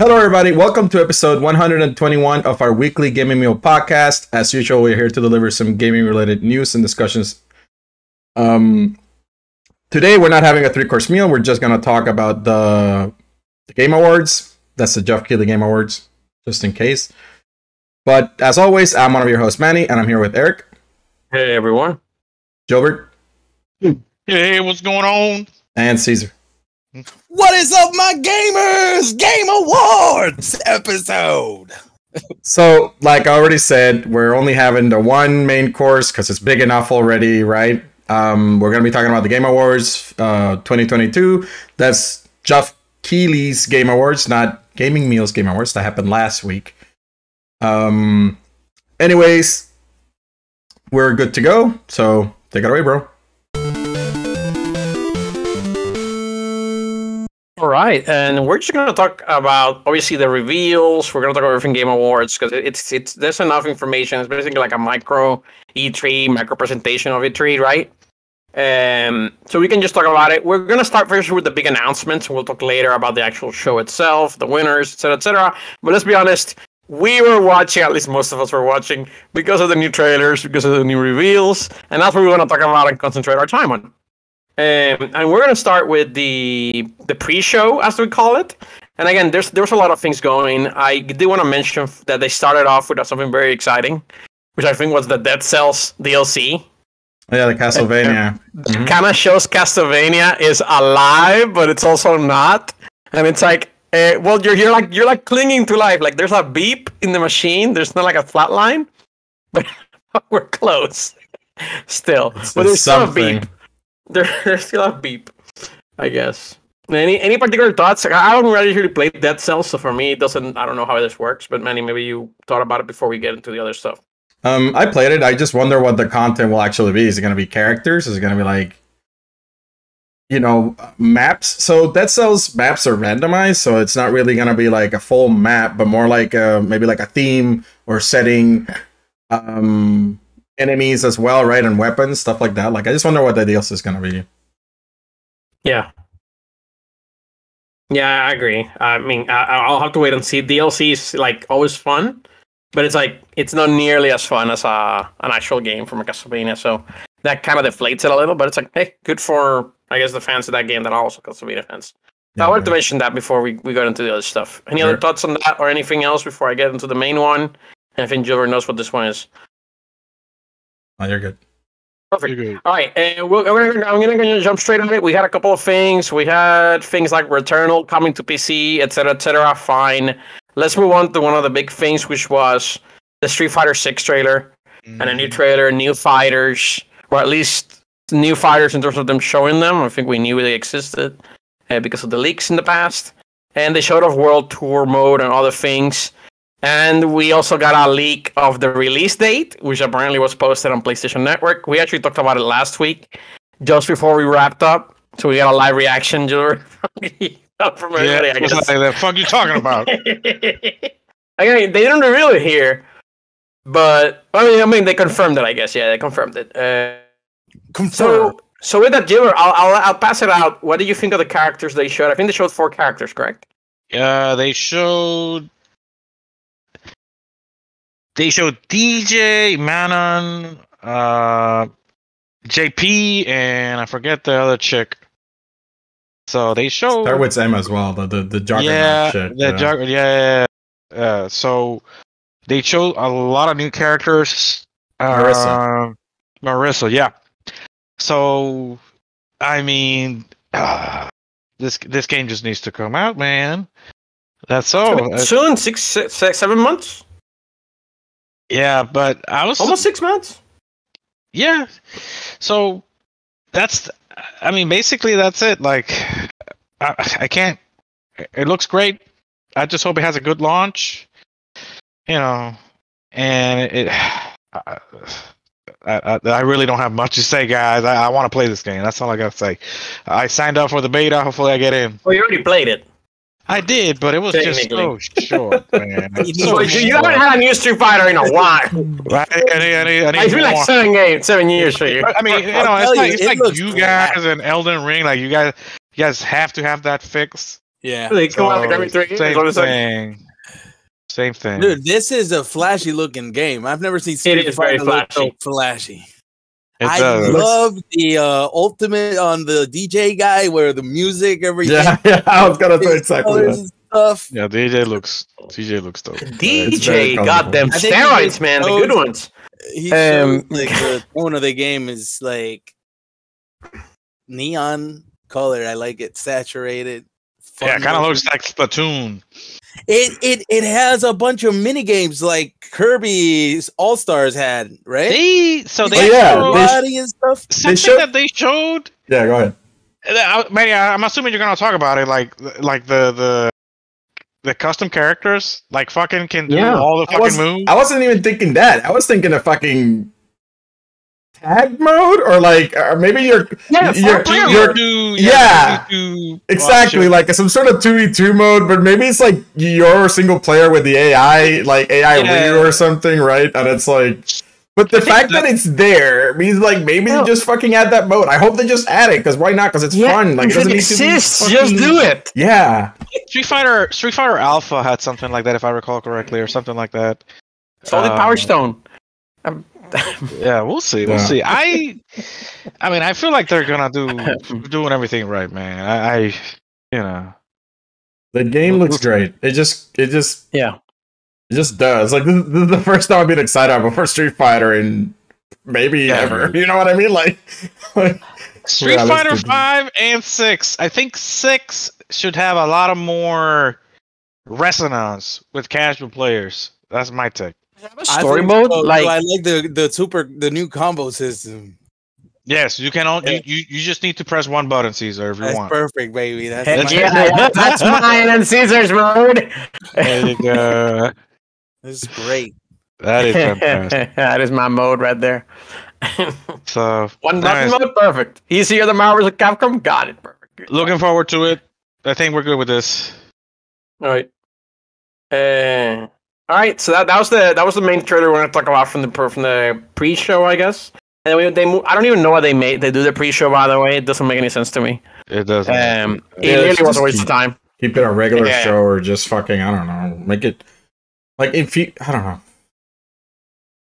Hello, everybody. Welcome to episode 121 of our weekly Gaming Meal podcast. As usual, we're here to deliver some gaming related news and discussions. Um, today, we're not having a three course meal. We're just going to talk about the, the Game Awards. That's the Geoff Keighley Game Awards, just in case. But as always, I'm one of your hosts, Manny, and I'm here with Eric, Hey everyone. Gilbert, Hey, what's going on? and Caesar. What is up, my gamers? Game Awards episode. So, like I already said, we're only having the one main course because it's big enough already, right? Um, we're gonna be talking about the Game Awards uh, 2022. That's Geoff Keighley's Game Awards, not Gaming Meals Game Awards. That happened last week. Um, anyways, we're good to go. So take it away, bro. All right, and we're just gonna talk about obviously the reveals. We're gonna talk about everything Game Awards because it's it's there's enough information. It's basically like a micro E3 micro presentation of E3, right? Um, so we can just talk about it. We're gonna start first with the big announcements. We'll talk later about the actual show itself, the winners, etc., etc. But let's be honest, we were watching. At least most of us were watching because of the new trailers, because of the new reveals, and that's what we want to talk about and concentrate our time on. Um, and we're gonna start with the the pre-show, as we call it. And again, there's there's a lot of things going. I did want to mention that they started off with something very exciting, which I think was the Dead Cells DLC. Yeah, the Castlevania. Mhm. Kind of shows Castlevania is alive, but it's also not. And it's like, uh, well, you're you're like you're like clinging to life. Like there's a beep in the machine. There's not like a flat line, but we're close still. It's- but there's still a something. beep. There, there's still a beep, I guess. Any any particular thoughts? I don't really really play Dead Cells, so for me, it doesn't. I don't know how this works, but Manny, maybe you thought about it before we get into the other stuff. Um, I played it. I just wonder what the content will actually be. Is it going to be characters? Is it going to be like, you know, maps? So Dead Cells maps are randomized, so it's not really going to be like a full map, but more like a, maybe like a theme or setting, um, enemies as well, right, and weapons, stuff like that. Like, I just wonder what the DLC is going to be. Yeah. Yeah, I agree. I mean, I, I'll have to wait and see. DLC is like always fun, but it's like it's not nearly as fun as a an actual game from a Castlevania. So that kind of deflates it a little. But it's like, hey, good for I guess the fans of that game that are also Castlevania fans. So I wanted to mention that before we, we got into the other stuff. Any other thoughts on that or anything else before I get into the main one? And I think Gilbert knows what this one is. Oh, you're good. Perfect. You're good. All right, and we're, we're gonna, I'm gonna jump straight on it. We had a couple of things. We had things like Returnal coming to PC, etc., etc. Fine. Let's move on to one of the big things, which was the Street Fighter Six trailer and a new trailer, new fighters, or at least new fighters in terms of them showing them. I think we knew they existed uh, because of the leaks in the past, and they showed off World Tour mode and other things. And we also got a leak of the release date, which apparently was posted on PlayStation Network. We actually talked about it last week, just before we wrapped up. So we got a live reaction, Jure, from everybody. Yeah, I guess. like, the fuck you talking about? Again, they didn't reveal it here, but I mean, I mean, they confirmed it. I guess, yeah, they confirmed it. Uh, Confirmed. so, so with that, Jure, I'll, I'll I'll pass it out. What do you think of the characters they showed? I think they showed four characters, correct? uh, they showed. They showed DJ, Manon, uh, JP, and I forget the other chick. So they showed. Start with M as well, the, the, the Juggernaut yeah, shit. the jug- yeah, yeah, yeah. So they showed a lot of new characters. Marissa. Um, Marissa, yeah. So, I mean, ah, this this game just needs to come out, man. That's all. Uh, Soon, six, six, six, seven months, yeah, but I was almost six months. yeah. So that's I mean basically that's it. Like I, I can't. It looks great. I just hope it has a good launch. You know, and it. I, I, I really don't have much to say, guys. I, I want to play this game. That's all I gotta say. I signed up for the beta. Hopefully, I get in. Oh, you already played it. I did, but it was just oh, so short, man. You so So you, you haven't had a new Street Fighter in a while. Right? I need, I need, I need It's been like seven games, seven years for you. I mean, you know, it's like you, it's it like you black. guys and Elden Ring. Like you guys, you guys have to have that fix. Yeah. They come out like So, every three years. Same What is it? thing. Same thing. Dude, this is a flashy looking game. I've never seen Street Fighter look so flashy. Flashy. It I does. love the uh, ultimate on the DJ guy where the music, everything, Yeah, yeah, I was gonna say exactly colors that. and stuff. Yeah, DJ looks DJ looks dope. DJ, colorful. goddamn I think he steroids, just man, the good ones. He Um, shows like the tone of the game is like neon color. I like it saturated. Yeah, fun kind of looks like Splatoon. It it it has a bunch of mini games like Kirby's All Stars had, right? They so Oh, they yeah, showed they sh- Body and stuff. something showed- that they showed. Yeah, go ahead. uh, I- Manny, I- I'm assuming you're gonna talk about it, like like the the the custom characters, like fucking can do Yeah. all the fucking was, moves. I wasn't even thinking that. I was thinking of fucking tag mode or like, or maybe you're Yeah, you're, four player you're do, yeah, do, do exactly like some sort of two v two mode, but maybe it's like you're a single player with the AI, like AI Yeah. Ryu or something, right? And it's like. But the fact that it's there means like maybe Yeah. they just fucking add that mode. I hope they just add it because why not? Because it's Yeah, fun. Like it doesn't it need to be exists, just do it. Yeah, Street Fighter Street Fighter Alpha had something like that, if I recall correctly, or something like that. Solid Um, Power Stone. Um, Yeah, we'll see. We'll Yeah. see. I, I mean, I feel like they're gonna do doing everything right, man. I, I you know, the game looks great. It just, it just, yeah. it just does. Like this, this is the first time I've been excited about for Street Fighter in maybe Yeah. ever. You know what I mean? Like, like Street Yeah, Fighter Five and Six. I think Six should have a lot of more resonance with casual players. That's my take. I Story think mode, so, too. like I like the the super the new combo system. Yes, you can. Only, Yeah. you, you you just need to press one button, Caesar, if you That's want. perfect, baby. That's Heck my- yeah, that's mine and Caesar's mode. There you go. This is great. That is fantastic. that is my mode right there. So One nice. button mode, perfect. Easier than Marvel's of Capcom, got it, perfect. Good. looking forward to it. I think we're good with this. All right. Uh, all right. So that, that was the that was the main trailer we're gonna talk about from the from the pre-show, I guess. And we, they mo- I don't even know why they made they do the pre-show. By the way, it doesn't make any sense to me. It does. Um, Yeah, it really was a just waste of time. keep it a regular Yeah. show or just fucking I don't know, make it like if you I don't know.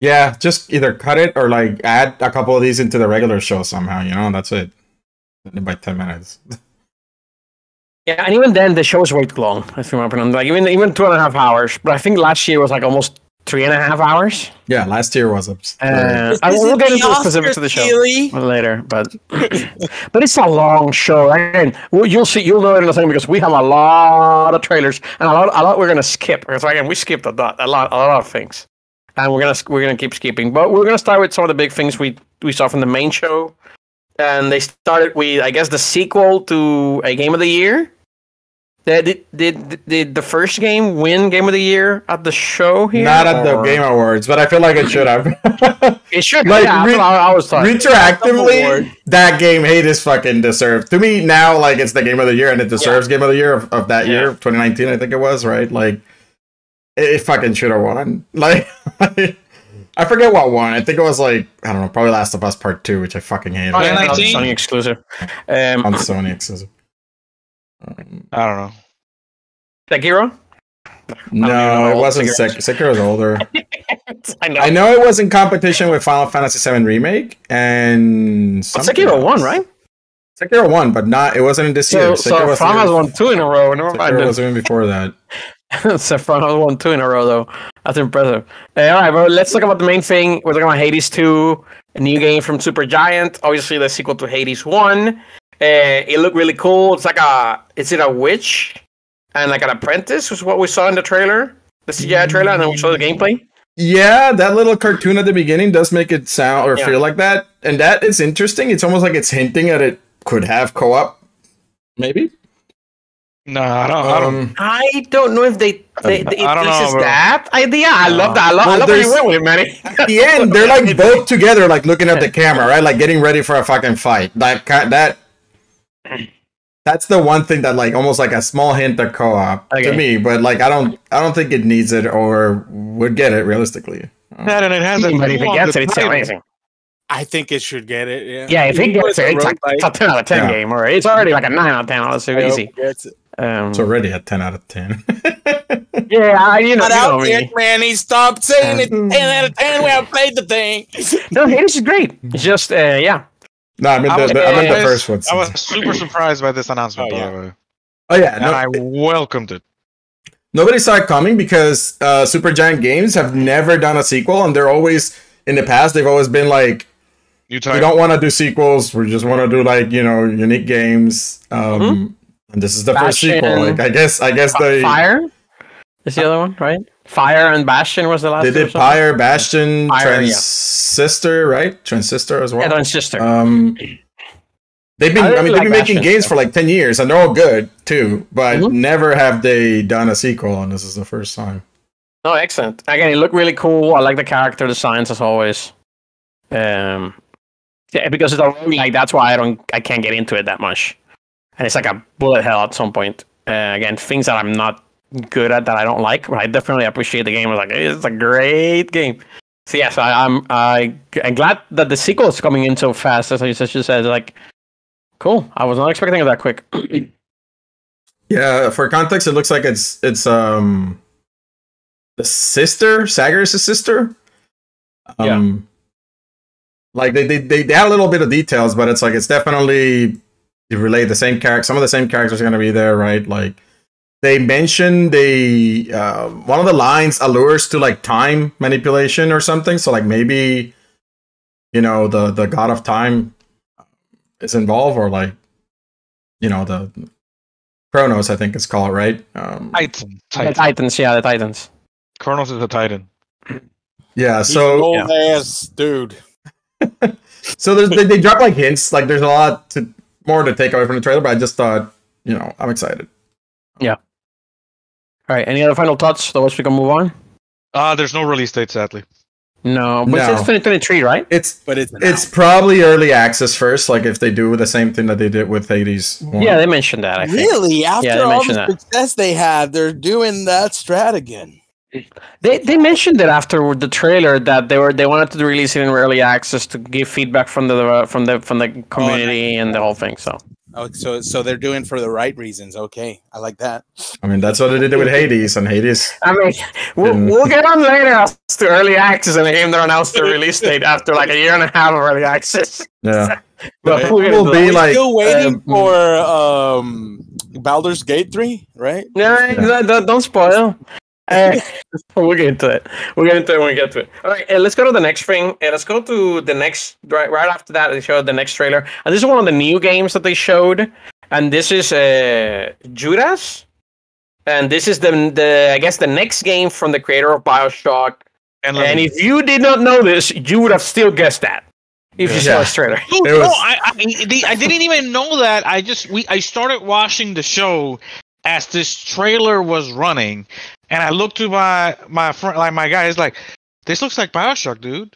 Yeah, just either cut it or like add a couple of these into the regular show somehow. You know, that's it. By ten minutes. Yeah, and even then the show was way too long. If you remember, like even even two and a half hours. But I think last year was like almost three and a half hours. Yeah, last year was up. Uh, I will is get the into the specifics of the show. Keighley. later, but but it's a long show, and you'll see, you'll know it in a second because we have a lot of trailers and a lot, a lot we're gonna skip. Because again, we skipped a lot, a lot, a lot of things, and we're gonna we're gonna keep skipping. But we're gonna start with some of the big things we we saw from the main show, and they started with I guess the sequel to a game of the year. Did, did, did, did the first game win game of the year at the show here? Not at the Game Awards, but I feel like it should have. It should. like, yeah, re- I, I was talking. Retroactively, that game Hades fucking deserved. To me, now like it's the game of the year and it deserves game of the year of, of that year, 2019, I think it was, right? Like it, it fucking should have won. Like I forget what won. I think it was like I don't know, probably Last of Us Part Two, which I fucking hate. Oh, yeah, that was 2019? Sony exclusive. Um, on Sony exclusive. Um, I don't know. Sekiro? no, know it wasn't Sekiro Sek- Sekiro's older. I know. I know it was in competition with Final Fantasy VII Remake and But something Sekiro won, right? Sekiro won, but not. It wasn't in this So, year. so Sekiro was the Frama's year- won two in a row. Never Sekiro mind. was even before that. so won two in a row, though. That's impressive. Uh, all right, well, let's talk about the main thing. We're talking about Hades 2, a new game from Supergiant. Obviously, the sequel to Hades 1. Uh, it looked really cool. It's like a, is it a witch and like an apprentice? Was what we saw in the trailer, the CGI trailer, and then we saw the gameplay. Yeah, that little cartoon at the beginning does make it sound or Yeah. feel like that, and that is interesting. It's almost like it's hinting at it could have co-op, maybe. No, I don't. I don't. Um, I don't know if they, they, they I don't this know, is that idea. I love that. I love, I love where you went with it, Manny. at the end, they're like both together, like looking at the camera, right? Like getting ready for a fucking fight. That that. That's the one thing that like almost like a small hint at co-op Okay. to me, but like I don't I don't think it needs it or would get it realistically. That and it has a But if it gets it, it's title. amazing. I think it should get it. Yeah. Yeah, if it Even gets it, it's, like, it's a 10 out of 10 Yeah. game, or it's already like a 9 out of 10. Let's I easy. it it. Um, It's already a 10 out of 10. yeah, I, you know, Not you know out me. man. He stopped saying it. 10 out of 10. We have played the thing. No, Hades is great. It's just, uh, yeah. No, I mean, I the, was- the, I meant the first one. I was super surprised by this announcement, Oh, by yeah. way. oh, yeah. And No, I welcomed it. nobody saw it coming because uh, Supergiant Games have never done a sequel, and they're always, in the past, they've always been like, we don't want to do sequels. We just want to do like you know unique games. Um, and this is the first sequel. Like I guess I guess Fi- they Pyre is the other one, right? Pyre and Bastion was the last they did Pyre, Bastion, yeah. Transistor, right? Transistor as well. Yeah, Transistor. Um, they've been. I I, mean, like they've been making games so. for like ten years, and they're all good too. But Mhm. never have they done a sequel, and this is the first time. Oh, excellent. Again, it looked really cool. I like the character designs as always. Um, yeah, because it's a like that's why I don't, I can't get into it that much. And it's like a bullet hell at some point. Uh, again, things that I'm not good at that I don't like, but I definitely appreciate the game. I was like, it's a great game. So yes, I, I'm I, I'm glad that the sequel is coming in so fast. As you just said, like, cool. I was not expecting it that quick. Yeah, for context, it looks like it's it's um the sister, Zagreus's sister. Um like they, they they they had a little bit of details, but it's like it's definitely you relate the same character some of the same characters are gonna be there, right? Like they mentioned the uh, one of the lines allures to like time manipulation or something. So like maybe you know the the god of time is involved or like you know the Chronos, I think it's called, right? Um, Titan. the Titans, yeah, the Titans. Kronos is a Titan. yeah, He's an so old ass dude. so there's, they they drop like hints, like there's a lot to more to take away from the trailer, but I just thought, you know, I'm excited. All right. Any other final thoughts? Otherwise, we can move on. Uh, there's no release date, sadly. No, but No. it's 2023, right? It's But it's, it's probably early access first, like if they do the same thing that they did with Hades. one. Yeah, they mentioned that. I think really after they all the that. success they had, they're doing that strat again. they they mentioned it after the trailer that they were they wanted to release it in early access to give feedback from the from the from the community and the whole thing. So Oh, so so they're doing for the right reasons. Okay, I like that. I mean that's what they did with Hades, and Hades. I mean, we'll, we'll get on later as to early access and a game that announced the release date after like a year and a half of early access. Yeah, But it we'll get will into be like Still waiting um, for um Baldur's Gate three, right? Yeah, that- that- don't spoil. Uh, we'll get into it. We'll get into it when we get to it. All right, uh, let's go to the next thing. Uh, let's go to the next. Right, right after that, they showed the next trailer, and this is one of the new games that they showed. And this is uh, Judas, and this is the the I guess the next game from the creator of Bioshock. And, And if you did not know this, you would have still guessed that if you saw Yeah. this trailer. Dude, It no, was- I, I, the, I didn't even know that. I just we I started watching the show as this trailer was running, and I looked to my my friend, like my guy, is like, "This looks like Bioshock, dude.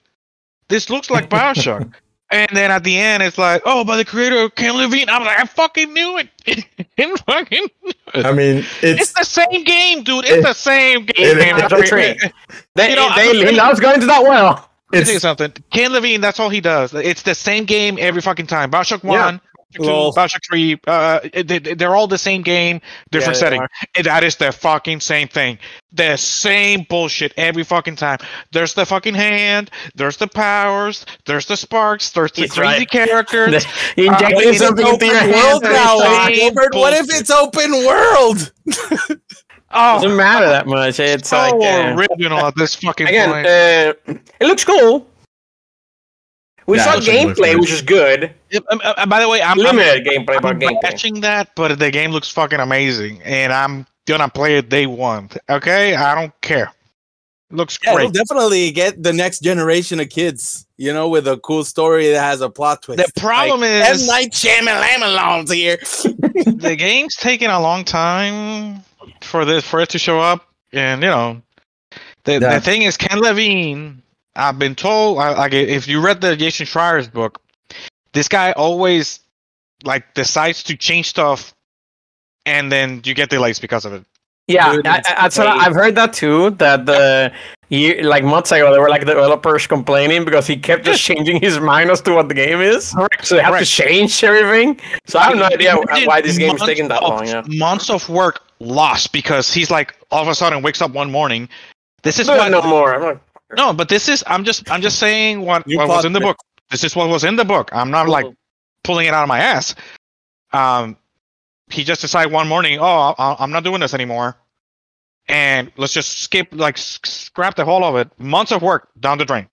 This looks like Bioshock." and then at the end, it's like, "Oh, by the creator of Ken Levine." I'm like, "I fucking knew it. I fucking knew it. I mean, It's it's the same game, dude. It's It- the same game. it- man. Bioshock three. They, You know, they, I'm he loves going to that well. Let me tell you it's something. Ken Levine, that's all he does. It's the same game every fucking time. Bioshock Yeah. One, Bioshock Two, Lol. Bioshock Three. Uh, they, they're all the same game, different they setting. And that is the fucking same thing. The same bullshit every fucking time. There's the fucking hand. There's the powers. There's the sparks. There's the He's crazy right. characters. He Uh, something into your world now, it's Gilbert. What if it's open world? oh, it doesn't matter that much. It's so like uh, original at this fucking again, point. uh, it looks cool. We Yeah, saw it looks- it looks gameplay, which is good. Yep, um, uh, by the way, I'm, I'm Limited gameplay, but I'm gameplay. bashing that, but the game looks fucking amazing, and I'm gonna play it day one. Okay, I don't care. It looks Yeah, great. definitely get the next generation of kids. You know, with a cool story that has a plot twist. The problem like, is- M Night Shyamalan's here. the game's taking a long time for this for it to show up, and you know, the Yeah. the thing is, Ken Levine. I've been told, like, if you read the Jason Schreier's book, this guy always like decides to change stuff, and then you get delays because of it. Yeah, I, it's I, that's what I- great. I've heard that too. That the year, like months ago, there were like developers complaining because he kept just changing his mind as to what the game is. Correct. So they have to change everything. So I have no idea why this game is taking that of- long. Yeah. Months of work lost because he's like all of a sudden wakes up one morning. This is No, what no more. I'm like, No, but this is I'm just I'm just saying what, what was in the book. This is what was in the book. I'm not like pulling it out of my ass. Um, he just decided one morning, oh, I, I'm not doing this anymore, and let's just skip like scrap the whole of it. Months of work down the drain.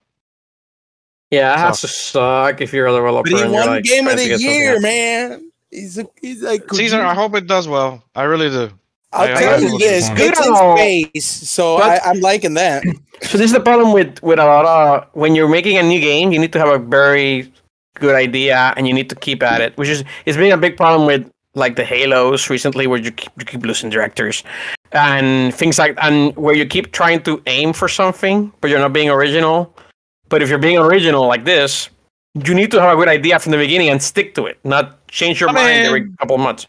yeah, it has to suck if you're a developer. But he and you're, won like, game of the year, man. He's a, he's like Caesar, I hope it does well. I really do. I'll I- I tell you it. this, Good it's in space, so But- I, I'm liking that. So this is the problem with with a lot of when you're making a new game, you need to have a very good idea and you need to keep at it, which is it's been a big problem with like the Halos recently, where you keep, you keep losing directors and things like and where you keep trying to aim for something, but you're not being original. But if you're being original like this, you need to have a good idea from the beginning and stick to it, not change your I mind every couple of months.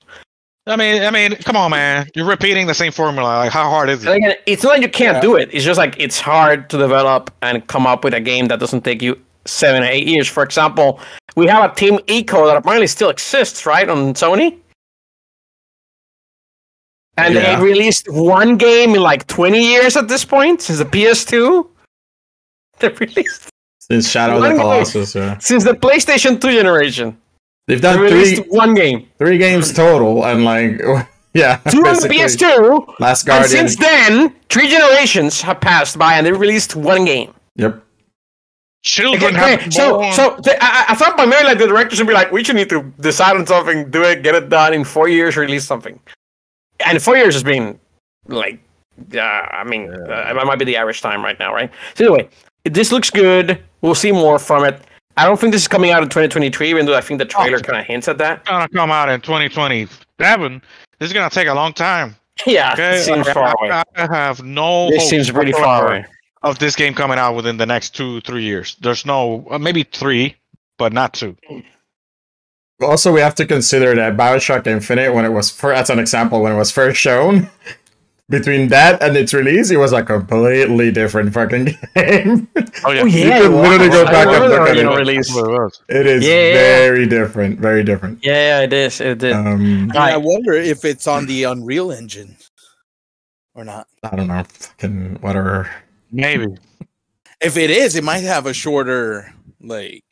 I mean, I mean, come on, man. You're repeating the same formula. Like, how hard is it? again, it's not that you can't Yeah. do it. It's just like it's hard to develop and come up with a game that doesn't take you seven or eight years. For example, we have a Team Ico that apparently still exists, right, on Sony. And Yeah. they released one game in like 20 years at this point since the PS2. They released Since Shadow of the One game. Colossus, yeah. since the PlayStation 2 generation. They've done three one game. three games total, and like, yeah, Two on the. PS2. Last Guardian. And since then, three generations have passed by and they released one game. Yep. Children Okay, have so born- so th- I, I thought primarily like the directors would be like, we should need to decide on something, do it, get it done in four years, release something. And four years has been like, yeah, I mean, uh, it might be the average time right now, right? So anyway, this looks good. We'll see more from it. I don't think this is coming out in 2023, even though I think the trailer kind of hints at that. It's gonna come out in 2027. This is gonna take a long time. Yeah, Okay, it seems I, far away. I, I have no. This seems pretty far away. Of this game coming out within the next two, three years. There's no, uh, maybe three, but not two. Also, we have to consider that Bioshock Infinite, when it was for as an example, when it was first shown, between that and its release, it was a completely different fucking game. Oh yeah. Oh yeah, can it was. literally go back and look at original it. release. That's what it was. it is Yeah, yeah, yeah. very different, very different. Yeah, it is. It did. Um, And I wonder if it's on the Unreal Engine or not. I don't know, fucking whatever. Maybe. If it is, it might have a shorter like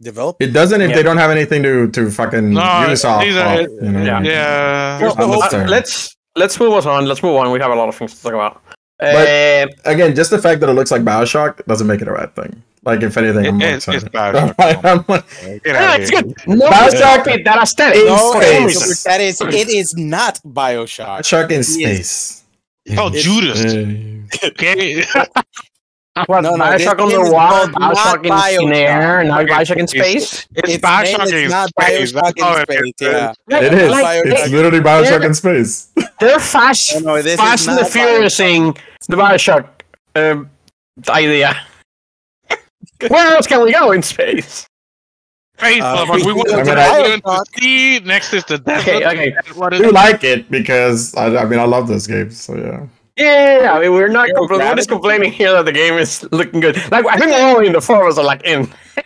develop. It doesn't if Yeah. they don't have anything to to fucking No, Ubisoft. these are- off, you know? yeah. Yeah. Here's the I'm hope. just saying. let's let's move on. Let's move on. We have a lot of things to talk about. But- Uh, Again, just the fact that it looks like Bioshock doesn't make it a bad thing. Like if anything, I'm It- it's- it's. Bioshock. I'm like, yeah, it's good. No, Bioshock Bioshock that aesthetic. in No, space. that is it is not Bioshock. Bioshock in It is- space. Oh, Yeah. Judas. Okay. What, No, no, Bioshock this on game the is called Bioshock in, in Bioshock. air, and now Bioshock in space. It's Its Bioshock name in not space. Bioshock in space. Yeah. It is. Like, it's literally Bioshock in space. They're fast, Oh, no, this fast and the not furiousing the Bioshock um, idea. Where else can we go in space? Space, Uh, motherfucker. We want I to mean, go I- into sea. Next is the desert. Okay, okay. What I is do it? like it because I, I mean I love those games. So yeah. Yeah, yeah, yeah. I mean, we're not Zero compl- we're just complaining here that the game is looking good. Like I think only in the four of us are like in.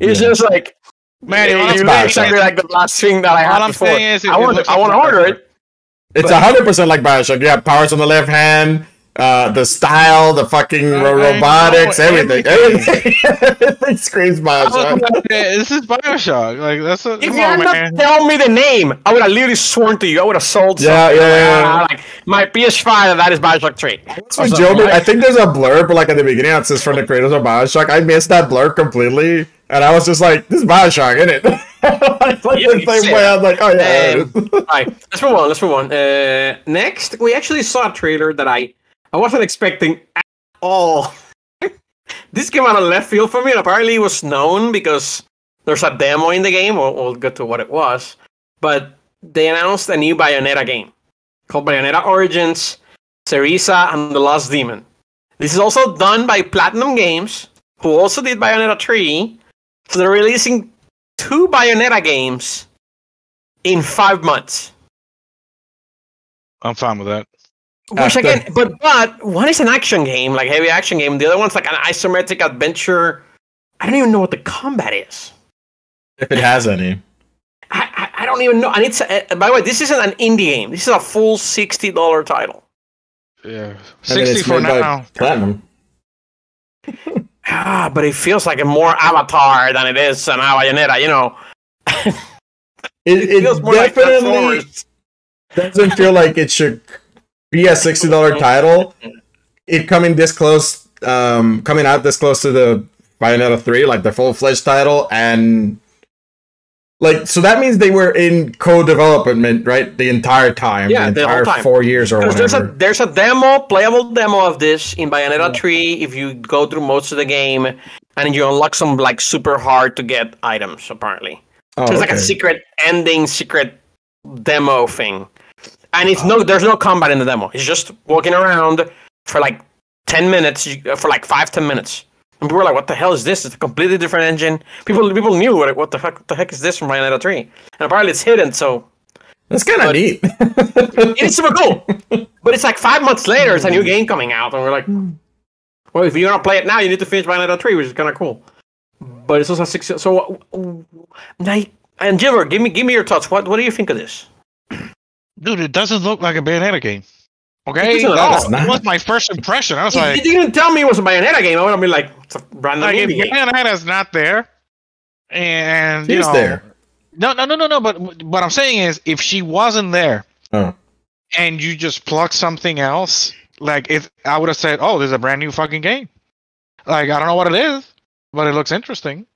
it's Yeah. just like Man, you all you saying exactly like the last thing that I all had I'm before. is it- I want I want to order it. It's But- hundred percent like Bioshock. You have powers on the left hand, uh, the style, the fucking ro- I know robotics, everything. everything. Everything, everything screams Bioshock. like, this is Bioshock. Like that's a, If you on, had not man. tell me the name, I would have literally sworn to you. I would have sold Yeah, something. yeah, Like, yeah, ah, like my PS5, that is Bioshock 3. So Joe, I think there's a blurb like at the beginning that says from the creators of Bioshock. I missed that blurb completely, and I was just like, "This is Bioshock, isn't it?" like, like Yeah, the same way, I'm like, "Oh yeah." Um. Alright, let's move on. Let's move on. Uh, next, we actually saw a trailer that I I wasn't expecting at all. this came out of left field for me, and apparently it was known because there's a demo in the game. We'll, we'll get to what it was, but they announced a new Bayonetta game called Bayonetta Origins: Cereza and the Lost Demon. This is also done by Platinum Games, who also did Bayonetta 3. So they're releasing two Bayonetta games in five months. I'm fine with that. Which again, but but one is an action game, like heavy action game. The other one's like an isometric adventure. I don't even know what the combat is. If it has any. I, I, I don't even know. And it's uh, by the way, this isn't an indie game. This is a full sixty dollar title. Yeah, And sixty for now. Platinum. Ah, but it feels like a more Avatar than it is an Bayonetta. You know, It, it it feels more like definitely Transformers. doesn't feel like it should be a sixty dollar title. It coming this close, um, coming out this close to the Bayonetta three, like the full fledged title, and like so that means they were in co-development, right, the entire time. Yeah, the whole entire time. four years or Because there's a whatever. there's a demo, playable demo of this in Bayonetta 3 if you go through most of the game and you unlock some like super hard to get items apparently. Oh, so it's like a secret ending, secret demo thing. And it's no there's no combat in the demo. It's just walking around for like 10 minutes for like 5 10 minutes. And people were like, "What the hell is this? It's a completely different engine." People people knew what, what the heck what the heck is this from Bayonetta 3? And apparently it's hidden, so That's kind of neat. it is super cool. But it's like five months later, it's a new game coming out, and we're like, well, if you're gonna play it now, you need to finish Bayonetta 3, which is kind of cool. But it's also a six. So, uh, uh, now, and Gilbert, give me give me your thoughts. What what do you think of this? Dude, it doesn't look like a Bayonetta game. Okay, doesn't oh, that all. was my first impression. I was like, you didn't tell me it was a Bayonetta game, I would have been like, it's a random like indie game. Bayonetta's not there, and you She's there. no, no, no, no, no. But what I'm saying is, if she wasn't there, Oh. and you just plug something else, like if I would have said, "Oh, there's a brand new fucking game." Like I don't know what it is, but it looks interesting.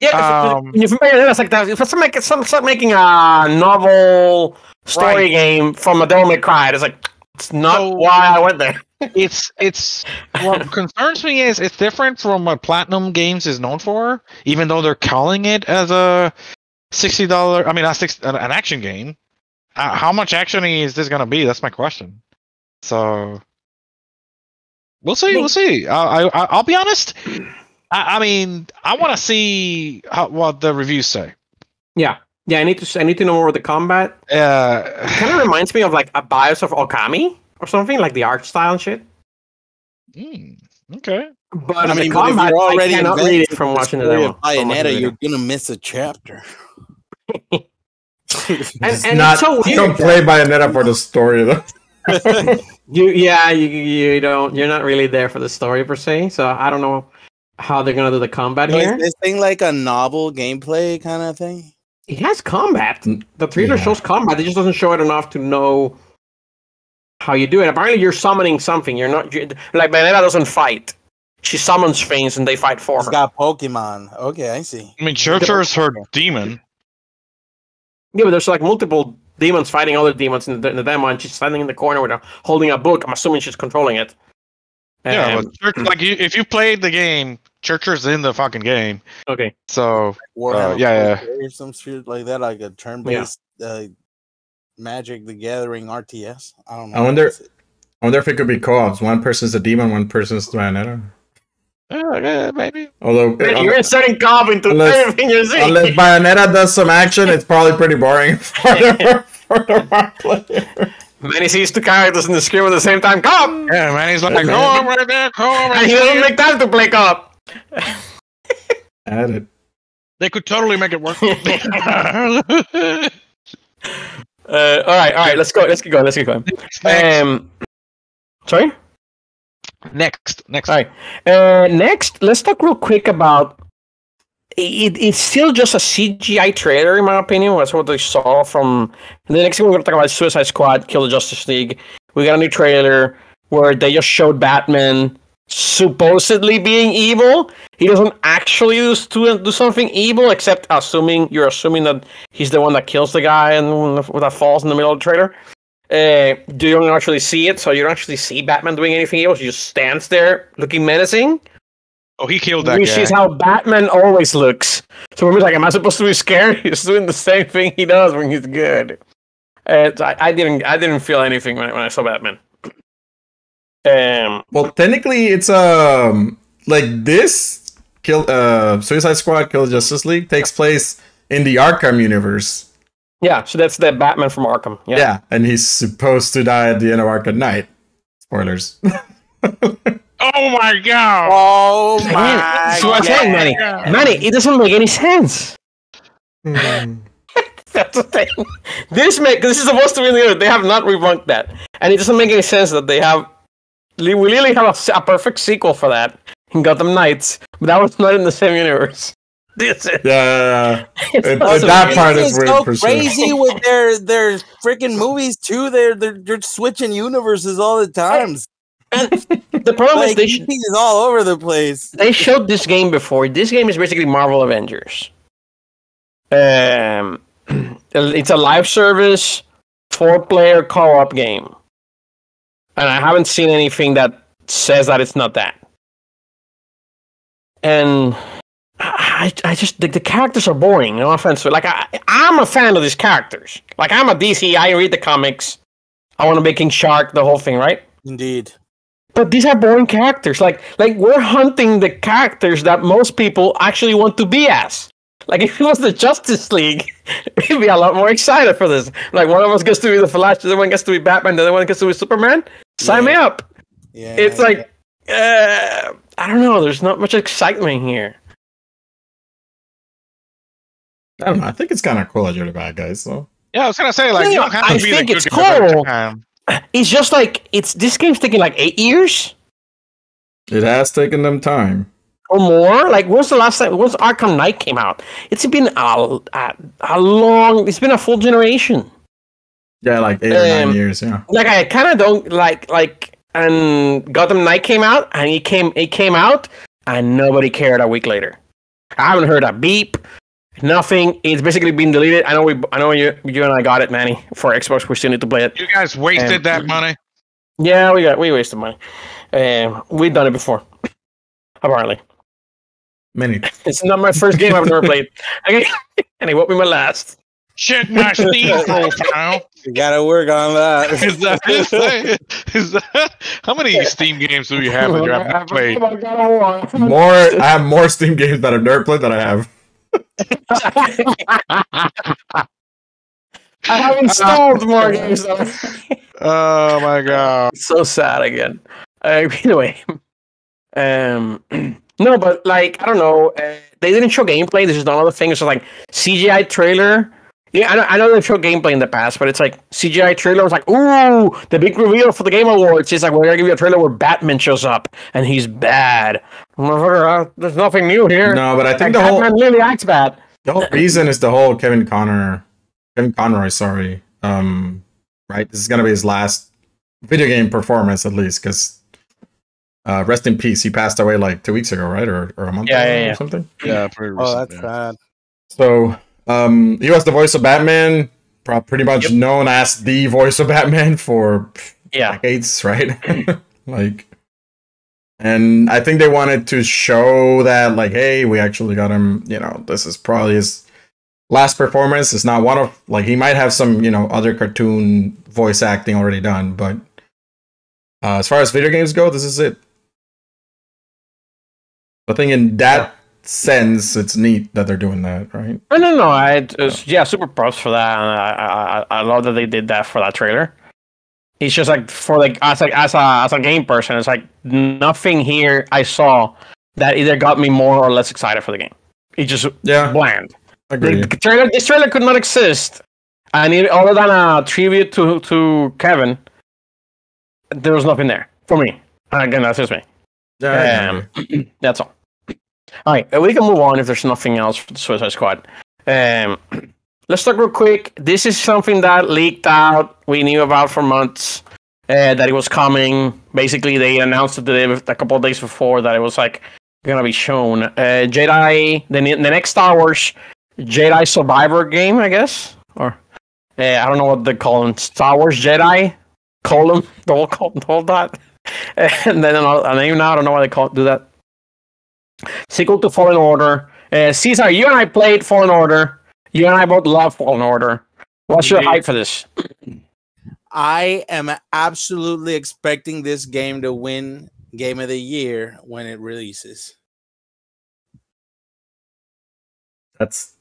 Yeah, if- Um, when you think it's like that. If it's like it's like- it's like making a novel story Right. game from a Devil May Cry, it's like it's not So- why I went there. It's it's what concerns me is it's different from what Platinum Games is known for, even though they're calling it as a sixty dollar. I mean, not six an, an action game. Uh, how much actiony is this gonna be? That's my question. So we'll see. We'll see. I, I I'll be honest. I, I mean, I want to see how, what the reviews say. Yeah, yeah. I need to. I need to know more about the combat. Uh, kind of reminds me of like a bias of Okami or something, like the art style and shit. hmm, okay. But I the mean, but if you're already I cannot read it from watching the story demo. of Bayonetta, you're gonna miss a chapter. and, It's and not, it's so don't play Bayonetta for the story though. You, yeah, you, you don't. You're not really there for the story per se. So I don't know how they're gonna do the combat So here. is this thing like a novel gameplay kind of thing? It has combat. The trailer Yeah. shows combat. It just doesn't show it enough to know how you do it. Apparently, you're summoning something. You're not you, like Bayonetta doesn't fight. She summons things and they fight for It's her. got Pokemon. Okay, I see. I mean, Cheshire's her demon. Yeah, but there's like multiple demons fighting other demons in the, in the demo, and she's standing in the corner with a, holding a book. I'm assuming she's controlling it. Yeah, Um, but Church, like you, if you played the game, Cheshire's in the fucking game. okay. So Warhammer yeah, 40K or some shit like that, like a turn-based uh, Magic the Gathering RTS. I don't know. I wonder- I wonder if it could be co-ops. One person's a demon, one person's Bayonetta. yeah, yeah, maybe. Although Man, you're inserting cob into Unless- everything you're saying. unless Bayonetta does some action, it's probably pretty boring for the, for the player. Manny sees two characters in the screen at the same time. Cob! Yeah, man, he's like, go on right there, go on And he doesn't make time to play cob. Add it. They could totally make it work. Uh, all right, all right. Let's go. Let's get going. Let's get going. next, next, Um, sorry. next, next. All right. Uh, next, let's talk real quick about. It, it's still just a CGI trailer, in my opinion. That's what they saw from. The next thing we're going to talk about is Suicide Squad, Kill the Justice League. We got a new trailer where they just showed Batman supposedly being evil. He doesn't actually do, do, do something evil, except assuming you're assuming that he's the one that kills the guy and that falls in the middle of the trailer. Uh, you don't actually see it, so you don't actually see Batman doing anything else. He just stands there looking menacing, Oh, he killed that which guy. is how Batman always looks. So we're like, am I supposed to be scared? He's doing the same thing he does when he's good. Uh, I, I didn't, I didn't feel anything when I, when I saw Batman. Um, Well, technically, it's um like this kill uh Suicide Squad Kill Justice League takes place in the Arkham universe. yeah, so that's the Batman from Arkham. Yeah. Yeah, and he's supposed to die at the end of Arkham Knight. Spoilers. Oh my god! Oh my that's what I'm saying, Manny. Manny, it doesn't make any sense. Hmm. That's the thing. This make this is supposed to be the They have not rebunked that, and it doesn't make any sense that they have. We literally have a perfect sequel for that in Gotham Knights, but that was not in the same universe. This is yeah, it's It- not it- so that part is weird so for sure. crazy with their their freaking movies too. They're they're, they're switching universes all the times. The problem is they DC sh- is all over the place. they showed this game before. This game is basically Marvel Avengers. Um, it's a live service, four player co op game, and I haven't seen anything that says that it's not that. And I, I just the, the characters are boring. No offense, but like I, I'm a fan of these characters. Like I'm a DC. I read the comics. I want to be King Shark, the whole thing, right? Indeed. But these are boring characters. Like like we're hunting the characters that most people actually want to be as. Like if it was the Justice League, we'd be a lot more excited for this. Like one of us gets to be the Flash, the other one gets to be Batman, the other one gets to be Superman. Sign me up. Yeah. It's like uh, I don't know. There's not much excitement here. I don't know. I think it's kind of cool that you're the bad guy. So Yeah, I was gonna say like Yeah, you don't have to I be the think good it's cool. It's just like it's this game's taking like eight years it has taken them time. or more. Like when's the last time? When's Arkham Knight came out? It's been a, a, a long. It's been a full generation. Yeah, like eight or Um, nine years. Yeah. like I kind of don't like like and Gotham Knight came out and it came it came out and nobody cared a week later. I haven't heard a beep, nothing. It's basically been deleted. I know we I know you you and I got it, Manny, for Xbox. We still need to play it. You guys wasted Um, that money. Yeah, we got we wasted money. Um, we've done it before, apparently. Manny. It's not my first game I've never played. Okay, and it won't be my last. Check my Steam profile. you gotta work on that. Is that, is that, is that how many Steam games do you have that you haven't played? More. I have more Steam games that I've never played that I have. I have installed more games. Oh my god! so sad again. Uh, anyway, um, no, but like I don't know, uh, they didn't show gameplay. This is another thing. It's just like CGI trailer. Yeah, I know, I know they showed gameplay in the past, but it's like CGI trailer. It's like, ooh, the big reveal for the Game Awards. It's like we're gonna give you a trailer where Batman shows up and he's bad. Uh, There's nothing new here. No, but I Like, think the whole Batman really acts bad. the whole reason is the whole Kevin Connor, Kevin Conroy. Sorry. Um. Right. This is gonna be his last video game performance, at least, because. Uh, rest in peace. He passed away like two weeks ago, right, or, or a month Yeah, ago yeah, or something. Yeah, pretty recent, Oh, that's yeah. sad. So, um, he was the voice of Batman, pretty much known as the voice of Batman for Yeah, decades, right? like, and I think they wanted to show that, like, hey, we actually got him. You know, this is probably his last performance. It's not one of like he might have some, you know, other cartoon voice acting already done, but uh, as far as video games go, this is it. I think in that sense, it's neat that they're doing that, right? No, no, no. I it's, yeah, super props for that. And I, I, I love that they did that for that trailer. It's just like for like as like as a as a game person, it's like nothing here I saw that either got me more or less excited for the game. It just Yeah, bland. The, agree. the trailer, this trailer could not exist. And it, other than a tribute to to Kevin, there was nothing there for me. Again, that's just me. Yeah, Um. That's all. All right, we can move on if there's nothing else for the Suicide Squad. Um, let's talk real quick. This is something that leaked out. We knew about for months uh, that it was coming. Basically, they announced it a couple of days before that it was like gonna be shown. Uh, Jedi, the the next Star Wars Jedi Survivor game, I guess, or uh, I don't know what they call them. Star Wars Jedi colon the whole col- the whole dot, and then a name now. I don't know why they call do that. Sequel to Fallen Order. Uh, Caesar, you and I played Fallen Order. You and I both love Fallen Order. What's your hype for this? I am absolutely expecting this game to win Game of the Year when it releases. That's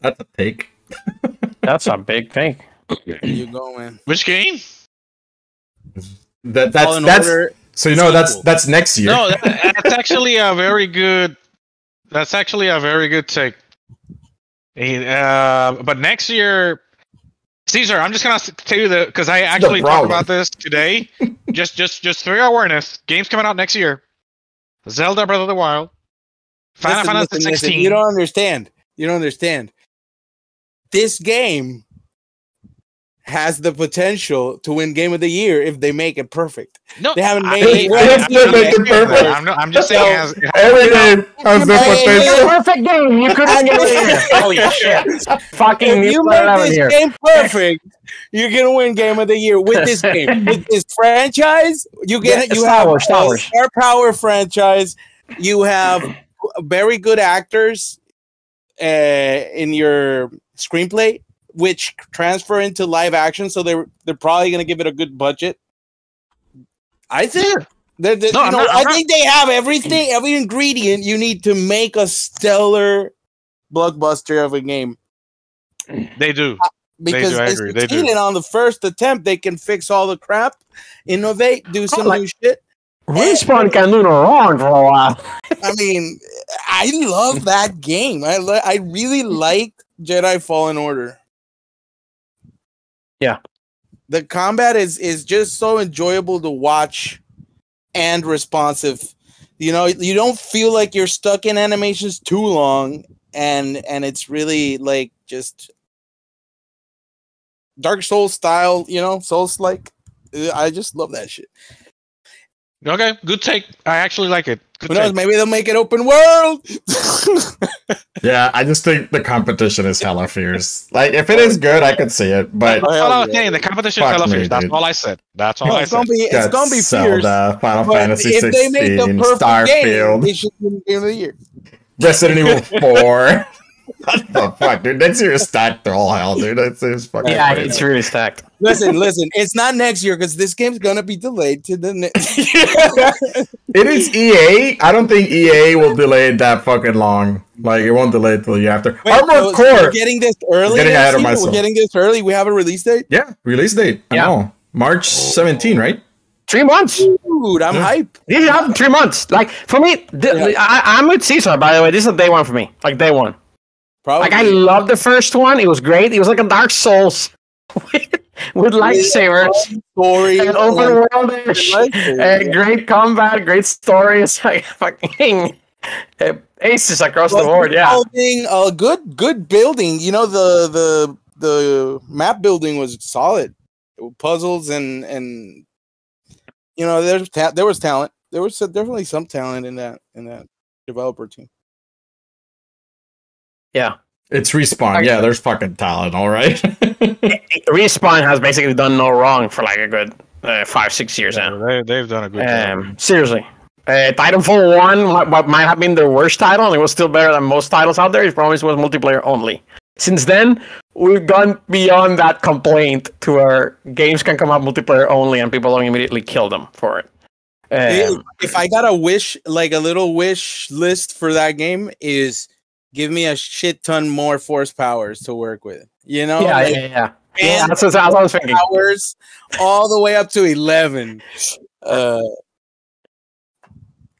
that's a take. That's a big thing. You going? Which game? That that's Fallen that's Order so you know that's that's next year. No, that's actually a very good. That's actually a very good take. Uh, but next year, Caesar, I'm just gonna s- tell you the because I actually talked about this today. just, just, just for your awareness, games coming out next year: Zelda Breath of the Wild, Final Listen, Fantasy listen, listen, 16. You don't understand. You don't understand. This game has the potential to win Game of the Year if they make it perfect. no, They haven't I- made it I- right. I- If make it perfect. I'm, not, I'm just saying. As, Every game has the Hey, potential. Perfect game. You couldn't get it. Holy shit. Fucking If you player make this here. game perfect, you're gonna win Game of the Year with this game. with this franchise, you get Yeah, you Star have Wars, Star a Wars. Star Power franchise. You have very good actors uh, in your screenplay, which transfer into live action. So they're they're probably gonna give it a good budget. I think. They're, they're- No, you I'm know, not- I'm not- think they have everything, every ingredient you need to make a stellar blockbuster of a game they do. because do, I they agree, they do. succeeded on the first attempt. They can fix all the crap, innovate, do oh, some like- new shit. Respawn can do no wrong for a while. I mean, I love that game. I li- I really like Jedi Fallen Order. Yeah. the combat is is just so enjoyable to watch and responsive. You know, you don't feel like you're stuck in animations too long, and and it's really like just Dark Souls style. You know, Souls like. I just love that shit. Okay, good take. I actually like it. Good Who knows? take. Maybe they'll make it open world. Yeah, I just think the competition is hella fierce. Like, if it is good, I could see it, but That's all I was saying. The competition is hella me, fierce. That's all I said. That's all I it's said. gonna be it's got gonna be fierce. Zelda, Final Fantasy if they make the 16, perfect game, Starfield, they should win Game of the Year. Resident Evil 4. what the fuck, dude? Next year is stacked to all hell, dude. It's, it's fucking Yeah, crazy. it's really stacked. Listen, listen. It's not next year because this game's gonna be delayed to the next. It is EA. I don't think EA will delay it that fucking long. Like it won't delay it till you year after. Wait, Armored so- so Core. We're getting this early. getting ahead of myself. We're getting this early. We have a release date. yeah, release date. I Yeah. know. March 17, right? Three months. Dude, I'm Yeah. hype. This happened three months. Like for me, th- Yeah. I, I'm with Caesar. By the way, this is a day one for me. Like day one. Probably. Like I love the first one. It was great. It was like a Dark Souls with, with lightsabers story. and open world and great combat, great stories. Like fucking uh, aces across the board. Yeah. building, uh, good, good building. You know the the the map building was solid. Puzzles and and you know there's ta- there was talent. There was definitely some talent in that in that developer team. Yeah. It's respawn. Yeah, there's fucking talent, all right. Respawn has basically done no wrong for like a good uh, five, six years now. They, they've done a good job. Um, seriously. Uh, Titanfall 1, what, what might have been their worst title, and it was still better than most titles out there, it promised was multiplayer only. Since then, we've gone beyond that complaint to where games can come out multiplayer only and people don't immediately kill them for it. Um, if I got a wish, like a little wish list for that game, is give me a shit ton more force powers to work with. You know, yeah, Like, yeah, yeah. Yeah, and that's what, that's what I was thinking. powers all the way up to eleven. Uh,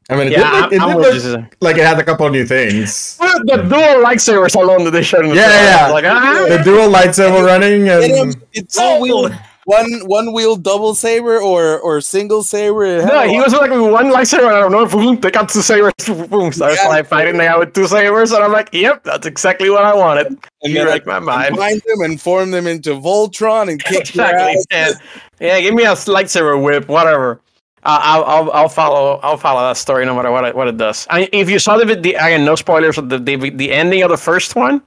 I mean, it Yeah, did look, it I'm, did look you. Like it had a couple of new things. Well, The dual lightsabers alone that they showed in the Yeah, trailer, yeah. Like, ah, The dual lightsaber running and is- it's all wheel, one one wheel double saber or or single saber. No, he was like with one lightsaber, and I don't know, boom, they got two sabers, boom. So I was Yeah. like fighting the guy with two sabers, and I'm like, yep, that's exactly what I wanted. and You then read my mind. combine them and form them into Voltron and kick Exactly. Yeah. yeah, give me a lightsaber whip, whatever. Uh, I'll, I'll, I'll follow. I'll follow that story no matter what it, what it does. I, if you saw the, the again, no spoilers. The, the the ending of the first one,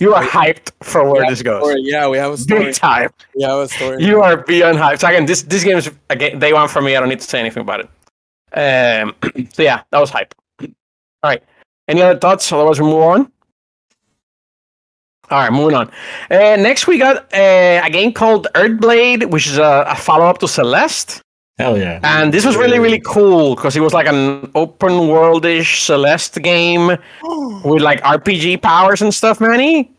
you are hyped for where Yeah, this goes. Story, Yeah, we have a story. Big time. We have a story. You are beyond hyped. So again, this this game is again day one for me. I don't need to say anything about it. Um. So yeah, that was hype. All right. Any other thoughts? Otherwise, we move on. All right, moving on. Uh, next, we got uh, a game called Earthblade, which is a, a follow up to Celeste. Hell yeah. And this was really, really cool because it was like an open worldish Celeste game with like RPG powers and stuff, Manny.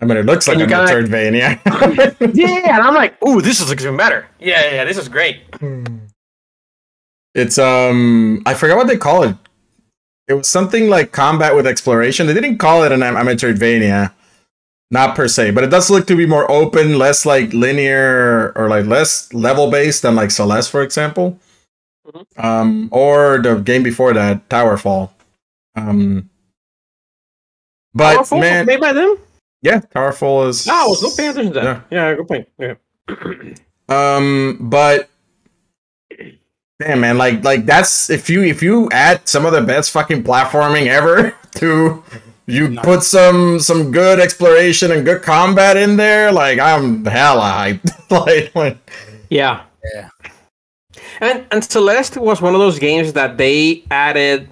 I mean, it looks like And a you gotta- Metroidvania. yeah, and I'm like, ooh, this is even better. Yeah, yeah, yeah, this is great. it's um, I forgot what they call it. It was something like combat with exploration. They didn't call it an a Metroidvania, not per se, but it does look to be more open, less like linear or like less level based than like Celeste, for example. Mhm. Um, or the game before that, Towerfall. Um, but Towerfall, man, made by them? yeah, Towerfall is. No, I was not paying attention to that. Yeah. Yeah, good point. Yeah. Um, but damn, man, like like that's if you if you add some of the best fucking platforming ever to you Nice. put some some good exploration and good combat in there, like I'm hella hyped. like when, Yeah. Yeah. And and Celeste was one of those games that they added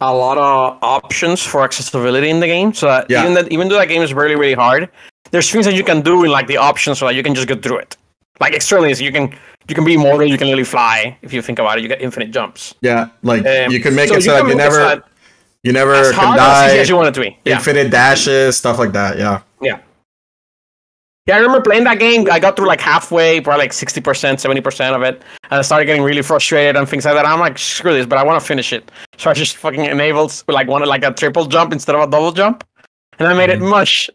a lot of options for accessibility in the game. So that Yeah. even that even though that game is really really hard, there's things that you can do in like the options so that you can just get through it. Like externally, so you can you can be immortal, you can literally fly. If you think about it, you get infinite jumps. yeah, like Um, you can make so it so you that you make it so never that you never as can hard or as easy die, as you want it to be. Yeah. infinite dashes, stuff like that. Yeah. Yeah. Yeah, I remember playing that game. I got through like halfway, probably like 60%, 70% of it. And I started getting really frustrated and things like that. I'm like, screw this, but I want to finish it. So I just fucking enabled like wanted like a triple jump instead of a double jump. And I made it mm-hmm. much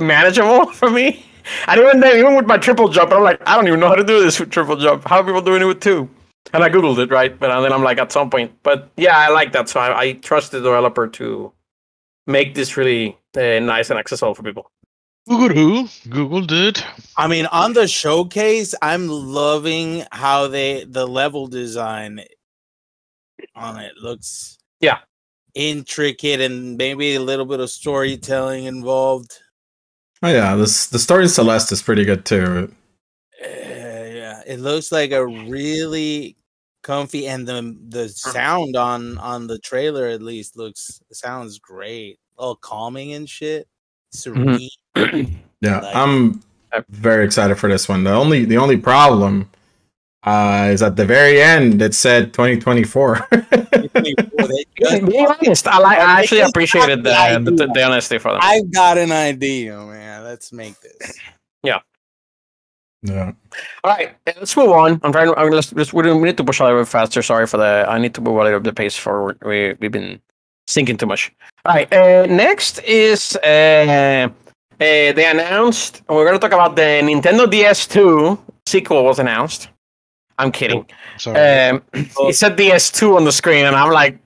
manageable for me. And even then, even with my triple jump, I'm like, I don't even know how to do this with triple jump. How are people doing it with two? And I googled it, right? But then I'm like, at some point. But yeah, I like that. So I, I trust the developer to make this really uh, nice and accessible for people. Google who? Google did. I mean, on the showcase, I'm loving how they the level design on it looks Yeah. intricate and maybe a little bit of storytelling involved. Oh yeah, this the story in Celeste is pretty good too. Yeah, it looks like a really comfy and the the sound on on the trailer at least looks sounds great. All calming and shit. Serene. Yeah, Like- I'm very excited for this one. The only the only problem uh, is at the very end it said 2024. They just- Being honest, I like. I actually appreciated the, not the, the, the honesty for them. I've got an idea, man. Let's make this. Yeah. All right, let's move on. I'm trying. I'm, let's, let's, we need to push a little bit faster. Sorry for the. I need to move a little bit the pace forward. We we've been sinking too much. All right. Uh, next is uh, uh, they announced. We're going to talk about the Nintendo DS2 sequel was announced. I'm kidding. Sorry. Um, it said DS2 on the screen, and I'm like,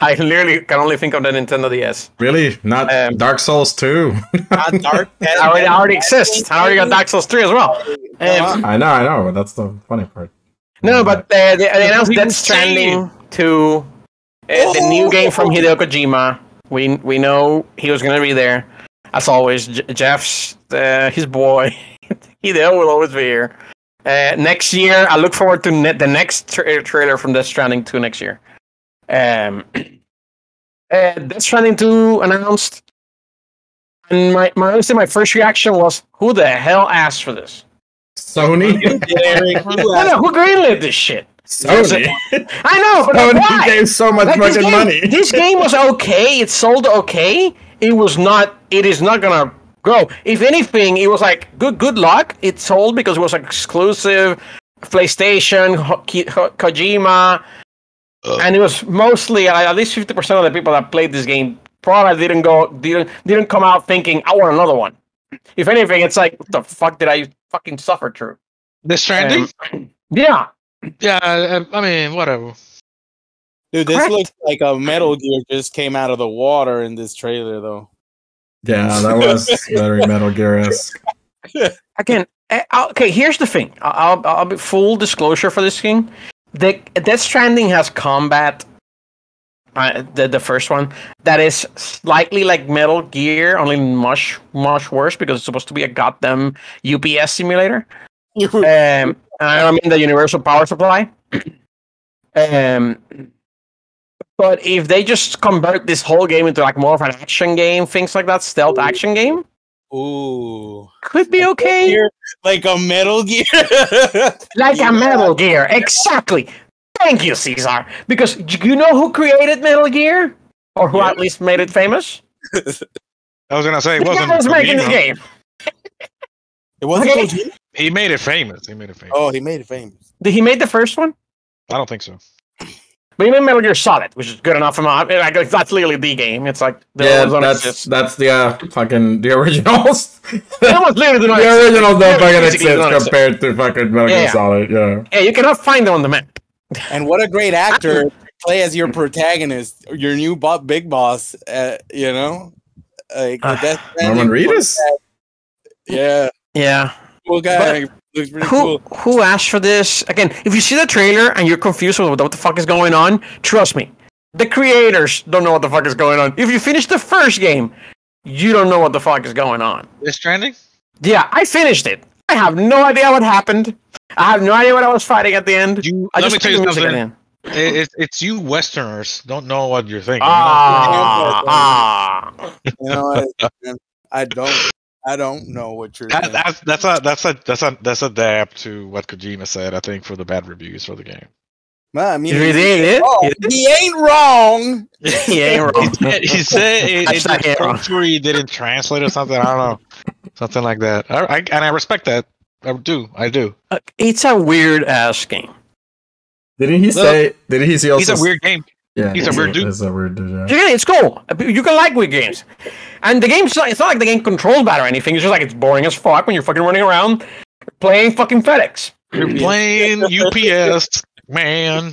I literally can only think of the Nintendo DS. Really? Not Um, Dark Souls 2? Not dark. I already, already exists. I already got Dark Souls 3 as well. Um, I know, I know, but that's the funny part. No, but uh, they, they announced People Death Stranding to uh, the new game from Hideo Kojima. We we know he was gonna be there, as always. J- Geoff's uh, his boy. Hideo will always be here. Uh, next year, I look forward to ne- the next tra- trailer from Death Stranding 2 next year. Um, uh, Death Stranding 2 announced, and my, my honestly, my first reaction was, "Who the hell asked for this? Sony? Who, you asked- who greenlit this shit?" Sony? I know, but Sony why? gave so much Like, fucking game, money. this game was okay. It sold okay. It was not. It is not gonna grow. If anything, it was like good. Good luck. It sold because it was exclusive, PlayStation, Ho- Ki- Ho- Kojima, and it was mostly uh, at least fifty percent of the people that played this game probably didn't go didn't didn't come out thinking I want another one. If anything, it's like what the fuck did I fucking suffer through? the Stranding? Um, yeah, yeah, uh, I mean, whatever. Dude, this Correct. looks like a Metal Gear just came out of the water in this trailer, though. Yeah, that was very Metal Gear esque. again eh, uh, okay here's the thing i'll, I'll, I'll be full disclosure for this thing the death stranding has combat uh, the, the first one that is slightly like metal gear only much much worse because it's supposed to be a goddamn ups simulator. Um i mean the universal power supply. Um but if they just convert this whole game into like more of an action game things like that stealth action game Ooh. could be okay Gear- Like a Metal Gear. like a Metal Gear. Exactly. Thank you, Caesar. Because d- you know who created Metal Gear, or who at least made it famous? I was gonna say it The guy wasn't. was making this Kojima. game. It wasn't Okay. Kojima? He made it famous. He made it famous. Oh, he made it famous. Did he made the first one? I don't think so. But he made Metal Gear Solid, which is good enough for my. Like, that's literally the game. It's like the Yeah, that's exist. that's the uh, fucking the originals. That was literally the the originals don't fucking Basically, exist exist. compared to fucking Metal Gear Yeah, yeah. Solid. Yeah. Yeah, you cannot find them on the map. And what a great actor play as your protagonist, your new bo- big boss. Uh, you know, like the Uh, Norman Reedus. Yeah. Yeah, cool guy. Looks pretty Who cool. who asked for this? Again, if you see the trailer and you're confused with what the fuck is going on, trust me, the creators don't know what the fuck is going on. If you finish the first game, you don't know what the fuck is going on. This Stranding. Yeah, I finished it. I have no idea what happened. I have no idea what I was fighting at the end. You, I let just me tell you played the music at the something. end. It, it's it's you Westerners don't know what you're thinking. Ah, ah. You know, I, I don't. I don't know what you're. That, saying. that's that's a that's a that's a that's a dab to what Kojima said. I think for the bad reviews for the game. Well, I mean, You did it? oh, You did he ain't wrong. He ain't wrong. he said it, That's it, not the wrong. country didn't translate or something. I don't know, something like that. I, I and I respect that. I do. I do. Uh, It's a weird ass game. Didn't he say? Didn't he say also? He's a weird game. Yeah, he's a weird dude. He's a weird dude. Yeah. Yeah, it's cool. You can like weird games. And the game's not, it's not like the game controls bad or anything. It's just like it's boring as fuck when you're fucking running around playing fucking FedEx. You're playing UPS, man.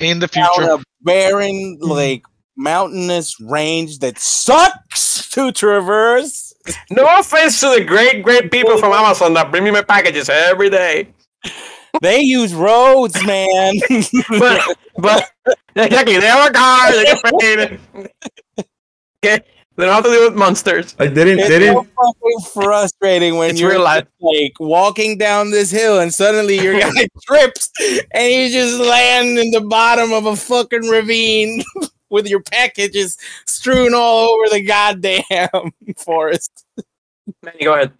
In the Down future, a barren, like mountainous range that sucks to traverse. No offense to the great, great people from Amazon that bring me my packages every day. They use roads, man. But, but exactly, they have a car, they get paid. Okay, they don't have to deal with monsters. I didn't It's didn't so fucking frustrating when It's you're real like walking down this hill and suddenly your guy trips and you just land in the bottom of a fucking ravine with your packages strewn all over the goddamn forest. Man, you go ahead.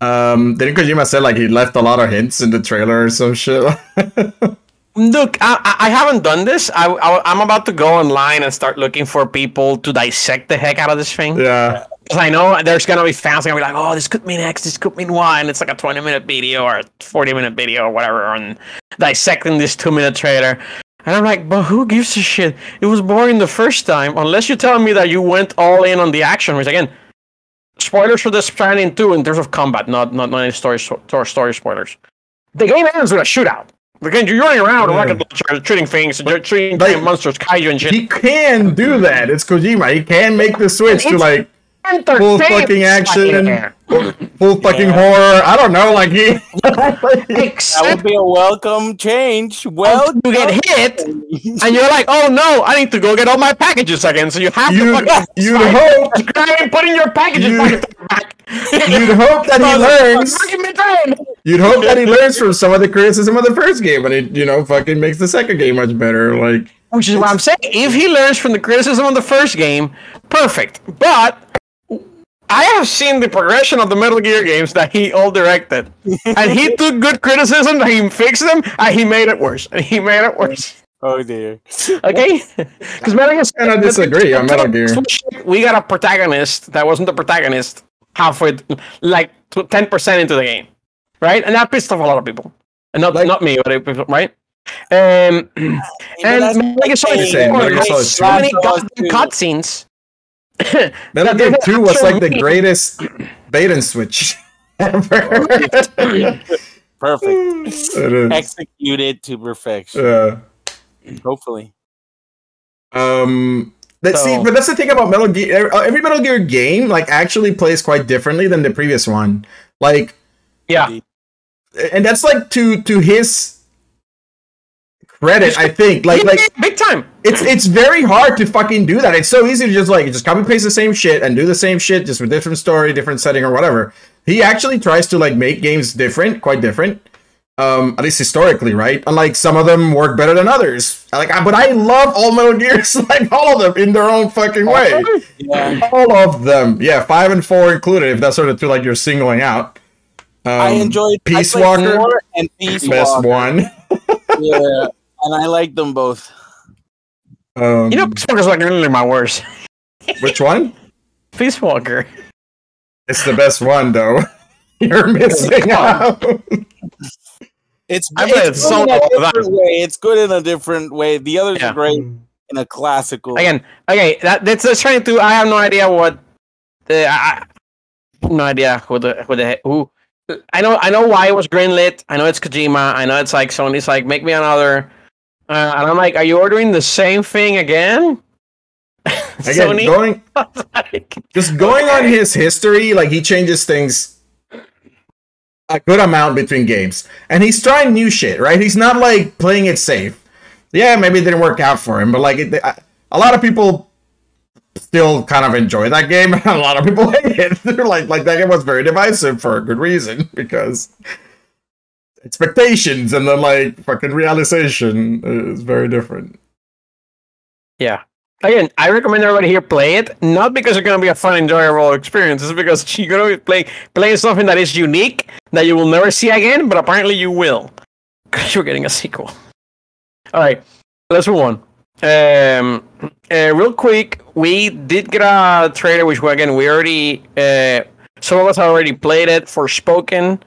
Um didn't Kojima say like he left a lot of hints in the trailer or some shit? Look, I, I- haven't done this. I, I, am about to go online and start looking for people to dissect the heck out of this thing. yeah. 'Cause I know there's gonna be fans gonna be like, "Oh, this could mean X, this could mean Y," and it's like a 20 minute video or a 40 minute video or whatever on dissecting this two minute trailer. And I'm like, "But who gives a shit? It was boring the first time, unless you're telling me that you went all in on the action." Which again, spoilers for the Stranding 2 in terms of combat, not not, not any story story, story spoilers. The game ends with a shootout. Again, you're running around, Yeah. rocket launcher, shooting things, you're shooting Like- giant monsters, kaiju and shit. He can do that. It's Kojima. He can make the switch to It's- like full fucking action, there. full fucking Yeah. horror. I don't know, like he. That would be a welcome change. Well, you get hit, and you're like, "Oh no, I need to go get all my packages again." So you have to you fucking you'd fight, hope subscribe, putting your packages You- back into the back. you'd hope that he learns. You'd hope that he learns from some of the criticism of the first game, and it you know fucking makes the second game much better. Like Which is what I'm saying. If he learns from the criticism of the first game, perfect. But I have seen the progression of the Metal Gear games that he all directed, and he took good criticism, and he fixed them, and he made it worse, and he made it worse. oh dear. Okay, because Metal Gear. And I disagree on Metal Gear. We got a protagonist that wasn't the protagonist halfway, like ten percent into the game, right? And that pissed off a lot of people, and not Like- not me, but it, right? Um, and Metal Gear Solid Saying Four Metal Gear has Solid so many Last of Us goddamn two. cutscenes. Metal Gear Two was like the greatest bait and switch ever. Perfect. Executed to perfection. Yeah. Hopefully. Um. That, see, So- but that's the thing about Metal Gear. uh, Every Metal Gear game like actually plays quite differently than the previous one. Like, Yeah, and that's like to to his credit, I think. Like, like big time. it's it's very hard to fucking do that. It's so easy to just like just copy paste the same shit and do the same shit just with different story, different setting or whatever. He actually tries to like make games different, quite different. Um, at least historically, right? And like some of them work better than others. Like, I, but I love all Metal Gears, like all of them in their own fucking way. Yeah. All of them, yeah, five and four included. If that's sort of two like you're singling out. Um, I enjoyed Peace I Walker, and Peace best Walker. one. Yeah. And I like them both. Um, You know, Peace Walker's like really my worst. which one? Peace Walker. It's the best one though. You're missing out. It's, I played it's it so good in a different way. It's good in a different way. The others Yeah. are great in a classical. Again, okay, that, that's that's trying to. I have no idea what. The, I, I- no idea who the who the who. I know I know why it was greenlit. I know it's Kojima. I know it's like Sony's like make me another. Uh, and I'm like, are you ordering the same thing again? Again, Sony. going like, just going on his history, like he changes things a good amount between games, and he's trying new shit, right? He's not like playing it safe. Yeah, maybe it didn't work out for him, but like it, I- a lot of people still kind of enjoy that game, and a lot of people hate it. They're like, like that game was very divisive for a good reason because expectations and then like fucking realization is very different. yeah. Again, I recommend everybody here play it. Not because it's gonna be a fun, enjoyable experience. It's because you're gonna be playing playing something that is unique that you will never see again. But apparently, you will. Because you're getting a sequel. All right, let's move on. Um, uh, real quick, we did get a trailer, which again we already uh, some of us already played it. Forspoken,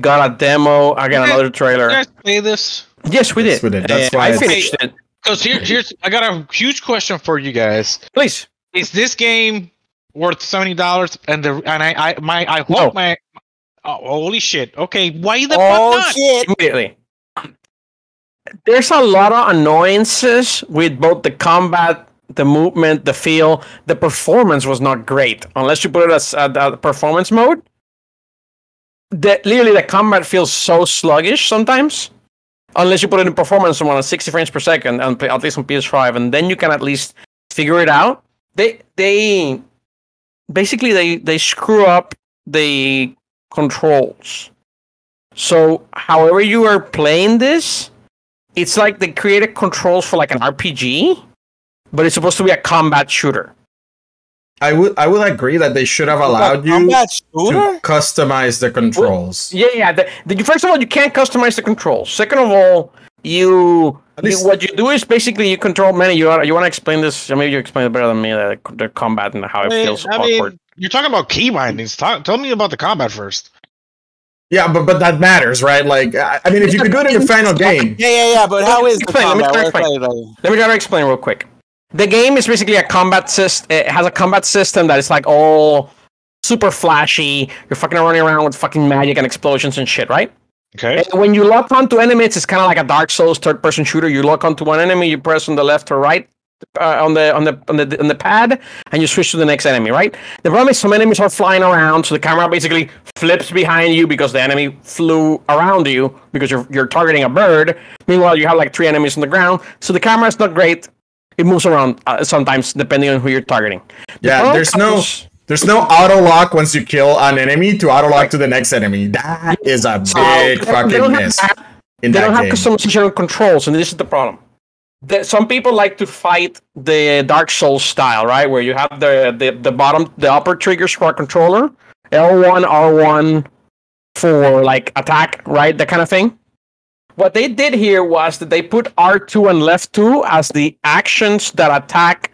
got a demo. I got another trailer. Did You trailer. guys play this? Yes, we Yes, did. we did. That's Uh, why I finished it. Because here, here's I got a huge question for you guys. Please. Is this game worth seventy dollars? And the and I I my I hope No. my oh, holy shit. Okay, why the oh fuck not? shit! immediately. There's a lot of annoyances with both the combat, the movement, the feel. The performance was not great unless you put it as a, a performance mode. The, literally, the combat feels so sluggish sometimes. Unless you put it in performance mode at 60 frames per second, and play, at least on PS5, and then you can at least figure it out. They they basically they they screw up the controls. So, however you are playing this, it's like they created controls for like an RPG, but it's supposed to be a combat shooter. I would I would agree that they should have allowed you to customize the controls. Yeah, yeah. The, the, first of all, you can't customize the controls. Second of all, you, At you what you do is basically you control Manny. You want you want to explain this? Maybe you explain it better than me. The, the combat and how it I mean, feels I awkward. mean, you're talking about key bindings. Talk, tell me about the combat first. Yeah, but but that matters, right? Like I, I mean, if you could do it in the final game, Yeah, yeah, yeah. But how is the Explain, let me try to explain. it, Let me try to explain real quick. The game is basically a combat system. It has a combat system that is like all super flashy. You're fucking running around with fucking magic and explosions and shit, right? Okay. And when you lock onto enemies, it's kind of like a Dark Souls third-person shooter. You lock onto one enemy, you press on the left or right uh, on the on the on the on the pad, and you switch to the next enemy. Right. The problem is some enemies are flying around, so the camera basically flips behind you because the enemy flew around you because you're you're targeting a bird. Meanwhile, you have like three enemies on the ground, so the camera is not great. It moves around uh, sometimes depending on who you're targeting. The yeah, there's no there's no auto lock once you kill an enemy to auto lock to the next enemy. That is a big they fucking have miss in they don't have customization controls, and this is the problem. The, some people like to fight the Dark Souls style, right? Where you have the, the, the bottom, the upper triggers for a controller, L1, R1 for like attack, right? That kind of thing. What they did here was that they put R2 and left 2 as the actions that attack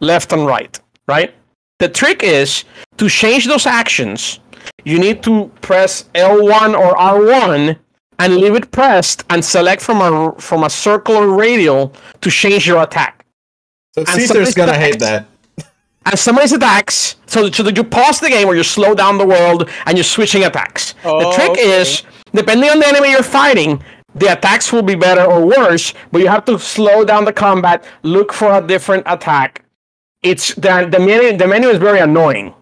left and right, right? The trick is to change those actions, you need to press L1 or R1 and leave it pressed and select from a from a circle or radial to change your attack. so and Caesar's gonna attacks- hate that. And somebody's attacks, so, so that you pause the game or you slow down the world and you're switching attacks. the Oh, trick okay. is, depending on the enemy you're fighting, the attacks will be better or worse, but you have to slow down the combat, look for a different attack. It's the, the menu the menu is very annoying.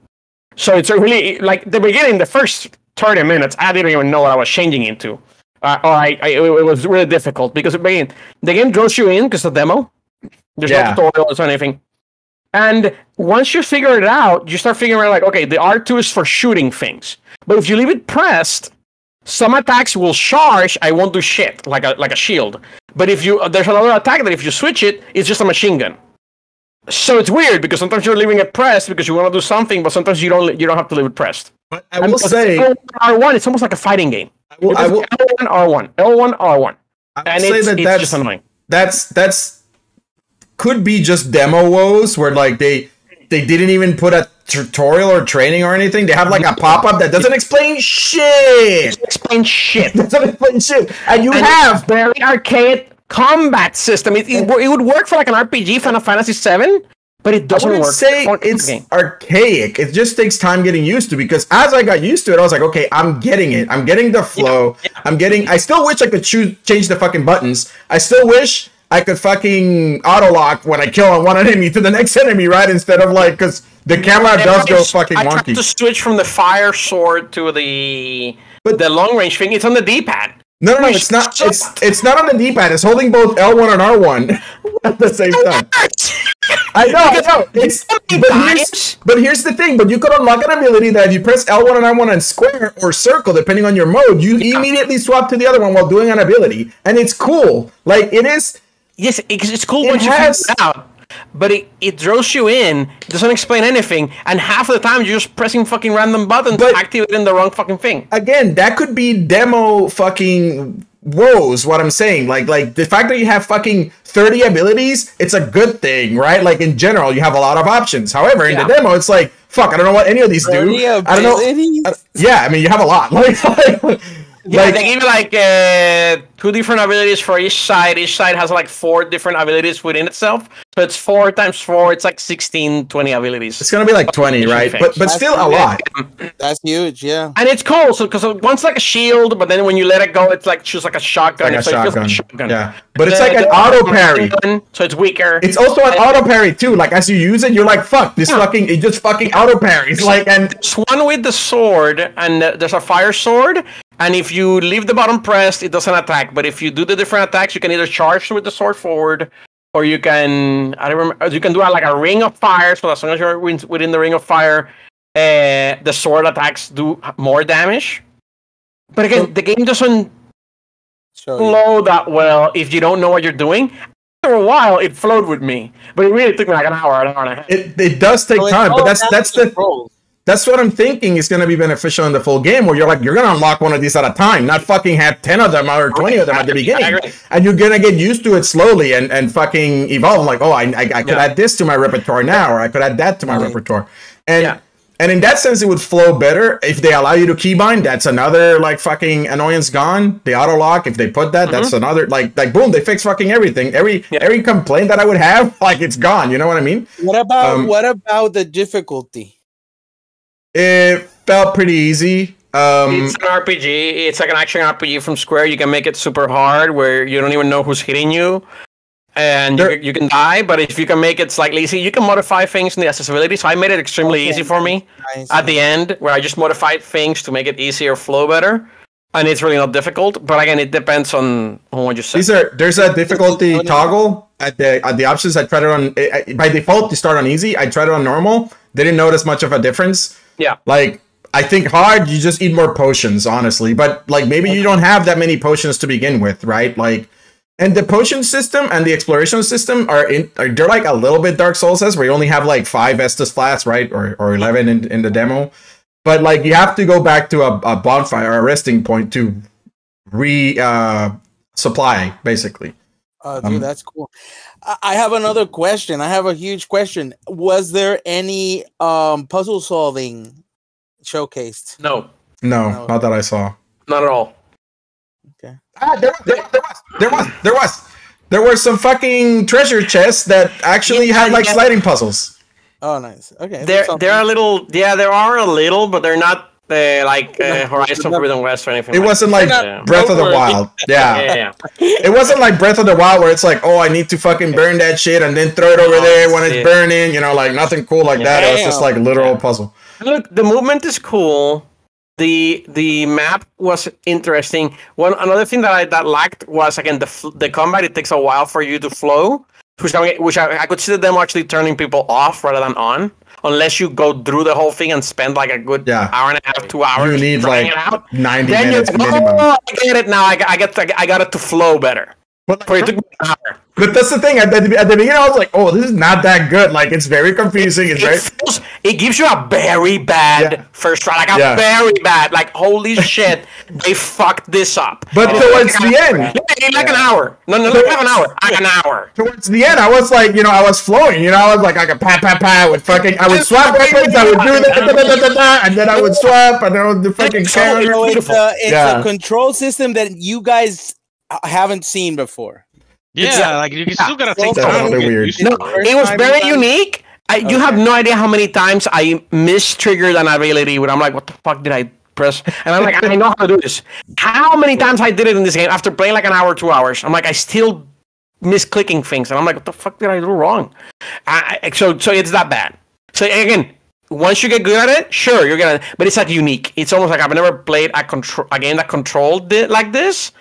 So it's really like the beginning, the first 30 minutes, I didn't even know what I was changing into. Uh, or I, I, it was really difficult because again, the game draws you in because the demo. There's Yeah. no tutorials or anything. And once you figure it out, you start figuring out like, okay, the R2 is for shooting things. But if you leave it pressed, some attacks will charge. I won't do shit like a like a shield. But if you there's another attack that if you switch it, it's just a machine gun. So it's weird because sometimes you're leaving it pressed because you want to do something, but sometimes you don't you don't have to leave it pressed. But I will say, R one, it's almost like a fighting game. I will, I will, L1, R1, L1, R1, I will and say it's, that it's that's just annoying. that's that's could be just demo woes where like they they didn't even put a tutorial or training or anything. They have like a pop up that doesn't explain shit. Explain shit. Doesn't explain shit, and you And have very archaic combat system. It, it, it would work for like an RPG, Final Fantasy VII, but it doesn't wouldn't work. say it's archaic. It just takes time getting used to because as I got used to it, I was like, okay, I'm getting it. I'm getting the flow. I'm getting. I still wish I could choose change the fucking buttons. I still wish I could fucking auto lock when I kill one enemy to the next enemy, right? Instead of like because the camera does go fucking I tried to switch from the fire sword to the But- the long range thing. It's on the D-pad. No, no, no, it's not. It's it's not on the D-pad. It's holding both L1 and R1 at the same time. I know, I know. It's, but, here's, but here's the thing. But you could unlock an ability that if you press L1 and R1 and square or circle, depending on your mode, you immediately swap to the other one while doing an ability, and it's cool. Like it is. Yes, it's, it's cool It once has- you figure it out. But it, it draws you in, it doesn't explain anything, and half of the time you're just pressing fucking random buttons But- activating the wrong fucking thing. Again, that could be demo fucking woes. What I'm saying, like, like the fact that you have fucking 30 abilities, it's a good thing, right? Like in general, you have a lot of options. However, in the demo, it's like, fuck, I don't know what any of these do. Thirty I don't know. I- yeah, I mean, you have a lot. Like, like, Yeah, like- they give you like uh, two different abilities for each side. Each side has like four different abilities within itself. So it's four times four, it's like 16, 20 abilities. it's gonna be like 20, right? But but That's still a the- lot. That's huge, yeah. And it's cool, so because one's like a shield, but then when you let it go, it's like shoots like a shotgun. Like a so it feels shotgun. shotgun. Yeah. But it's The- like an auto the parry. gun, so it's weaker. It's also an auto parry too. Like as you use it, you're like, fuck, this Yeah. fucking it just fucking auto parries. Like and There's one with the sword, and uh, there's a fire sword. And if you leave the button pressed, it doesn't attack. But if you do the different attacks, you can either charge with the sword forward, or you can I don't remember. You can do like a ring of fire. So as long as you're within the ring of fire, uh, the sword attacks do more damage. But again, the game doesn't Show you. flow that well if you don't know what you're doing. After a while, it flowed with me, but it really took me like an hour, an hour and a half. it, it does take So time. But that's that's the controls. That's what I'm thinking is gonna be beneficial in the full game where you're like you're gonna unlock one of these at a time, not fucking have ten of them or twenty of them at the beginning. And you're gonna get used to it slowly and, and fucking evolve. Like, oh I I, I could Yeah. add this to my repertoire now, or I could add that to my Right. repertoire. And Yeah. And in that sense, it would flow better if they allow you to keybind. That's another like fucking annoyance gone. The auto lock, if they put that, that's another like like boom. They fix fucking everything. Every Mm-hmm. Yeah. every complaint that I would have, like it's gone. You know what I mean? What about Um, what about the difficulty? It felt pretty easy. Um, It's an RPG. It's like an action RPG from Square. You can make it super hard where you don't even know who's hitting you, and There- you, you can die. But if you can make it slightly easy, you can modify things in the accessibility. So I made it extremely Okay. easy for me Nice. at the end, where I just modified things to make it easier, flow better, and it's really not difficult. But again, it depends on, on what you set. these are there's a difficulty toggle at the at the options. I tried it on I- I- by default. You start on easy. I tried it on normal. Didn't notice much of a difference. Yeah. Like I think hard, you just eat more potions, honestly. But like maybe you don't have that many potions to begin with, right? Like, and the potion system and the exploration system are in are they're like a little bit Dark Souls says where you only have like five Estus flasks, right, or or eleven in in the demo. But like you have to go back to a, a bonfire or a resting point to re uh supply basically. Oh, dude, Um, that's cool. I I have another question. I have a huge question. Was there any um puzzle solving showcased? no, No, No. not that I saw. not at all. Okay. Ah, there, there, there was, there was, there was, there were some fucking treasure chests that actually Yeah, had like yeah. sliding puzzles. Oh, nice. Okay. There, there are something. little, yeah, there are a little, but they're not uh, like uh, Horizon not- Forbidden West or anything. It like wasn't like Yeah. Breath of the Wild. that. Yeah. yeah, yeah. It wasn't like Breath of the Wild where it's like, oh, I need to fucking burn that shit and then throw it over Oh, there when it's shit. burning. You know, like nothing cool like that. It was just like Damn. literal puzzle. Look, the movement is cool. The the map was interesting. One another thing that I that lacked was again the the combat. It takes a while for you to flow, which I which I, I could see them actually turning people off rather than on, unless you go through the whole thing and spend like a good Yeah. hour and a half, two hours. You need like it out. 90 Then minutes minimum. oh, I get it now. I, I get I got it to flow better. But, But it took me but that's the thing. At the, at the beginning, I was like, oh, this is not that good. Like, it's very confusing. It's very. It feels, it gives you a very bad Yeah. first try, like a Yeah. very bad, like holy shit, they fucked this up. But And towards like, the end- like, like an hour, no, no, not like an hour, like an hour. Towards the end, I was like, you know, I was flowing. You know, I was like, I could pat, pat, pat with fucking. I would swap weapons. I would do that, da, da, da, da, da, and then I would swap, and then I would do fucking So, counter. So it's Beautiful. a it's Yeah. a control system that you guys uh, haven't seen before. Yeah, Exactly. like you, you Yeah. still gotta take That's time. a little weird. No, it. Was very you unique. I, You have no idea how many times I mistriggered an ability when I'm like, what the fuck did I press? And I'm like, I know how to do this. How many times I did it in this game after playing like an hour, two hours? I'm like, I still misclicking things, and I'm like, what the fuck did I do wrong? I, I- so, so it's that bad. So again, once you get good at it, sure, you're gonna. But it's like unique. It's almost like I've never played a control a game that controlled it like this,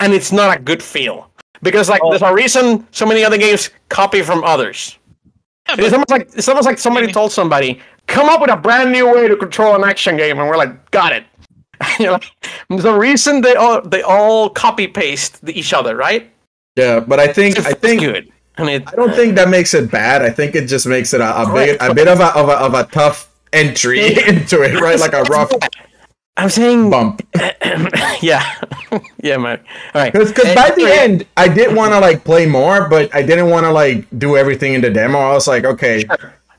and it's not a good feel because like there's a oh. reason so many other games copy from others. Yeah, It's almost like it's almost like somebody told somebody, "Come up with a brand new way to control an action game," and we're like, "Got it." And you're like, there's reason they all they all copy paste each other, right? Yeah, but I think It's I think good, and it I don't think that makes it bad. I think it just makes it a, a bit a bit of a of a of a tough entry into it, right? Like a rough I'm saying, bump. yeah, yeah, man. All right, Because by the end, I did want to like play more, but I didn't want to like do everything in the demo. I was like, okay,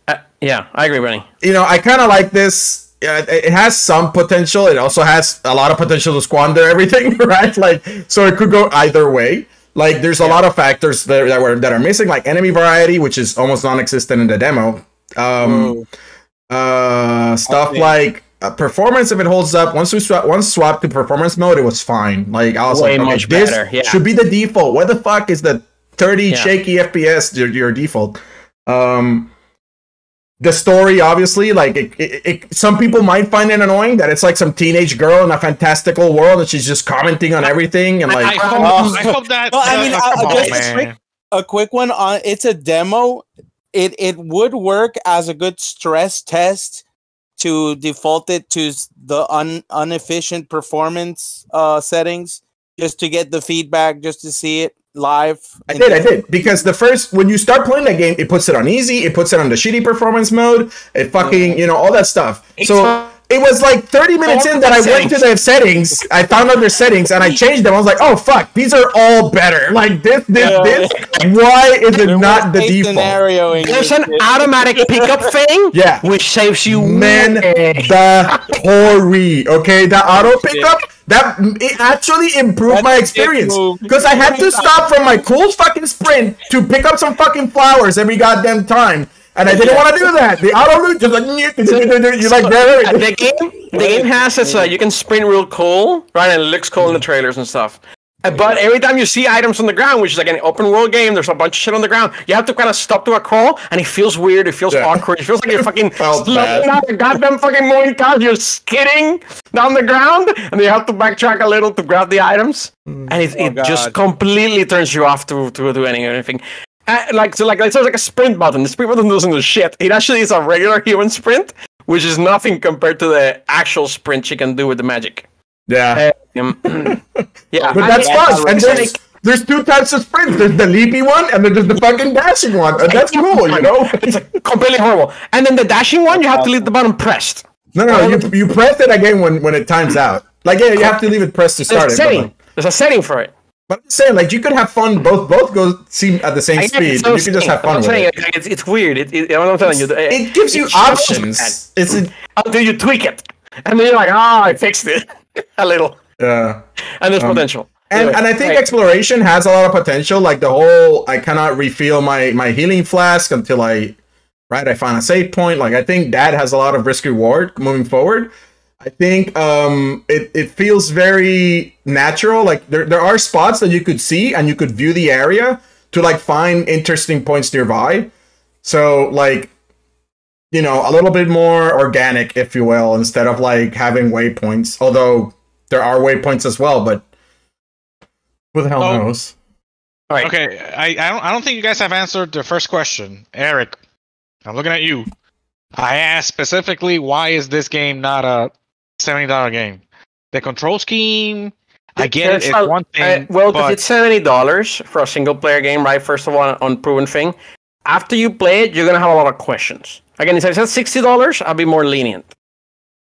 uh, yeah, I agree, Benny. you know, I kind of like this. Yeah, it has some potential. It also has a lot of potential to squander everything, right? Like, so it could go either way. Like, there's a lot of factors that, that were that are missing, like enemy variety, which is almost non-existent in the demo. Um, uh, stuff Okay. like uh, performance if it holds up. Once we swap, once swapped to performance mode, it was fine. Like, I was Way like, okay, much this better, yeah. should be the default. What the fuck is the 30 Yeah. shaky FPS your, your default? Um, the story obviously like it, it, it, some people might find it annoying that it's like some teenage girl in a fantastical world and she's just commenting on everything and I, like hope, Oh. I hope that. Well, I mean, uh, uh, on, just a quick- a quick one on it's a demo. It it would work as a good stress test to default it to the un inefficient performance uh settings just to get the feedback just to see it live. I did, I did. Because the first, when you start playing that game, it puts it on easy, it puts it on the shitty performance mode, it fucking, you know, all that stuff. So it was like 30 minutes in that I went to the settings, I found out their settings, and I changed them. I was like, oh fuck, these are all better. Like this, this, Yeah. this. Why is it Their not the default? scenario There's an automatic pickup thing, Yeah. which saves you Man, the Tori, okay, the auto pickup that it actually improved That's my experience because I had to stop from my cool fucking sprint to pick up some fucking flowers every goddamn time, and I didn't want to do that. The auto loot just like you like Uh, that. the game, the game has this. Uh, you can sprint real cool, right? And it looks cool in the trailers and stuff. Uh, But every time you see items on the ground, which is like an open world game, there's a bunch of shit on the ground. You have to kind of stop to a crawl, and it feels weird. It feels Yeah. awkward. It feels like you're fucking bad. down the goddamn fucking moving car. You're skidding down the ground, and you have to backtrack a little to grab the items, and it, Oh, it just completely turns you off to to do anything. Uh, like so, like it's like a sprint button. The sprint button doesn't do shit. It actually is a regular human sprint, which is nothing compared to the actual sprint she can do with the magic. Yeah, Um, yeah, but I that's mean, fun. And there's like- there's two types of sprints. There's the leapy one, and then there's the fucking dashing one. And that's cool, you know. it's like completely horrible. And then the dashing one, you have to leave the button pressed. No, no, you you press it again when when it times out. Like yeah, you have to leave it pressed to There's start a it. but, setting. There's a setting for it. But I'm saying, like, you could have fun. Both both go seem at the same I speed. so You can just have fun I'm with saying, it. like, It's, it's weird. It, it, I'm telling you. It gives you options. It's a, until you tweak it, and then you're like, ah, I fixed it a little, yeah. and there's potential. Um, And Anyway, and I think right. exploration has a lot of potential. Like the whole, I cannot refill my my healing flask until I, right? I find a save point. Like I think that has a lot of risk reward moving forward. I think um it, it feels very natural. Like there, there are spots that you could see and you could view the area to like find interesting points nearby. So like you know, a little bit more organic, if you will, instead of like having waypoints. Although there are waypoints as well, but who the hell Oh. knows? All right. Okay, I, I don't I don't think you guys have answered the first question, Eric. I'm looking at you. I asked specifically, why is this game not a seventy dollar game? The control scheme, I get it. It's It's one Uh, thing, well, because but it's seventy dollars for a single player game, right? First of all, on proven thing, after you play it, you're gonna have a lot of questions. Again, if I said sixty dollars, I'll be more lenient.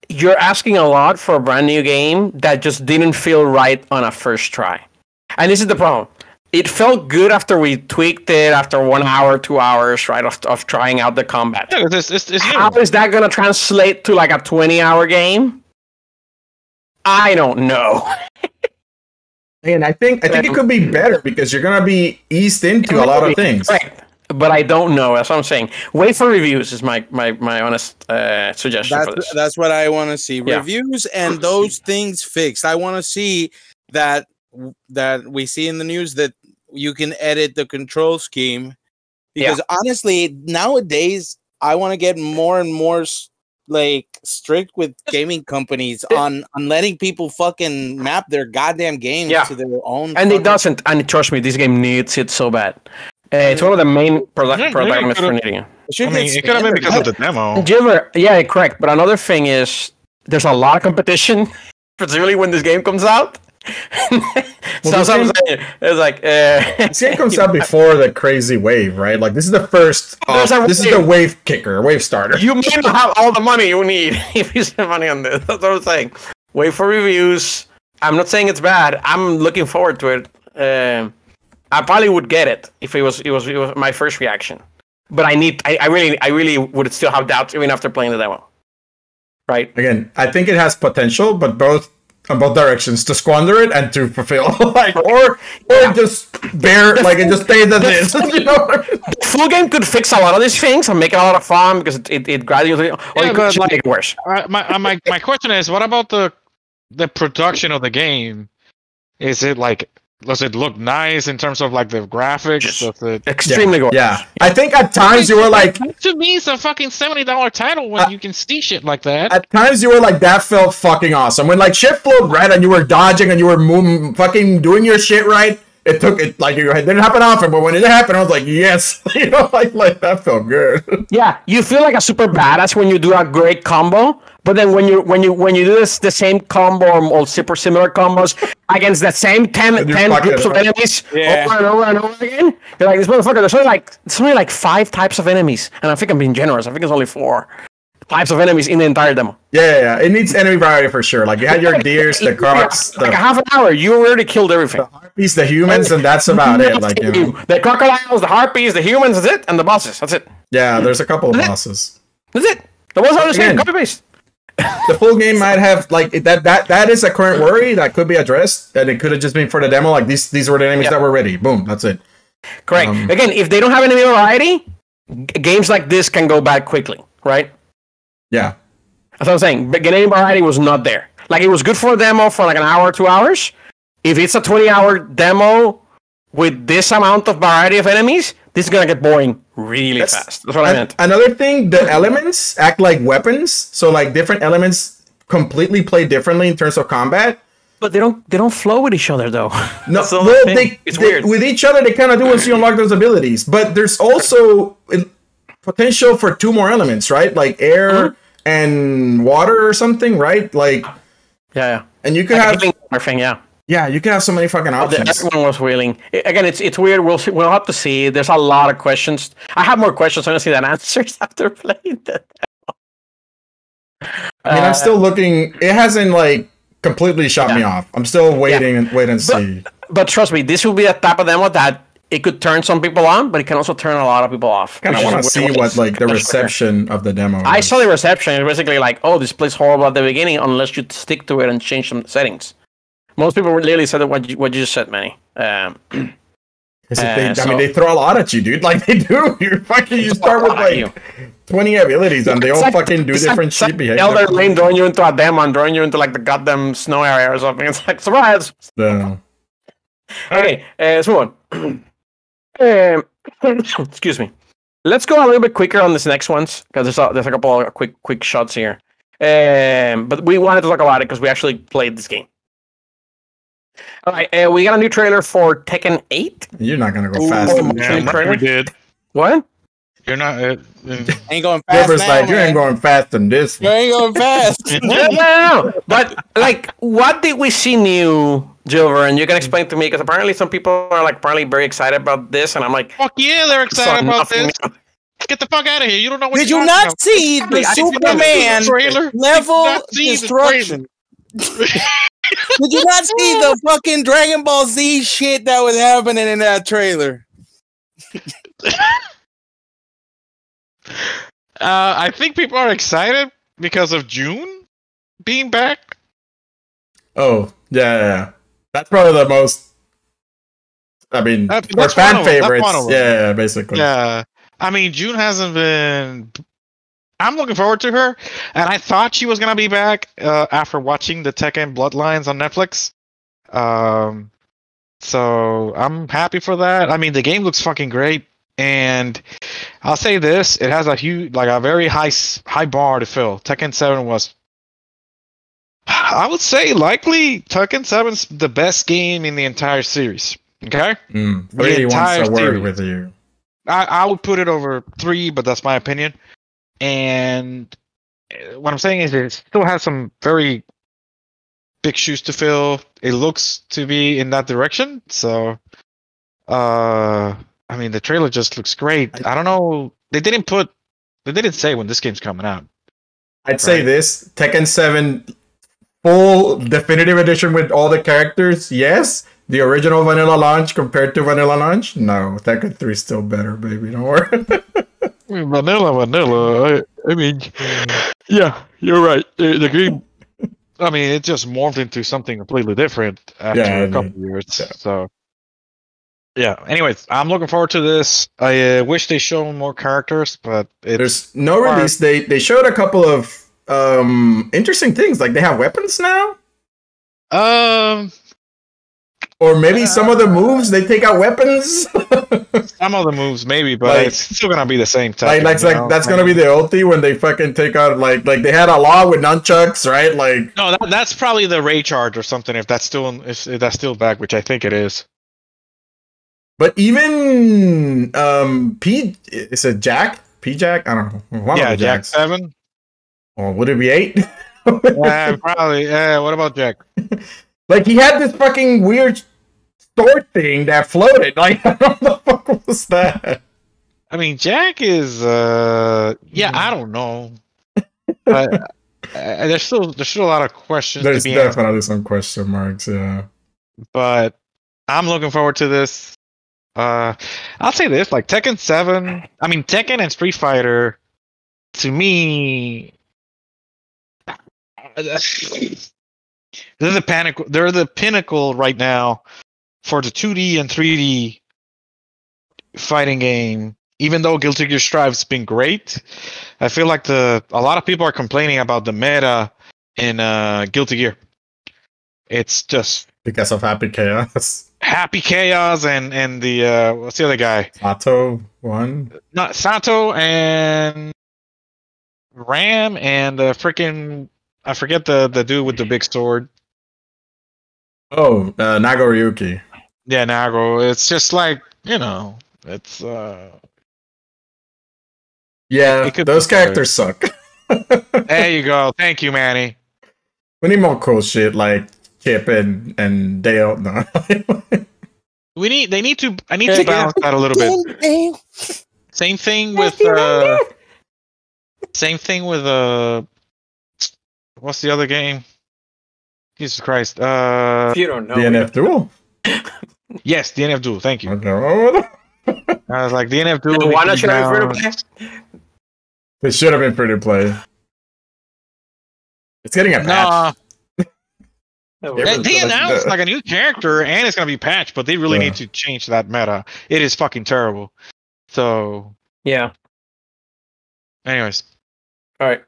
You're asking a lot for a brand new game that just didn't feel right on a first try, and this is the problem. It felt good after we tweaked it after one hour, two hours, right, of, of trying out the combat. Yeah, it's, it's, it's How is that gonna translate to like a twenty-hour game? I don't know. And I think I think it could be better because you're gonna be eased into a lot of things. Right. But I don't know. That's what I'm saying. Wait for reviews is my my my honest uh, suggestion for That's this. that's what I want to see. Yeah. Reviews and those things fixed. I want to see that that we see in the news that you can edit the control scheme. Yeah. Because honestly, nowadays I want to get more and more s- like strict with gaming companies on on letting people fucking map their goddamn games Yeah. to their own. And it doesn't. And trust me, this game needs it so bad. Uh, it's one of the main produ- Yeah, protagonists for should I mean, it could have been because of the demo. Jimmer, yeah, correct. But another thing is, there's a lot of competition, particularly when this game comes out. so this that's what I'm game- saying. It's like, uh, comes out before the crazy wave, right? Like this is the first. A this is the wave kicker, wave starter. you may not have all the money you need if you spend money on this. That's what I'm saying. Wait for reviews. I'm not saying it's bad. I'm looking forward to it. Um, I probably would get it if it was it was it was my first reaction. But I need I, I really I really would still have doubts even after playing the demo. Right? Again, I think it has potential, but both on both directions to squander it and to fulfill, like or or just bear like it just stays as is. you know what I mean? Full game could fix a lot of these things and make it a lot of fun because it, it, it gradually or Yeah, it could like- make it worse. Uh, my, uh, my my question is, what about the the production of the game? Is it like does it look nice in terms of like the graphics? Does it? Extremely gorgeous. Yeah, I think at times you were like, to me, it's a fucking seventy dollar title when Uh, you can see shit like that. at times you were like, that felt fucking awesome. When like shit flowed right and you were dodging and you were mo- fucking doing your shit right. It took it like it didn't happen often, but when it happened, I was like, yes, you know, like like that felt good. Yeah, you feel like a super badass when you do a great combo, but then when you when you when you do this the same combo or, or super similar combos against the same 10, 10 groups of enemies Yeah. over and over and over again, you're like this motherfucker. There's only like there's only like five types of enemies, and I think I'm being generous. I think it's only four types of enemies in the entire demo. Yeah, yeah, yeah. It needs enemy variety for sure. Like you had your deers, the crocs, like a the half an hour, you already killed everything. The harpies, the humans, and that's about it. Like you know, the crocodiles, the harpies, the humans, that's it, and the bosses. That's it. yeah. There's a couple of That's it. bosses. That's it. The ones are the same. Copy paste. The full game might have like that. That that is a current worry that could be addressed, and it could have just been for the demo. Like these these were the enemies Yeah. that were ready. Boom, that's it. Correct. Um, Again, if they don't have any variety, games like this can go bad quickly, right? Yeah, That's what I'm saying. But getting variety was not there. Like it was good for a demo for like an hour, two hours. If it's a 20 hour demo with this amount of variety of enemies, this is gonna get boring really That's- fast. That's what I An- meant. Another thing, the elements act like weapons. So like different elements completely play differently in terms of combat. But they don't they don't flow with each other though. No, That's the well, they, it's they- weird. with each other they kind of do once you unlock those abilities. But there's also potential for two more elements, right? Like air Mm-hmm. and water or something, right? Like, yeah, yeah. and you could Like have thing, yeah. yeah, you can have so many fucking Oh, options. Everyone was willing. Again, it's it's weird. We'll see, we'll have to see. There's a lot of questions. I have more questions honestly than answers after playing that. I mean, I'm still looking. It hasn't like completely shot me off. I'm still waiting and wait and see. But trust me, this will be a type of demo that it could turn some people on, but it can also turn a lot of people off. Kind of want to see what- what like the much quicker. reception of the demo. I saw the reception. It's basically like, oh, this plays horrible at the beginning unless you stick to it and change some settings. Most people literally said what you, what you just said, Manny. Um, 'Cause if they- uh, I mean, they throw a lot at you, dude. Like they do. You're fucking. You start with lot you. like 20 abilities, and they all like- fucking do it's like- different it's like shit behavior. Elden Ring throwing you into a demo and throwing you into like the goddamn snow area or something. It's like surprise. Yeah. Okay, uh, let's move on. um, excuse me. Let's go a little bit quicker on this next ones because there's a, there's a couple of quick quick shots here. Um, but we wanted to talk about it because we actually played this game. All right, uh, we got a new trailer for Tekken 8. You're not gonna go Ooh, fast. oh, yeah. Yeah, we did. What? You're not. Uh, uh, Ain't going fast. Gilbert's now, like, you ain't going fast in this. You ain't going fast. no, no, no, no. But like, what did we see new, Gilbert? And you can explain to me because apparently some people are like apparently very excited about this, and I'm like, fuck yeah, they're excited about nothing. this. Get the fuck out of here! You don't know what. Did you're you not about. see the I didn't see the Superman trailer? level Did you not see the destruction? Did you not see the fucking Dragon Ball Z shit that was happening in that trailer? Uh, I think people are excited because of Jun being back. Oh, yeah, yeah, yeah. That's probably the most. I mean, That- that's fan one of them, that's favorites. one of them. Yeah, yeah, basically. Yeah, I mean Jun hasn't been. I'm looking forward to her, and I thought she was gonna be back uh, after watching the Tekken Bloodlines on Netflix. Um, so I'm happy for that. I mean, the game looks fucking great, and I'll say this: it has a huge, like a very high high bar to fill. Tekken Seven was. I would say likely Tekken 7's the best game in the entire series. Okay? Mm. The Really wants a word with you. I, I would put it over three, but that's my opinion. And uh, what I'm saying is, it still has some very big shoes to fill. It looks to be in that direction. So, uh, I mean, the trailer just looks great. I don't know. They didn't put, they didn't say when this game's coming out. I'd say this Tekken 7 full definitive edition with all the characters, yes. The original vanilla launch compared to vanilla launch, no. Tekken 3 is still better, baby. Don't worry. Vanilla, vanilla. I, I mean, yeah, you're right. The, the game. I mean, it just morphed into something completely different after Yeah, a couple years. Yeah. So, yeah. Anyways, I'm looking forward to this. I uh, wish they showed more characters, but it's There's no release date. They showed a couple of um interesting things. Like they have weapons now. um Or maybe some of the moves they take out weapons. some of the moves maybe, but Like- it's still gonna be the same type. like that's like that's gonna be the ulti when they fucking take out like like they had a law with nunchucks, right? Like no. That, that's probably the Ray charge or something. If that's still if, if that's still back, which I think it is. But even um P is it Jack? P Jack? I don't know. Yeah, Jack. Seven. Or would it be eight? yeah, probably. Yeah. What about Jack? like he had this fucking weird sword thing that floated. Like what the fuck was that? I mean, Jack is. uh Yeah, I don't know. but uh, there's still there's still a lot of questions There's to be answered. definitely some question marks, yeah. But I'm looking forward to this. Uh, I'll say this: like Tekken Seven. I mean, Tekken and Street Fighter. To me, is a panic. They're the pinnacle right now for the 2D and 3D fighting game. Even though Guilty Gear Strive's been great, I feel like the a lot of people are complaining about the meta in uh, Guilty Gear. It's just Because of Happy Chaos. Happy Chaos and and the uh, what's the other guy? Sato one. Not Sato and Ram and the freaking I forget the the dude with the big sword. Oh, uh, Nagoriyuki. Yeah, Nago. It's just like you know, it's uh. Yeah, those better. characters suck. There you go. Thank you, Manny. we need more cool shit like Chip and and Dale. No. We need. They need to. I need Yeah, to balance that a little bit. Same thing with. uh Same thing with. uh What's the other game? Jesus Christ. Uh, If you don't know, DNF Duel. yes, DNF Duel. Thank you. Okay. I was like DNF Duel. the needs one to that be should have been balanced. free to play. It should have been free to play. It's getting a patch. Nah, Yeah, they, but- they announced like a new character and it's gonna be patched, but they really Yeah. need to change that meta. It is fucking terrible. So, Yeah. anyways, All right.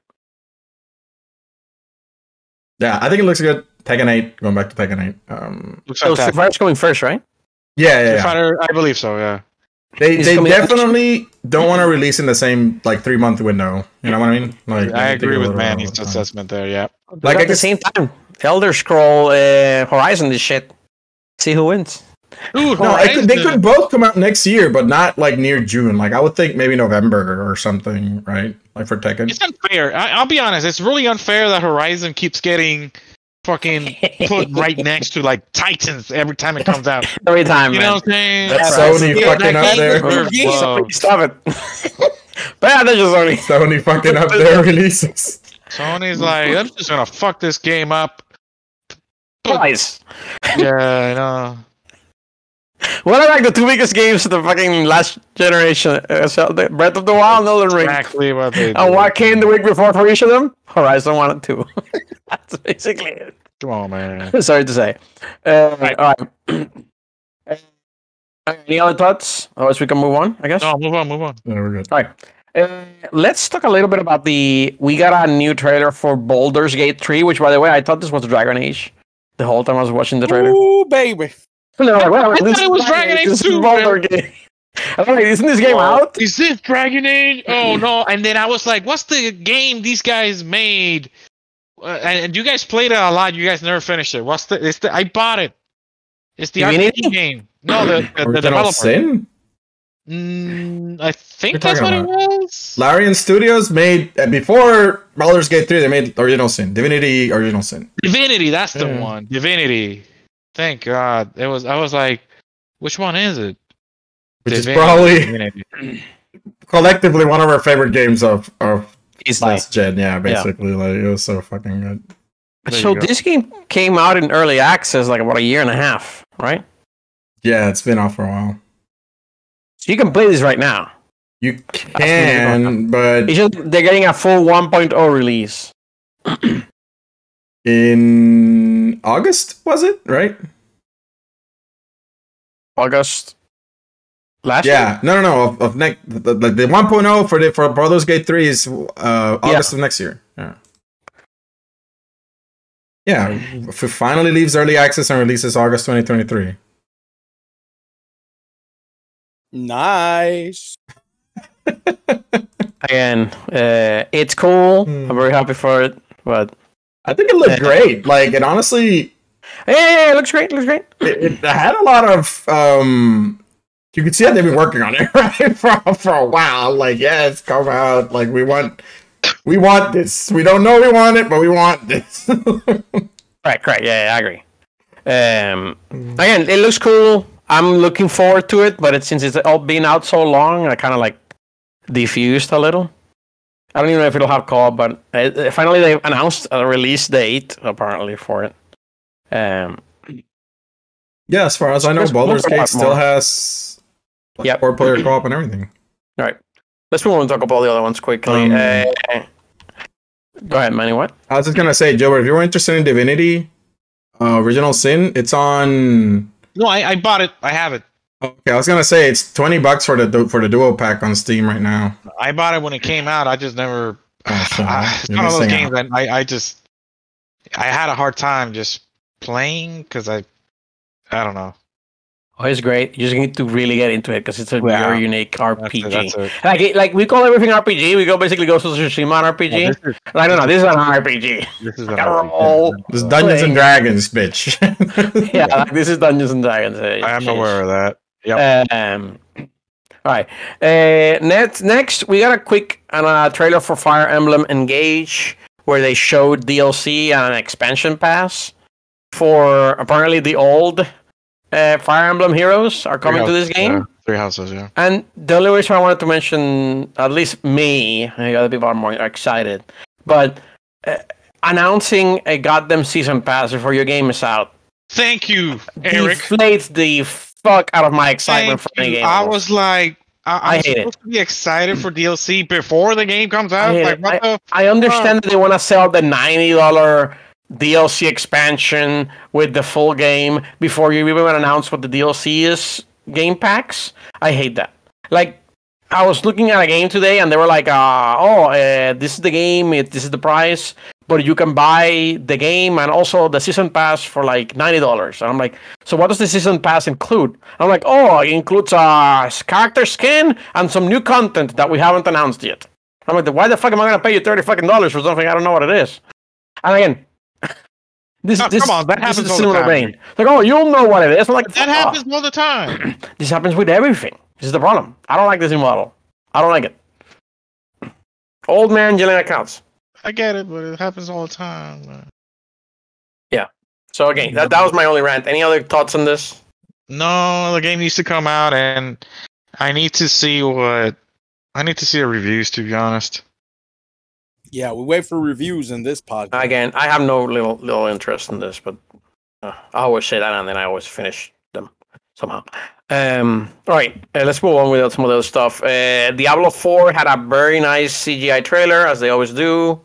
Yeah, I think it looks good. Tekken 8, going back to Tekken 8. Um, looks So Street fantastic. Fighter's going first, right? yeah, yeah, yeah. Fighter, I believe so. Yeah. They Is it they coming out- definitely don't want to release in the same like three month window. You know what I mean? Like I agree with Manny's assessment there. Yeah. Like Like, at the same time, Elder Scroll uh, Horizon this shit. See who wins. Dude, No, could, they could both come out next year, but not like near June. Like I would think maybe November or something, right? Like for Tekken. It's unfair. I, I'll be honest. It's really unfair that Horizon keeps getting fucking put right next to like Titans every time it comes out. Every time, You man. know what I'm saying? That's right. Sony Yeah, fucking that up there. deserves Yeah. Stop it. but yeah, that's just only. Sony fucking up their releases. Sony's like, I'm just gonna fuck this game up. Twice. Yeah, I know. What are like the two biggest games of the fucking last generation? Uh, Zelda, Breath of the Wild and Elden Ring. Exactly what they. And what came the week before for each of them? Horizon 1 and 2. That's basically it. Come on, man. Sorry to say. Uh, All right. Uh, Any other thoughts? Otherwise, we can move on, I guess. No, move on, move on. Yeah, we're good. All right. Uh, let's talk a little bit about the. We got a new trailer for Baldur's Gate 3, which, by the way, I thought this was Dragon Age the whole time I was watching the trailer. Ooh, baby. And then I'm like, wait, wait, I thought is it was Dragon Age this is 2, Baldur's Gate. I'm like, isn't this game out? Is this Dragon Age? Oh no! And then I was like, "What's the game these guys made?" Uh, and, and you guys played it a lot. You guys never finished it. What's the? It's the. I bought it. It's the Divinity? RPG game. No, the the, the Original developer. Sin. Mm, I think that's what talking it was. Larian Studios made uh, before Baldur's Gate 3. They made Original Sin, Divinity, Original Sin. Divinity. That's the Yeah. one. Divinity. Thank God. It was. I was like, which one is it? Which is probably collectively one of our favorite games of of Easily. last gen. Yeah, basically, like it was so fucking good. There So go. this game came out in early access like about a year and a half, right? Yeah, it's been off for a while. So you can play this right now. You can, but It's just they're getting a full 1.0 release. in August was it right? August last year. Yeah, no, no, no. Of, of next, the, the, the 1.0 for the for Baldur's Gate 3 is uh, August of next year. Yeah. Yeah, if it finally leaves early access and releases August 2023. Nice. Again, uh, it's cool. Hmm. I'm very happy for it. But I think it looked great. Like, it honestly, Yeah, it looks great. Looks great. it, it had a lot of um you could see that they've been working on it right for, for a while like yeah it's come out like we want we want this we don't know we want it but we want this Right, correct. Yeah, yeah, I agree. Um, again, it looks cool. I'm looking forward to it, but it, since it's all been out so long, I kind of like diffused a little. I don't even know if it'll have co-op, but uh, uh, finally they announced a release date apparently for it. Um, yeah as far as i know Baldur's look a lot Gate still more. has like Yep. four player co-op and everything all right, let's move on and talk about all the other ones quickly. Um, uh, go ahead, Manny. What? i was just gonna say joe if you're interested in divinity uh, original sin it's on No, I, I bought it. I have it. okay i was gonna say it's 20 bucks for the for the duo pack on steam right now I bought it when it came out. I just never. Oh, I, it's one of those games that I, I just. I had a hard time just playing because I. I don't know. Oh, it's great. You just need to really get into it because it's a Yeah. very unique That's RPG. it, that's it. Like, like we call everything RPG. We go basically go to Tsushima an RPG. Is, Like, no, no, this is an RPG. this is an roll. this is dungeons and dragons bitch yeah, like, this is Dungeons and Dragons. uh, I am shit. aware of that. Yep. Um, all right. Uh, next, next, we got a quick uh, trailer for Fire Emblem Engage, where they showed DLC and an expansion pass for apparently the old uh, Fire Emblem heroes are coming to this game. Yeah, three houses, yeah. And the only reason I wanted to mention, at least me, other people are more excited, but uh, announcing a goddamn season pass before your game is out Thank you, Eric. deflates the fuck out of my excitement Thank for any you. game. I was like, I, I I'm hate it. to be excited for DLC before the game comes out. hate Like, it. what the? I understand that they want to sell the ninety dollar DLC expansion with the full game before you even announce what the DLC is. Game packs. I hate that. Like, I was looking at a game today, and they were like, uh, "Oh, uh, this is the game. It, this is the price, but you can buy the game and also the season pass for like ninety dollars." And I'm like, "So what does the season pass include?" I'm like, "Oh, it includes a character skin and some new content that we haven't announced yet." I'm like, why the fuck am I gonna pay you thirty fucking dollars for something I don't know what it is? And again, This, Oh, this, come on, that this happens is a all the similar vein. Like, oh, you'll know what it is. I'm like, That fuck off. happens all the time. This happens with everything. This is the problem. I don't like this new model. I don't like it. Old man yelling at counts. I get it, but it happens all the time. man. So again, that, that was my only rant. Any other thoughts on this? No, the game needs to come out, and I need to see what I need to see the reviews. To be honest, Yeah, we wait for reviews in this podcast. Again, I have no little little interest in this, but uh, I always say that and then I always finish them somehow. Um, all right, uh, let's move on with some of the other stuff. Uh, Diablo 4 had a very nice CGI trailer, as they always do.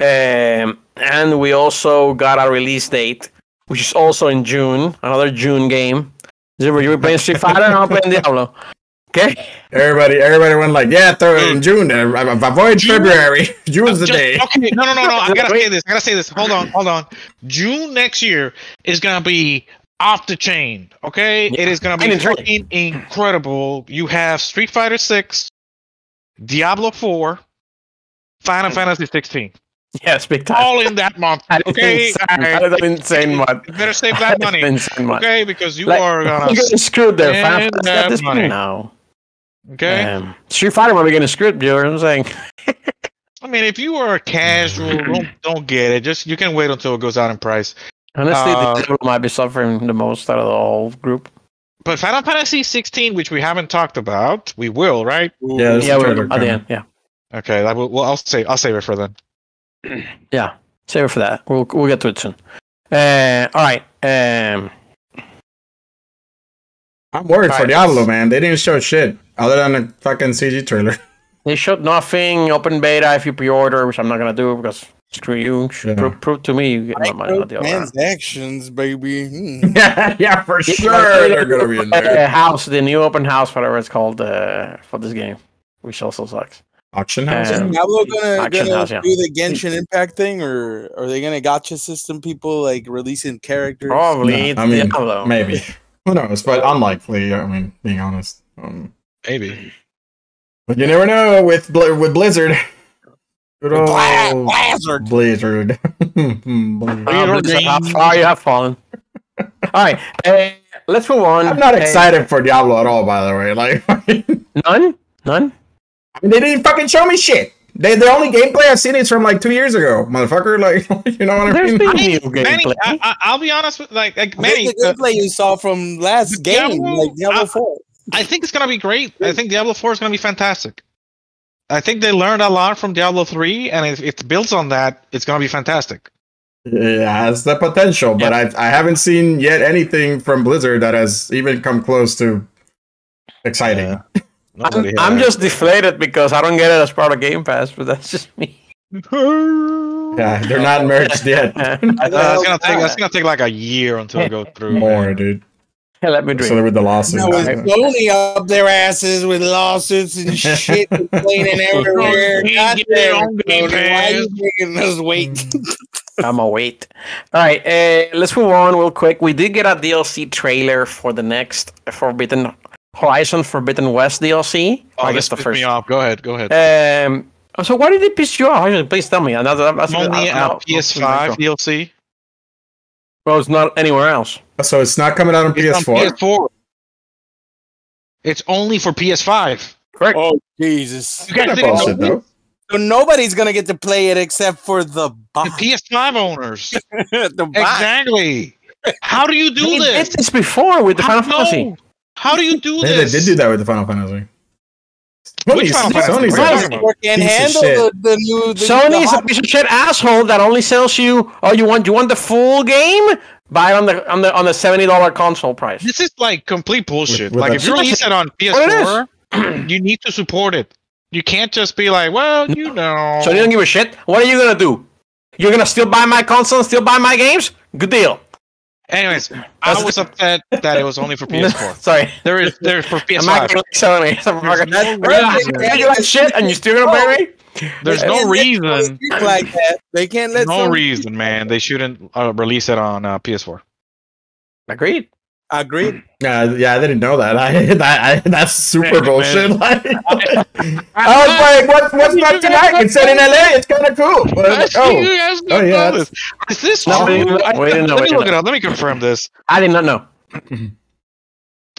Um, and we also got a release date, which is also in June, another June game. Zero, you were playing Street Fighter I'm playing Diablo. Okay? Everybody, everybody went like, yeah, throw it in June. Uh, avoid June? February. June's the Just- day. Okay, no, no, no, no. I gotta say this. I gotta say this. Hold on, hold on. June next year is gonna be off the chain. Okay, it is gonna be fucking incredible. You have Street Fighter Six, Diablo Four, Final Fantasy 16, Yes, big time. all in that month. That is Okay, insane. alright. That is insane month. You better save that money. insane month. Okay, because you Like, are gonna. You're getting screwed there. spend Final at that this point money. now. Okay, Um, Street Fighter might be getting screwed, you know what I'm saying? I mean, if you are a casual, don't don't get it. Just you can wait until it goes out in price. Honestly, Uh, the Diablo might be suffering the most out of the whole group. But Final Fantasy 16, which we haven't talked about, we will, right? Yeah, yeah, we're at the end. Yeah, Okay, that will, well, I'll say I'll save it for then. yeah. Save it for that. We'll we'll get to it soon. Uh, all right. Um, I'm worried for Diablo, man. They didn't show shit other than a fucking CG trailer. they showed nothing. Open beta if you pre-order, which I'm not gonna do because screw you. Yeah. Prove, prove to me you get my money. Not the other. Transactions, baby. Hmm. yeah, yeah, for sure they're gonna be in there. House, the new open house, whatever it's called, uh, for this game, which also sucks. Auction house. Um, Is Diablo gonna, gonna House, yeah. do the Genshin Impact thing, or are they gonna gacha system people like releasing characters? Probably No, I mean, Diablo. Maybe. Who knows? But unlikely. I mean, being honest. Um, Maybe. but you never know with Bl- with Blizzard. Good old Bla- Blizzard. Blizzard. Oh, Blizzard, how far you have fallen. All right, uh, let's move on. I'm not Uh, excited for Diablo at all. By the way, like, I mean, none, none. they didn't fucking show me shit. They, the only gameplay I've seen is from like two years ago, motherfucker. Like, you know what I There's mean? been Manny, new Manny, gameplay. I, I, I'll be honest with like like Manny, Manny. the uh, gameplay you saw from last the game, Diablo- like Diablo I- Four. I think it's gonna be great. I think Diablo 4 is gonna be fantastic. I think they learned a lot from Diablo 3, and if, if it builds on that, it's gonna be fantastic. It has the potential, but I I haven't seen yet anything from Blizzard that has even come close to exciting. Yeah. I'm, Nobody I'm just deflated because I don't get it as part of Game Pass, but that's just me. Yeah, they're not merged yet. Uh, it's gonna take. It's gonna take like a year until it goes through. More, dude. Let me So drink. with the lawsuits. No, with Sony up their asses with lawsuits and shit complaining everywhere. He God get it damn, on Game Sony, why Pass. you making us wait? I'm a wait. All right, uh, let's move on real quick. We did get a DLC trailer for the next Forbidden Horizon Forbidden West DLC. Oh, I this guess the first. me off. Go ahead. Go ahead. Um. So why did it piss you off? Please tell me. Another. That's, Only I- I- a PS5 DLC. Well, it's not anywhere else. So it's not coming out on It's PS4. PS4. It's only for PS5. Correct. oh Jesus! You guys Kinda bullshit, though. So nobody's gonna get to play it except for the The. PS5 owners. the exactly. How do you do we this? did this before with the Final How- Fantasy. No. How do you do Yeah, they this? did do that with the Final Fantasy. Which Sony's, Final Fantasy? Sony's What are you a- talking about? Or can't Piece of handle shit. the, the new. The, Sony is the a piece of shit asshole that only sells you. Oh, you want you want the full game? Buy it on the on the on the seventy dollar console price. This is like complete bullshit. With- with like if you release it on PS4, you need to support it. You can't just be like, well, you know. So you don't give a shit. What are you gonna do? You're gonna still buy my console and still buy my games? Good deal. Anyways, I was upset that it was only for PS4. Sorry. There is there's for I'm not PS5. gonna selling me. I'm not gonna- no reason. you like shit and you still gonna buy me? There's no can't let Sony reason. like that. They can't let No reason, man. They shouldn't uh, release it on uh, PS4. Agreed. Agreed. Yeah, yeah, I didn't know that. I that I, that's super bullshit. Like, I was like, what, what's not tonight? It's set in LA. It's kind of cool. But I I was see like, you oh, oh, yeah, this. Is this No, we true? didn't- I- we Let we me look didn't it up. Let me confirm this. I did not know.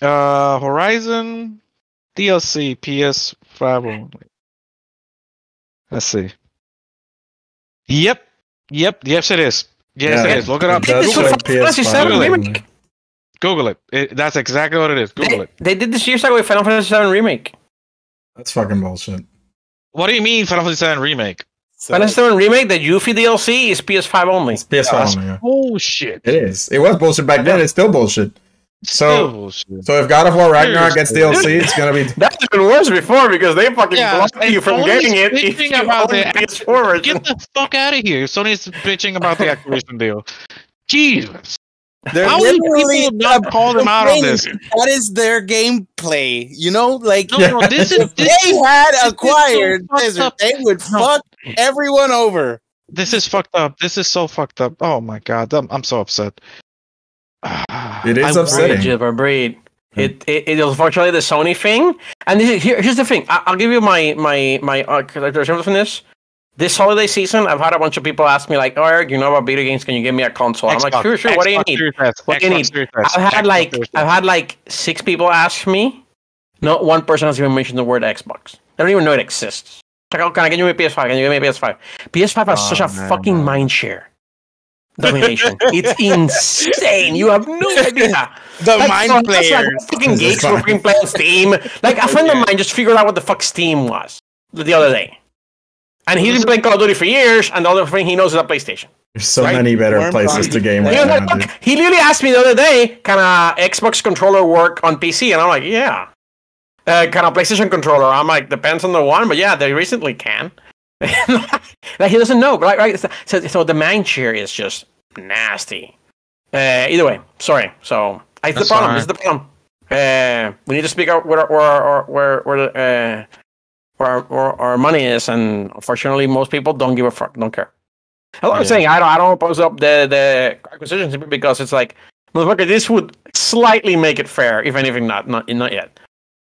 Uh, Horizon DLC PS5 only. Let's see. Yep. Yep. Yes, it is. Yes, Yeah. it is. Look it up. It does This say was Google it. Final Fantasy PS5 VII only. remake. Google it. it. That's exactly what it is. Google They, it. they did this years ago with Final Fantasy VII remake. That's fucking bullshit. What do you mean Final Fantasy VII Remake? So, Final Fantasy VII remake, the Yuffie DLC is PS5 only. It's PS5 that's- only. Yeah. Bullshit. It is. It was bullshit back then. It's still bullshit. So, bullshit. so if God of War Ragnarok gets Seriously. DLC, it's gonna be. That's even worse before because they fucking Yeah, blocked you from getting it. if bitching you about the PS4. Get the fuck out of here. Sony's bitching about the Activision deal. Jesus. They're How many literally people not call them out on this? That is their gameplay. You know, like No, no, this is if this, they had acquired fucked Blizzard, up. they would No. fuck everyone over. this is fucked up. This is so fucked up. Oh my god, I'm, I'm so upset. It is I upsetting. Breed, Jibber, breed. It, it it is unfortunately the Sony thing, and this is, here, here's the thing. I, I'll give you my my my uh, characterization from this. This holiday season, I've had a bunch of people ask me like, "Oh, Eric, you know about video games? Can you give me a console?" I'm like, Xbox, "Sure, sure. What do you need?" What do you need? I've had Xbox like. I've had like six people ask me. Not one person has even mentioned the word Xbox. They don't even know it exists. Like, oh, can I get you a PS5? Can you give me a PS5? PS5 has Oh, such a man, fucking man. mind share. Domination. it's insane. You have no idea. The Like, mind so players. Like fucking geeks were fucking playing Steam. Like a friend of mine just figured out what the fuck Steam was the other day. And he's been playing Call of Duty for years, and the other thing he knows is a PlayStation. There's so Right? many better Worm places Party. to game He, right was now, like, dude. "Look," he literally asked me the other day, "Can a Xbox controller work on PC?" And I'm like, "Yeah." Uh, can a PlayStation controller? I'm like, depends on the one, but yeah, they recently can. like he doesn't know, right? Right. So, so the mind share is just nasty. Uh, either way, sorry. So it's the problem. fine. This the problem. Uh, we need to speak out where where where where where, the, uh, where, our, where our money is, and unfortunately, most people don't give a fuck, don't care. I'm Yeah. saying. I don't I don't oppose up the the acquisition simply because it's like, motherfucker, this would slightly make it fair, if anything, not not not yet.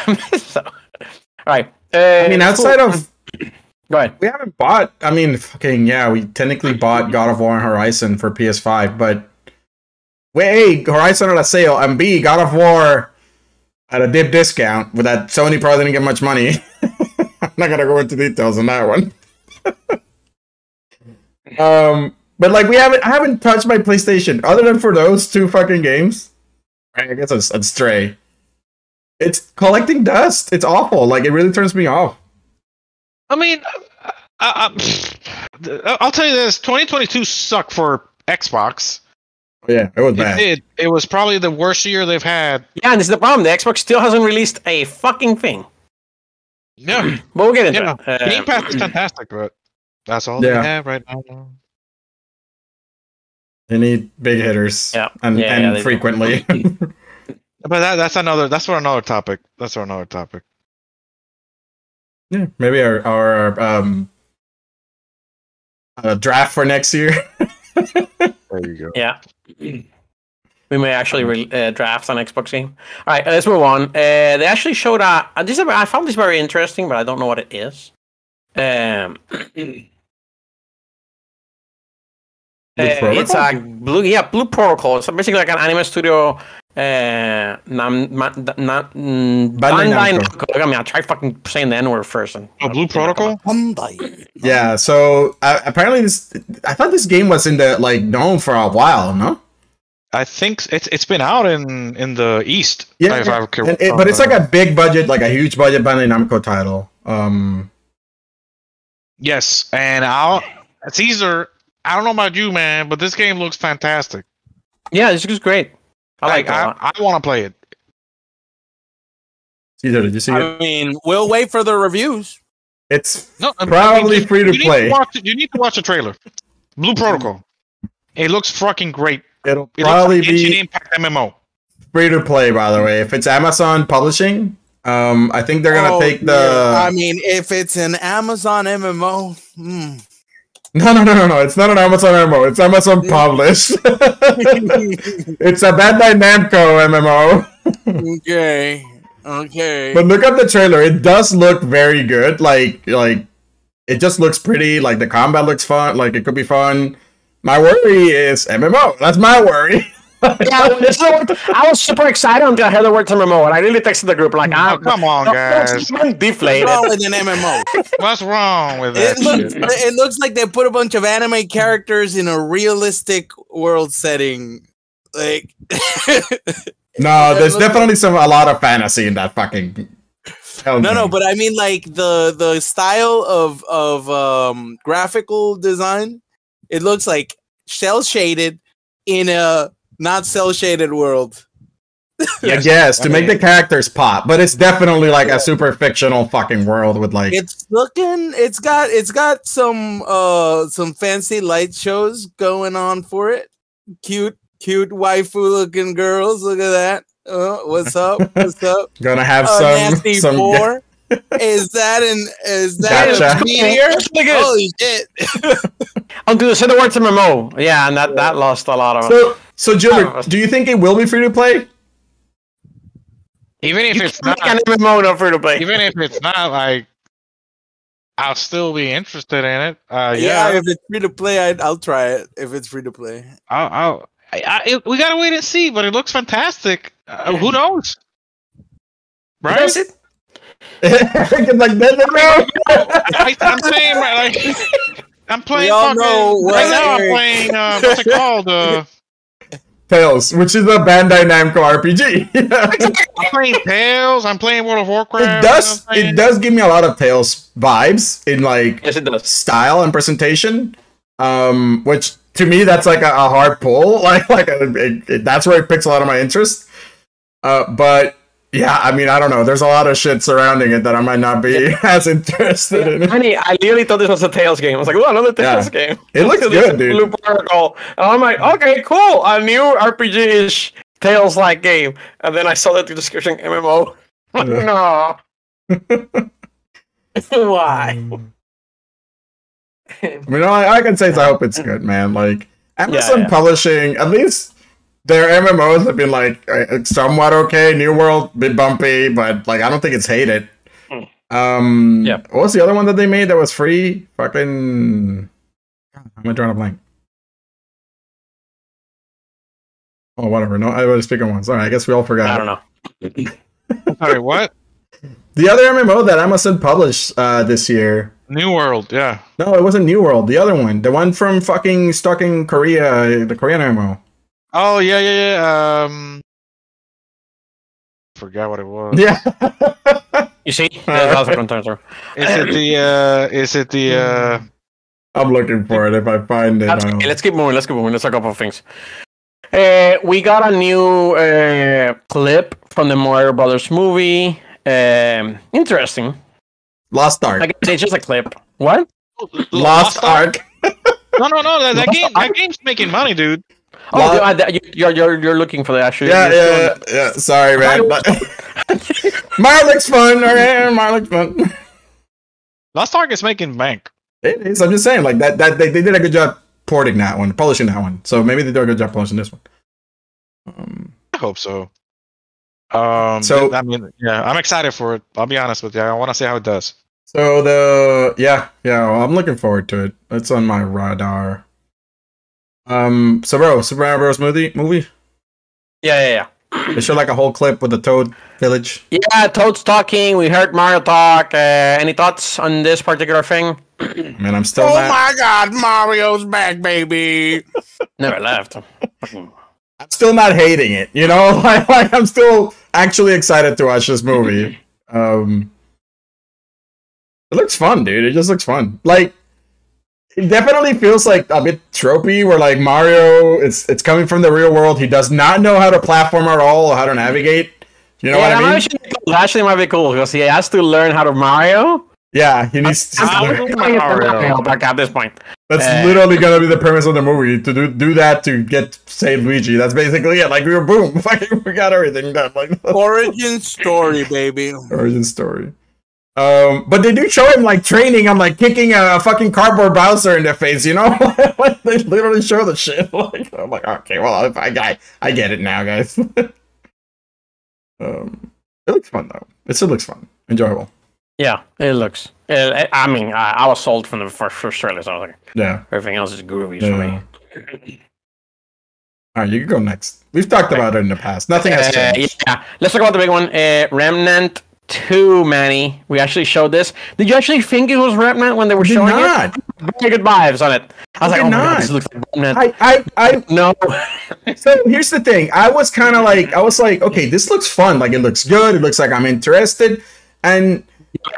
so, all right. Uh, I mean, outside cool. of go ahead. we haven't bought. I mean, fucking yeah, we technically bought God of War and Horizon for PS5, but wait, A, Horizon at a sale, and B, God of War at a dip discount. With that, Sony probably didn't get much money. I'm not gonna go into details on that one. um, but like we haven't, I haven't touched my PlayStation other than for those two fucking games. I guess it's, it's Stray. It's collecting dust. It's awful. Like it really turns me off. I mean, I, I, I'll tell you this: 2022 sucked for Xbox. Yeah, it was It bad. did. It was probably the worst year they've had. Yeah, and this is the problem. The Xbox still hasn't released a fucking thing. Yeah, But we'll get into Yeah. it. Uh, Game Pass is fantastic, but that's all Yeah. they have right now. They need big hitters. Yeah. And, Yeah, and yeah, frequently. But that, that's another. That's for another topic. That's for another topic. yeah. Maybe our, our um uh, draft for next year. There you go. Yeah. We may actually re- uh, draft an Xbox game. All right, let's move on. Uh, they actually showed a. Uh, this is, I found this very interesting, but I don't know what it is. Um, uh, it's a blue, yeah, Blue Protocol. It's basically like an anime studio. Uh, nam, ma, da- na, mm, Bandai Bandai Namco. Namco. Look at me, I tried fucking saying the N word first. And, Oh, Blue Protocol. Hyundai. yeah. So uh, apparently this, I thought this game was in the like known for a while. No. I think it's it's been out in in the East. Yeah. if I can- it- but it's like a big budget, like a huge budget Bandai Namco title. Um. yes, and I'll Caesar. I don't know about you, man, but this game looks fantastic. Yeah, this is great. I like it. a I, lot. I, want to play it. Caesar, did you see it? I mean, we'll wait for the reviews. It's No, I mean, Probably free to you need play. watch, you need to watch the trailer. Blue Protocol. It looks fucking great. It'll probably looks be Impact MMO. free to play. By the way, if it's Amazon publishing, um, I think they're gonna Oh, take the. yeah. I mean, if it's an Amazon MMO, hmm, No, no, no, no, no. It's not an Amazon MMO. It's Amazon published. it's a Bandai Namco MMO. okay. Okay. But look at the trailer. It does look very good. Like, like it just looks pretty. Like the combat looks fun. Like it could be fun. My worry is MMO. That's my worry. yeah, this is- I was super excited until I heard the word MMO, and I really texted the group like, "Ah, Oh, come on, guys. What's deflated." wrong with an MMO? What's wrong with that? It looks, it looks like they put a bunch of anime characters in a realistic world setting. Like, no, there's definitely some a lot of fantasy in that fucking. Hell no, no, but I mean, like the the style of of um graphical design. It looks like cell shaded in a not cell shaded world. I guess to I make the characters pop, but it's definitely like a super fictional fucking world with like. It's looking. It's got. It's got some uh some fancy light shows going on for it. Cute, cute waifu looking girls. Look at that. Uh, what's up? What's up? Gonna have Uh, some nasty some four. Is that an is that Gotcha. a meteor? That's pretty good. Holy shit! Until they said the word MMO, yeah, and that that lost a lot of. So so. Do you think it will be free to play? Even if you it's can't an MMO not free to play. even if it's not, like, I'll still be interested in it. Uh, yeah. yeah, if it's free to play, I'd, I'll try it. If it's free to play, I'll, I'll I, I, we gotta wait and see, but it looks fantastic. Uh, who knows? Right? Does it? It's like no, no, no. I, I'm saying, right, like, I'm playing. all fucking- know what right now, I'm playing. Uh, what's it called? Uh, Tales, which is a Bandai Namco RPG. I'm playing Tales. I'm playing World of Warcraft. It does you know it does give me a lot of Tales vibes in like Yes, it does. style and presentation. Um, which to me that's like a, a hard pull. Like like a, it, it- that's where it picks a lot of my interest. Uh, but yeah, I mean I don't know. There's a lot of shit surrounding it that I might not be as interested in. Honey, I literally thought this was a Tales game. I was like, oh, another Tales game. It looks good, dude. Blue Protocol. And I'm like, okay, cool. A new RPG-ish Tales-like game. And then I saw that the description MMO. No. Why? Mm. I mean, all I, I can say is I hope it's good, man. Like Amazon yeah. Publishing, at least their MMOs have been like uh, somewhat okay. New World, bit bumpy, but like I don't think it's hated. Hmm. Um, Yeah. What was the other one that they made that was free? Fucking, I'm I drawing a blank? Oh, whatever. No, I was speaking once. All right, I guess we all forgot. I don't know. Sorry, what? The other MMO that Amazon published uh, this year. New World. Yeah. No, it wasn't New World. The other one, the one from fucking stuck in Korea, the Korean MMO. Oh yeah, yeah, yeah. Um, forgot what it was. Yeah. You see? There's also contender. Is it the? Uh, is it the? Uh, I'm looking for it if I find it. Okay. Let's keep moving. Let's keep moving. Let's talk about things. Uh, we got a new uh, clip from the Mario Brothers movie. Um, interesting. Lost Ark. I guess it's just a clip. What? Lost Ark. No, no, no. That, that game. Ark? That game's making money, dude. Oh, Lo- that- you- you're, you're you're looking for that. Actually, Yeah, yeah, yeah, yeah. Sorry, man. Mario- But Mario looks fun. Okay, Mario looks fun. Lost Ark is making bank. It is. I'm just saying, like that. That they, they did a good job porting that one, publishing that one. So maybe they do a good job publishing this one. Um, I hope so. Um. So- So I mean, yeah, I'm excited for it. I'll be honest with you. I want to see how it does. so the yeah, yeah. Well, I'm looking forward to it. It's on my radar. Um. So, bro, Super Mario Bros. movie movie. yeah, yeah, They showed like a whole clip with the Toad Village. yeah. Yeah, Toad's talking. We heard Mario talk. Uh, any thoughts on this particular thing? Man, I'm still Oh not. my God, Mario's back, baby! Never left. I'm still not hating it. You know, like, like I'm still actually excited to watch this movie. Um, it looks fun, dude. It just looks fun. Like, it definitely feels like a bit tropey. Where like Mario, it's it's coming from the real world. He does not know how to platform at all, or how to navigate. You know yeah, what I mean? actually, cool. Actually might be cool because he has to learn how to Mario. Yeah, he needs. To How learn. do Mario Mario? back at this point. That's Uh, literally gonna be the premise of the movie. To do do that to get save Luigi. That's basically it. Like we were boom, fucking we got everything done. Like Origin story, baby. origin story. Um, but they do show him like training. I'm like kicking a fucking cardboard Bowser in the face, you know? like, they literally show the shit. Like, I'm like, okay, well, I, I, I get it now, guys. um, it looks fun though. It still looks fun, enjoyable. Yeah, it looks. Uh, I mean, I, I was sold from the first, first trailer, so I was like, Yeah. everything else is groovy Yeah. for me. All right, you can go next. We've talked about it in the past. Nothing has Uh, changed. yeah, let's talk about the big one. Uh, Remnant Two, Manny. We actually showed this. Did you actually think it was Remnant when they were Did showing not. it? Very good vibes on it. I was Did like, oh my god, this looks like Remnant. I, I, I no. So here's the thing. I was kind of like, I was like, okay, this looks fun. Like it looks good. It looks like I'm interested. And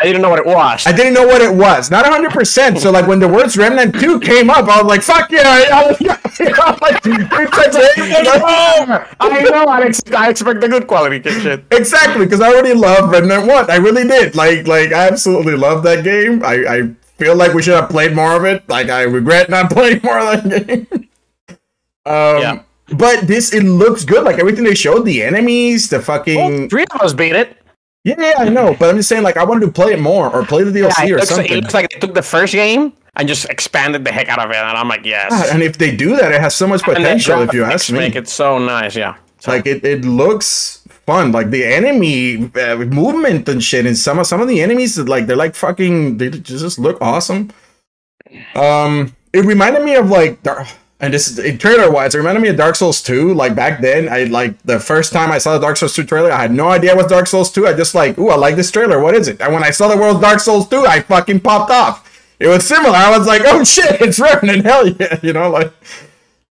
I didn't know what it was. I didn't know what it was. Not 100%. So like when the words Remnant 2 came up, I was like, fuck yeah. I was, like, it's like- I know. I, ex- I expect the good quality shit. exactly, because I already love Remnant 1. I really did. Like, like I absolutely love that game. I, I feel like we should have played more of it. Like I regret not playing more of that game. Um, Yeah. But this, it looks good. Like everything they showed, the enemies, the fucking. Well, three of us beat it. Yeah, yeah, I know, but I'm just saying, like, I wanted to play it more or play the DLC Yeah, or looks like, something. it looks like they took the first game and just expanded the heck out of it. And I'm like, yes. God, and if they do that, it has so much potential. If you ask me, make it so nice. Yeah. So, like it, it looks fun. Like the enemy uh, movement and shit, and some of some of the enemies, like they're like fucking, they just look awesome. Um, it reminded me of like, and this is trailer wise, it reminded me of Dark Souls 2. Like back then, I like the first time I saw the Dark Souls 2 trailer, I had no idea what was Dark Souls 2. I just like, ooh, I like this trailer. What is it? And when I saw the world's Dark Souls 2, I fucking popped off. It was similar. I was like, oh shit, it's Remnant. Hell yeah, you know, like.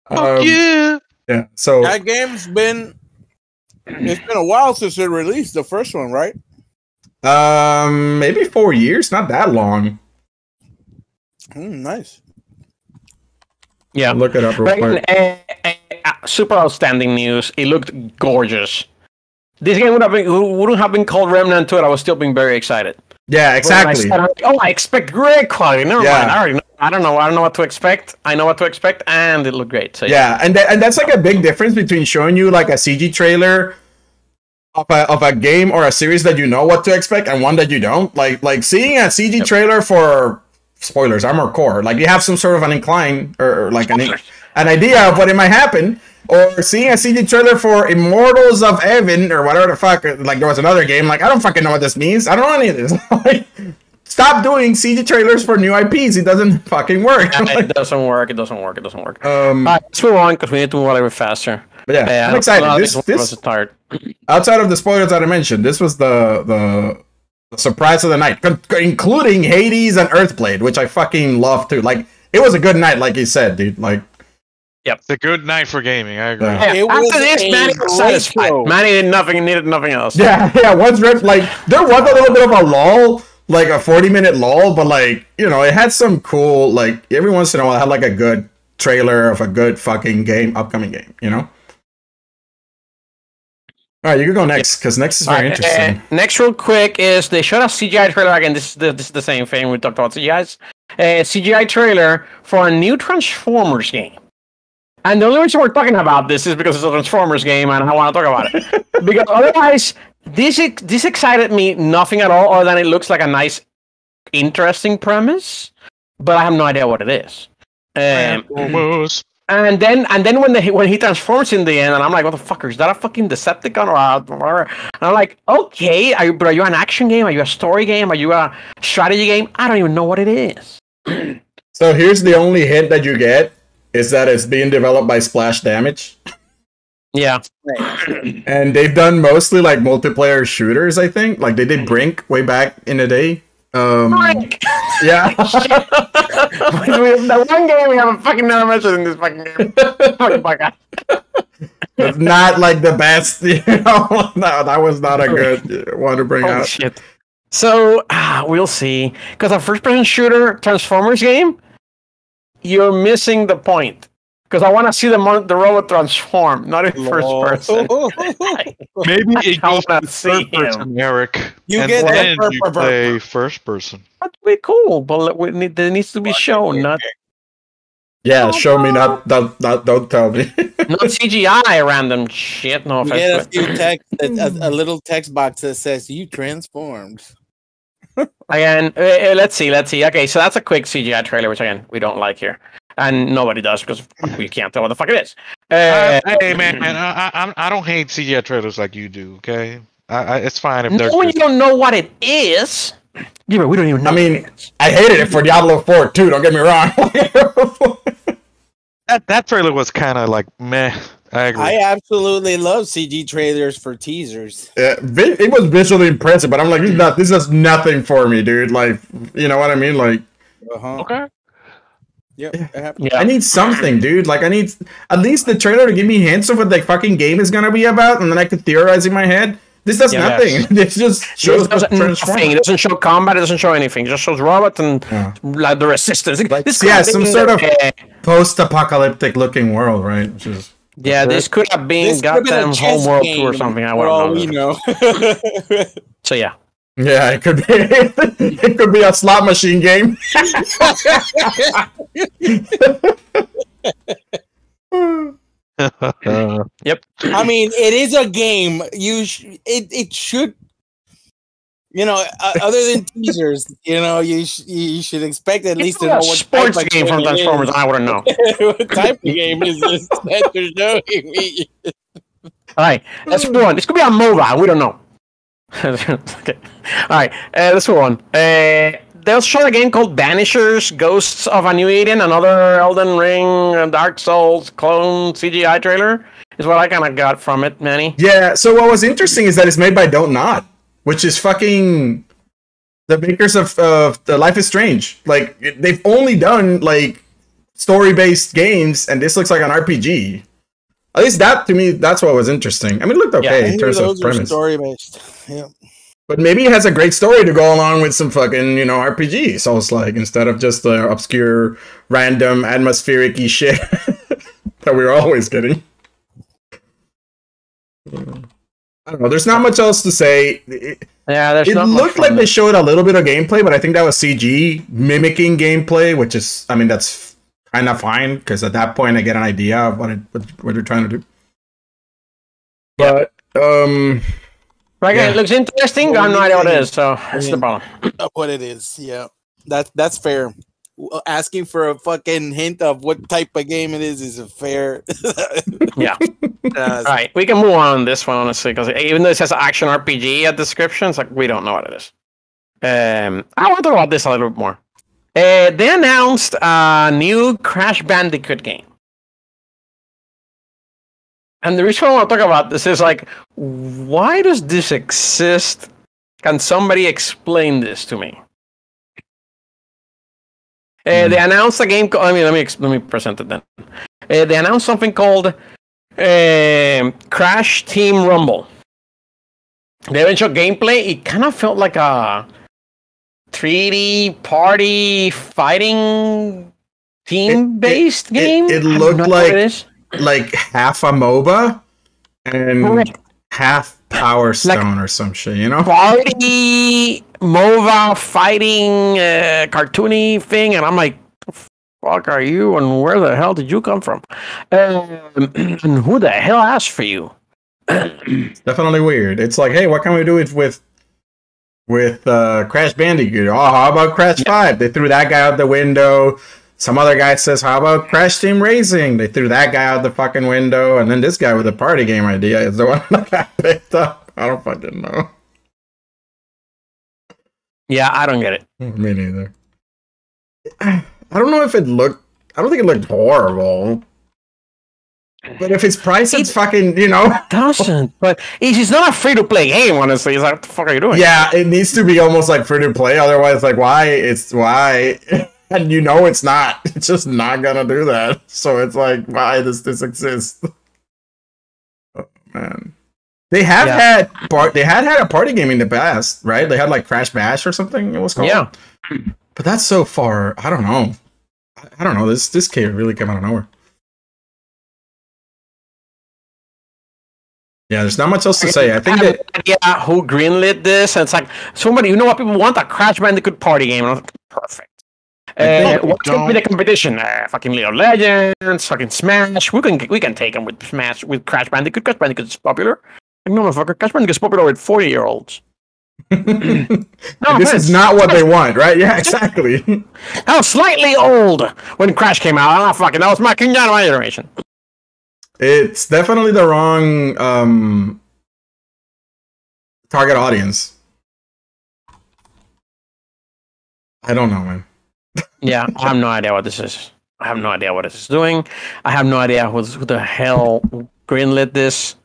Fuck um, yeah. yeah. So That game's been. It's been a while since it released the first one, right? Um, maybe four years, not that long. Mm, nice. Yeah. Look it up real quick. uh, uh, uh, super outstanding news. It looked gorgeous. This game would have been wouldn't have been called Remnant 2 and I was still being very excited. Yeah, I exactly. I'm like, oh, I expect great quality. Never Yeah. mind. I already know. I don't know. I don't know what to expect. I know what to expect, and it looked great. So Yeah, and tha- and that's like a big difference between showing you like a CG trailer of a of a game or a series that you know what to expect and one that you don't. Like like seeing a CG trailer for spoilers, Armor Core, like you have some sort of an incline or, or like an an idea of what it might happen. Or seeing a CG trailer for Immortals of Aveum or whatever the fuck, like there was another game. Like I don't fucking know what this means. I don't know any of this. Like, Stop doing CG trailers for new IPs. It doesn't fucking work. Yeah, it doesn't work. It doesn't work. It doesn't work. um, All right, let's move on because we need to move a little bit faster. but yeah, Yeah, I'm excited. a lot of This these this ones are tired. outside of the spoilers that I mentioned, this was the the, the surprise of the night, con- including Hades and Earthblade, which I fucking love too. Like it was a good night, like you said, dude. Like yep, It's a good night for gaming. I agree. Yeah. Yeah, It was after this, Manny was satisfied. show. Manny did nothing, needed nothing else. yeah, yeah. Once Red, like there was a little bit of a lull, like a forty minute lull, but like you know, it had some cool. Like every once in a while, it had like a good trailer of a good fucking game, upcoming game. You know. All right, you can go next because next is very Alright, interesting. uh, next, real quick, is they showed a CGI trailer again. This is the, this is the same thing we talked about CGI's. A CGI trailer for a new Transformers game. And the only reason we're talking about this is because it's a Transformers game, and I want to talk about it. because otherwise, this this excited me nothing at all, other than it looks like a nice, interesting premise. But I have no idea what it is. Um, Almost. And then and then when the when he transforms in the end, and I'm like, what the fuck is that a fucking Decepticon or a, and I'm like, okay, are you, but are you an action game? Are you a story game? Are you a strategy game? I don't even know what it is. So here's the only hint that you get is that it's being developed by Splash Damage. Yeah, And they've done mostly like multiplayer shooters, I think. Like they did Brink way back in the day. Um Frank. yeah. the one game we have a fucking never mentioned in this fucking game. Fucking podcast. it's not like the best, you know. no, that was not a good one to bring Oh out. shit. So ah, we'll see. Because a first-person shooter Transformers game, you're missing the point. Because I want to see the mon- the robot transform, not in first person. Maybe it I goes wanna third person, Eric. You and get the then burp, you burp, burp, play first person. That'd be cool, but we need, there needs to be shown, not Yeah, show me not don't, not don't tell me. not CGI random shit. No offense. get a few text, a, a, a little text box that says "You transformed." Again, uh, let's see, let's see. Okay, so that's a quick CGI trailer, which again we don't like here, and nobody does because we can't tell what the fuck it is. Uh, Uh, hey man, man, I, I, I'm- don't hate CGI trailers like you do. Okay, I, I, it's fine if they're. no, you don't know what it is. Yeah, but we don't even know. I mean, what it is. I hated it for Diablo 4 too. Don't get me wrong. That that trailer was kind of like meh. I agree. I absolutely love CG trailers for teasers. Yeah, it was visually impressive, but I'm like, this, is not, this is nothing for me, dude. Like, you know what I mean? Like, Uh-huh. okay. Yep. it yeah, I need something, dude. Like, I need at least the trailer to give me hints of what the fucking game is gonna be about, and then I could theorize in my head. This does Yeah, nothing. This just shows it doesn't, nothing. It doesn't show combat. It doesn't show anything. It just shows robots and Yeah. like the resistance. Like, this yeah, some sort of- uh, Post-apocalyptic looking world, right? Which is yeah, this could have been This could've been goddamn homeworld game, two or something. I for all don't we know. know. So yeah, yeah, it could be. it could be a slot machine game. Yep. I mean, it is a game. You sh- it it should. You know, uh, other than teasers, you know, you sh- you should expect at least to know a what sports type of game from Transformers. I wouldn't know. what type of game is this that you're showing me? All right, let's move on. This could be a mobile. We don't know. okay. All right, uh, let's move on. Uh, show a game called Banishers: Ghosts of a New Eden, another Elden Ring, Dark Souls clone CGI trailer. Is what I kind of got from it, Manny. Yeah, so what was interesting is that it's made by Don't Nod, which is fucking the makers of of the Life is Strange. Like they've only done like story based games, and this looks like an RPG. At least that to me, that's what was interesting. I mean, it looked okay in terms of those are premise, story based. Yeah. but maybe it has a great story to go along with some fucking you know RPG. So it's like instead of just the obscure, random, atmospheric shit that we're always getting. I don't know. There's not much else to say. It, Yeah, there's it not much looked from like they showed a little bit of gameplay, but I think that was CG mimicking gameplay, which is, I mean, that's kind of fine because at that point I get an idea of what it, what, what they're trying to do. But um, Right, yeah. it looks interesting. I have no idea what it is, so that's the problem. of what it is. Yeah, that's that's fair. Asking for a fucking hint of what type of game it is is a fair. Yeah. Uh, All right, we can move on this one honestly, because even though it says action RPG at description, it's like we don't know what it is. Um, I want to talk about this a little bit more. Uh, they announced a new Crash Bandicoot game, and the reason I want to talk about this is like, why does this exist? Can somebody explain this to me? Uh, They announced a game. Co- I mean, let me let me present it then. Uh, they announced something called um, Crash Team Rumble. The eventual gameplay, it kind of felt like a 3D party fighting team based it- game. it I don't looked like- it like half a MOBA and Correct. half Power Stone or some shit, you know? party MOBA fighting uh, cartoony thing, and I'm like, fuck are you, and where the hell did you come from? Um, and who the hell asked for you? It's definitely weird. It's like, hey, what can we do with with uh, Crash Bandicoot? Oh, how about Crash Five? They threw that guy out the window. Some other guy says, "How about Crash Team Racing?" They threw that guy out the fucking window, and then this guy with a party game idea is the one that got picked up. I don't fucking know. Yeah, I don't get it. Me neither. I don't know if it looked. I don't think it looked horrible. But if it's priced, it's fucking, you know. doesn't. But it's, it's not a free to play game, honestly. It's like, what the fuck are you doing? Yeah, it needs to be almost like free to play. Otherwise, like, why? It's why, and you know it's not. It's just not gonna do that. So it's like, why does this exist? Oh, man, they have Yeah. had part. They had had a party game in the past, right? They had like Crash Bash or something. It was called. Yeah. but that's so far. I don't know. I- I don't know. This this came really came out of nowhere. Yeah, there's not much else to say. I think that who greenlit this? And it's like somebody, you know what people want? A Crash Bandicoot party game. And I was like, perfect. Uh, what could be the competition? Uh, fucking League of Legends, fucking Smash. We can we can take them with Smash with Crash Bandicoot. Crash Bandicoot is popular. Like, no, motherfucker, Crash Bandicoot is popular with forty year olds. No this is not what they want, right? Yeah, exactly. I was slightly old when Crash came out. I'm not fucking. That was my king my generation. It's definitely the wrong um target audience. I don't know, man. Yeah, I have no idea what this is. I have no idea what this is doing. I have no idea who's, who the hell greenlit this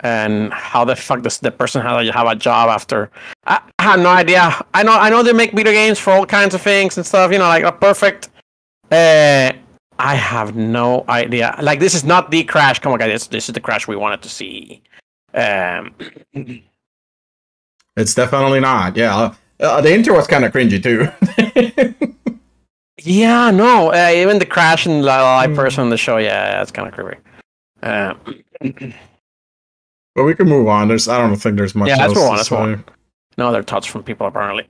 and how the fuck does the person have a, have a job after. I, I have no idea. I know I know they make video games for all kinds of things and stuff. You know, like a perfect. Uh, I have no idea. Like this is not the crash. Come on, guys. This, this is the crash we wanted to see. Um, It's definitely not. Yeah. Uh, the intro was kind of cringy too. yeah, no. Uh, even the crash and the live person on the show. Yeah, that's kind of creepy. Uh, but we can move on. There's I don't think there's much Yeah, else let's move to on, let's move say. no other thoughts from people apparently.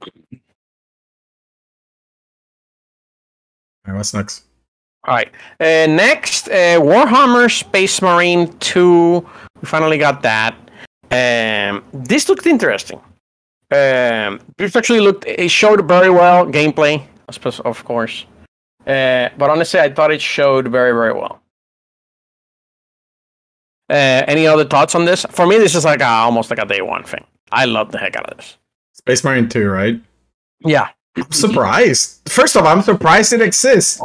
Alright, what's next? All right. Uh, next, uh, Warhammer Space Marine 2. We finally got that. Um, this looked interesting. Um, this actually looked, it showed very well gameplay, of course. Uh, but honestly, I thought it showed very, very well. Uh, any other thoughts on this? For me, this is like a, almost like a day one thing. I love the heck out of this. Space Marine 2, right? Yeah. I'm surprised. First off, I'm surprised it exists.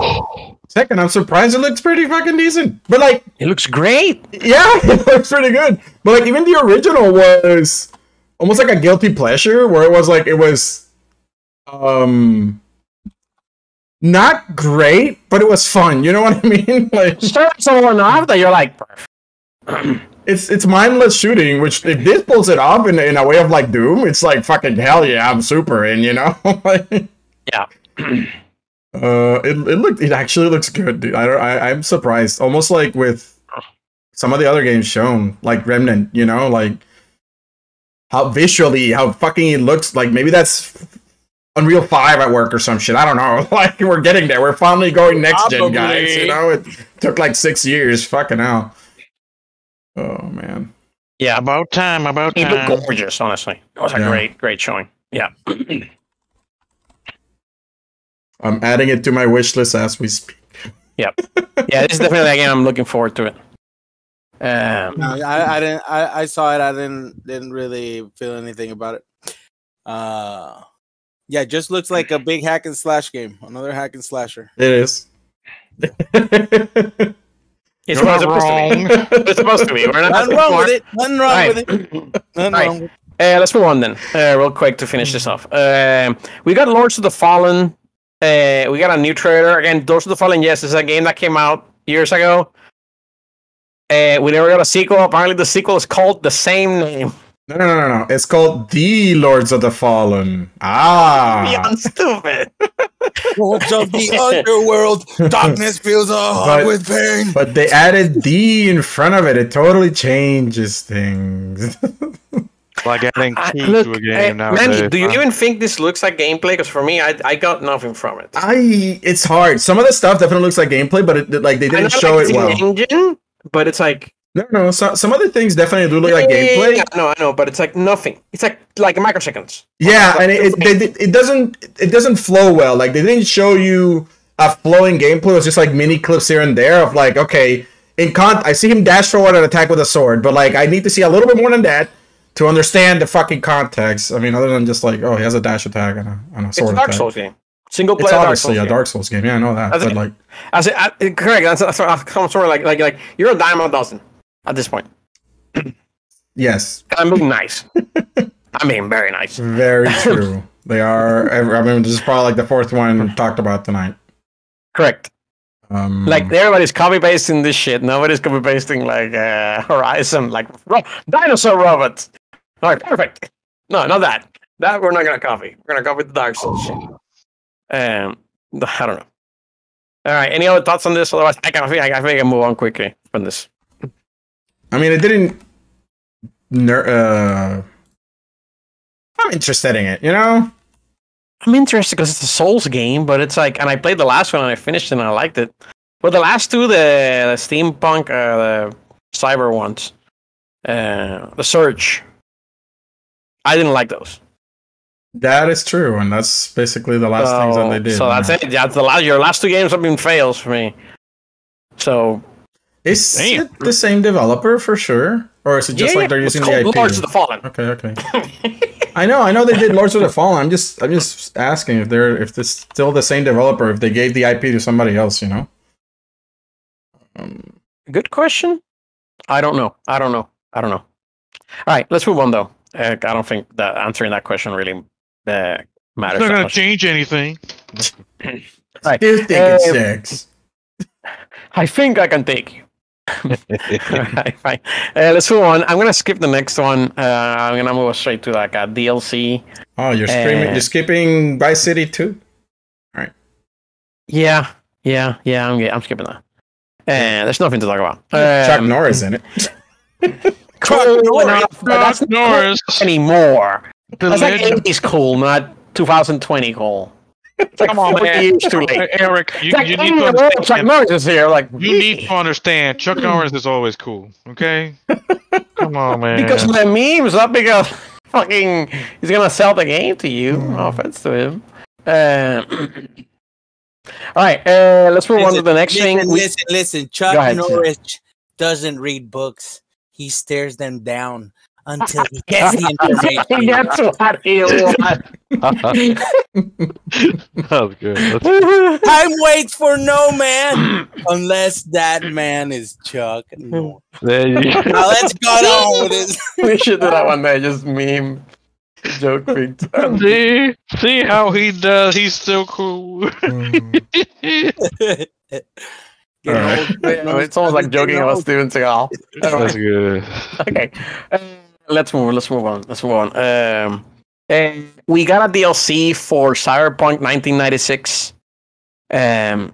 Second, I'm surprised it looks pretty fucking decent. But like, It looks great. yeah, it looks pretty good. But like, even the original was almost like a guilty pleasure, where it was like it was, um, not great, but it was fun. You know what I mean? Like, Starts all enough that you're like, it's it's mindless shooting. Which if this pulls it off in in a way of like Doom, it's like fucking hell yeah, I'm super in. You know? Yeah. Uh, it it looked it actually looks good, dude. I don't I I'm surprised. Almost like with some of the other games shown, like Remnant, you know, like how visually how fucking it looks. Like maybe that's Unreal Five at work or some shit. I don't know. Like we're getting there. We're finally going next gen, guys. You know, it took like six years. Fucking hell. Oh man. Yeah. About time, about It time. looked gorgeous, honestly. It was a Yeah. great, great showing. Yeah. I'm adding it to my wish list as we speak. Yep. Yeah, this is definitely a game I'm looking forward to it. Um, No, I, I didn't. I, I saw it. I didn't didn't really feel anything about it. Uh, yeah, it just looks like a big hack and slash game. Another hack and slasher. It is. it's You're what not it's supposed to be. wrong. It's supposed to be. We're not Nothing wrong for with it. Nothing wrong Right. with it. Nothing Right. wrong with Uh, let's move on then, uh, real quick to finish this off. Um, we got Lords of the Fallen. Uh, we got a new trailer again. Lords of the Fallen. Yes, this is a game that came out years ago. Uh, we never got a sequel. Apparently, the sequel is called the same name. No, no, no, no, no. It's called The Lords of the Fallen. Ah. Beyond stupid. Lords of the underworld. Darkness fills our heart But- with pain. But they added D in front of it. It totally changes things. Like adding I- key look, to a uh, game Manny, nowadays. do you even think this looks like gameplay? Because for me, I, I got nothing from it. I. It's hard. Some of the stuff definitely looks like gameplay, but it like they didn't know, show like, it well. engine, but it's like No, no. So, some other things definitely do look like Yeah, gameplay. No, I know, but it's like nothing. It's like like microseconds. Yeah, and it it, they, it doesn't it doesn't flow well. Like they didn't show you a flowing gameplay. It was just like mini clips here and there of like, okay, in con, I see him dash forward and attack with a sword, but like I need to see a little bit more than that to understand the fucking context. I mean, other than just like, oh, he has a dash attack and a, and a It's a Dark attack. Souls game. Single It's player Dark obviously Souls. a game. Dark Souls game. Yeah, I know that. I But like, As it, I, correct. That's, that's I'm sort of like like like you're a dime a dozen at this point. yes, I'm being nice. I mean, very nice. very true. they are. I mean, this is probably like the fourth one talked about tonight. Correct. Um, Like everybody's copy pasting this shit. Nobody's copy pasting like uh, Horizon, like ro- dinosaur robots. All right, perfect. No, not that. That we're not gonna copy. We're gonna copy the Dark Souls shit. Um, I don't know. All right. Any other thoughts on this? Otherwise, I can I think I think I can move on quickly from this. I mean, it didn't. Ner- uh, I'm interested in it. You know. I'm interested because it's a Souls game, but it's like, and I played the last one and I finished it and I liked it. But the last two, the, the steampunk, uh, the cyber ones, uh, the Surge, I didn't like those. That is true, and that's basically the last things that they did. So that's it. That's the last. Your last two games have been fails for me. So Is Damn. it the same developer for sure, or is it just yeah, like they're using the called IP? Lords of the Fallen. Okay, okay. I know, I know they did Lords of the Fallen. I'm just, I'm just asking if they're, if it's still the same developer, if they gave the IP to somebody else, you know. Um, Good question. I don't know. I don't know. I don't know. All right, let's move on though. Uh, I don't think that answering that question really uh, matters. It's not gonna change anything. Right. still think Uh, it's sex. I think I can take you. Alright, fine. Uh, let's move on. I'm gonna skip the next one. Uh, I'm gonna move straight to like a DLC. Oh, you're screaming, uh, you're skipping Vice City too. All right. Yeah, yeah, yeah. I'm I'm skipping that. Uh, there's nothing to talk about. Chuck Um, Norris in it. cool Norris. enough, but that's Chuck not Norris, anymore. the That's like legend. 80s cool, not 2020 cool. It's like Come on, 40 man. years too late. Eric, you, like, you need to hello, Chuck understand. Norris is here. Like, You need to understand. Chuck Norris is always cool. Okay. Come on, man. because of the memes, not because fucking he's gonna sell the game to you. Hmm. No offense to him. Uh, all right, uh, let's move on to the next listen, thing. We- Listen, listen. Chuck ahead, Sam. Norris doesn't read books. He stares them down until he gets the information. That's what he wants. that was good. That's- Time waits for no man unless that man is Chuck Norris. there you go. Now let's go on with this. we should do that one day. Just meme joke big time. See, see how he does. He's still cool. Hmm. Getting Alright. old, It's almost like joking about Steven Seagal. That's good. okay. Uh, let's move. Let's move on. Let's move on. Um, and we got a DLC for Cyberpunk 1996. Um,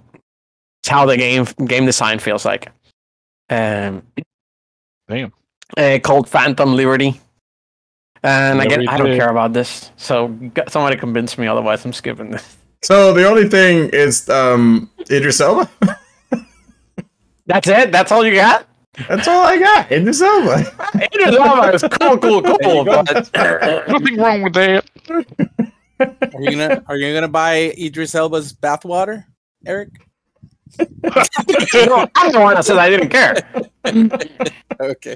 it's how the game game design feels like. Um, Damn. uh, called Phantom Liberty. And Never again, I don't care about this. So g- somebody convince me. Otherwise, I'm skipping this. So the only thing is um Idris Elba. That's it. That's all you got. That's all I got. Idris Elba. Idris Elba is cool, cool, cool. But Nothing wrong with that. Are you gonna Are you gonna buy Idris Elba's bathwater, Eric? I'm the one that said I didn't care. Okay,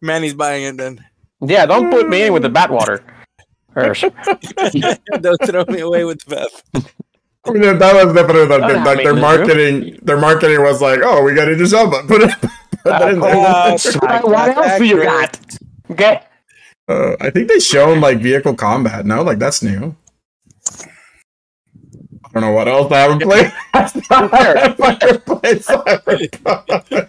Manny's buying it then. Yeah, don't put me in with the bat water. Don't throw me away with the bath. I mean, that was definitely the, Don't like their in the marketing. Their marketing was like, "Oh, we got Idris Elba." Put it. Put that in there. Uh, What what else do you got? Okay. Uh, I think they shown like vehicle combat. No, like that's new. I don't know what else I haven't played. I haven't played Cyberpunk.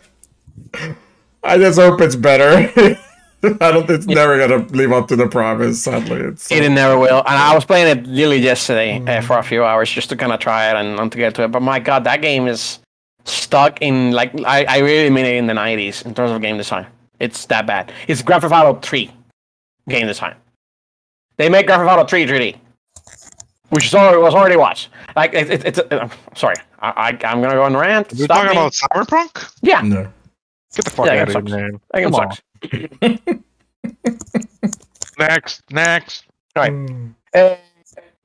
I just hope it's better. I don't. It's never gonna live up to the promise. Sadly, it's It never will. And I was playing it literally yesterday uh, for a few hours just to kind of try it and, and to get to it. But my god, that game is stuck in like I, I really mean it in the 90s in terms of game design. It's that bad. It's Grand Theft Auto 3 game design. They make Grand Theft Auto 3 3D, which is already, was already watched. Like it, it, it's uh, sorry, I, I I'm gonna go on rant. We're Stop talking me. about Cyberpunk? yeah, no. Get the fuck Yeah, out of here, man. that game Come on. Sucks. Next, next. Uh,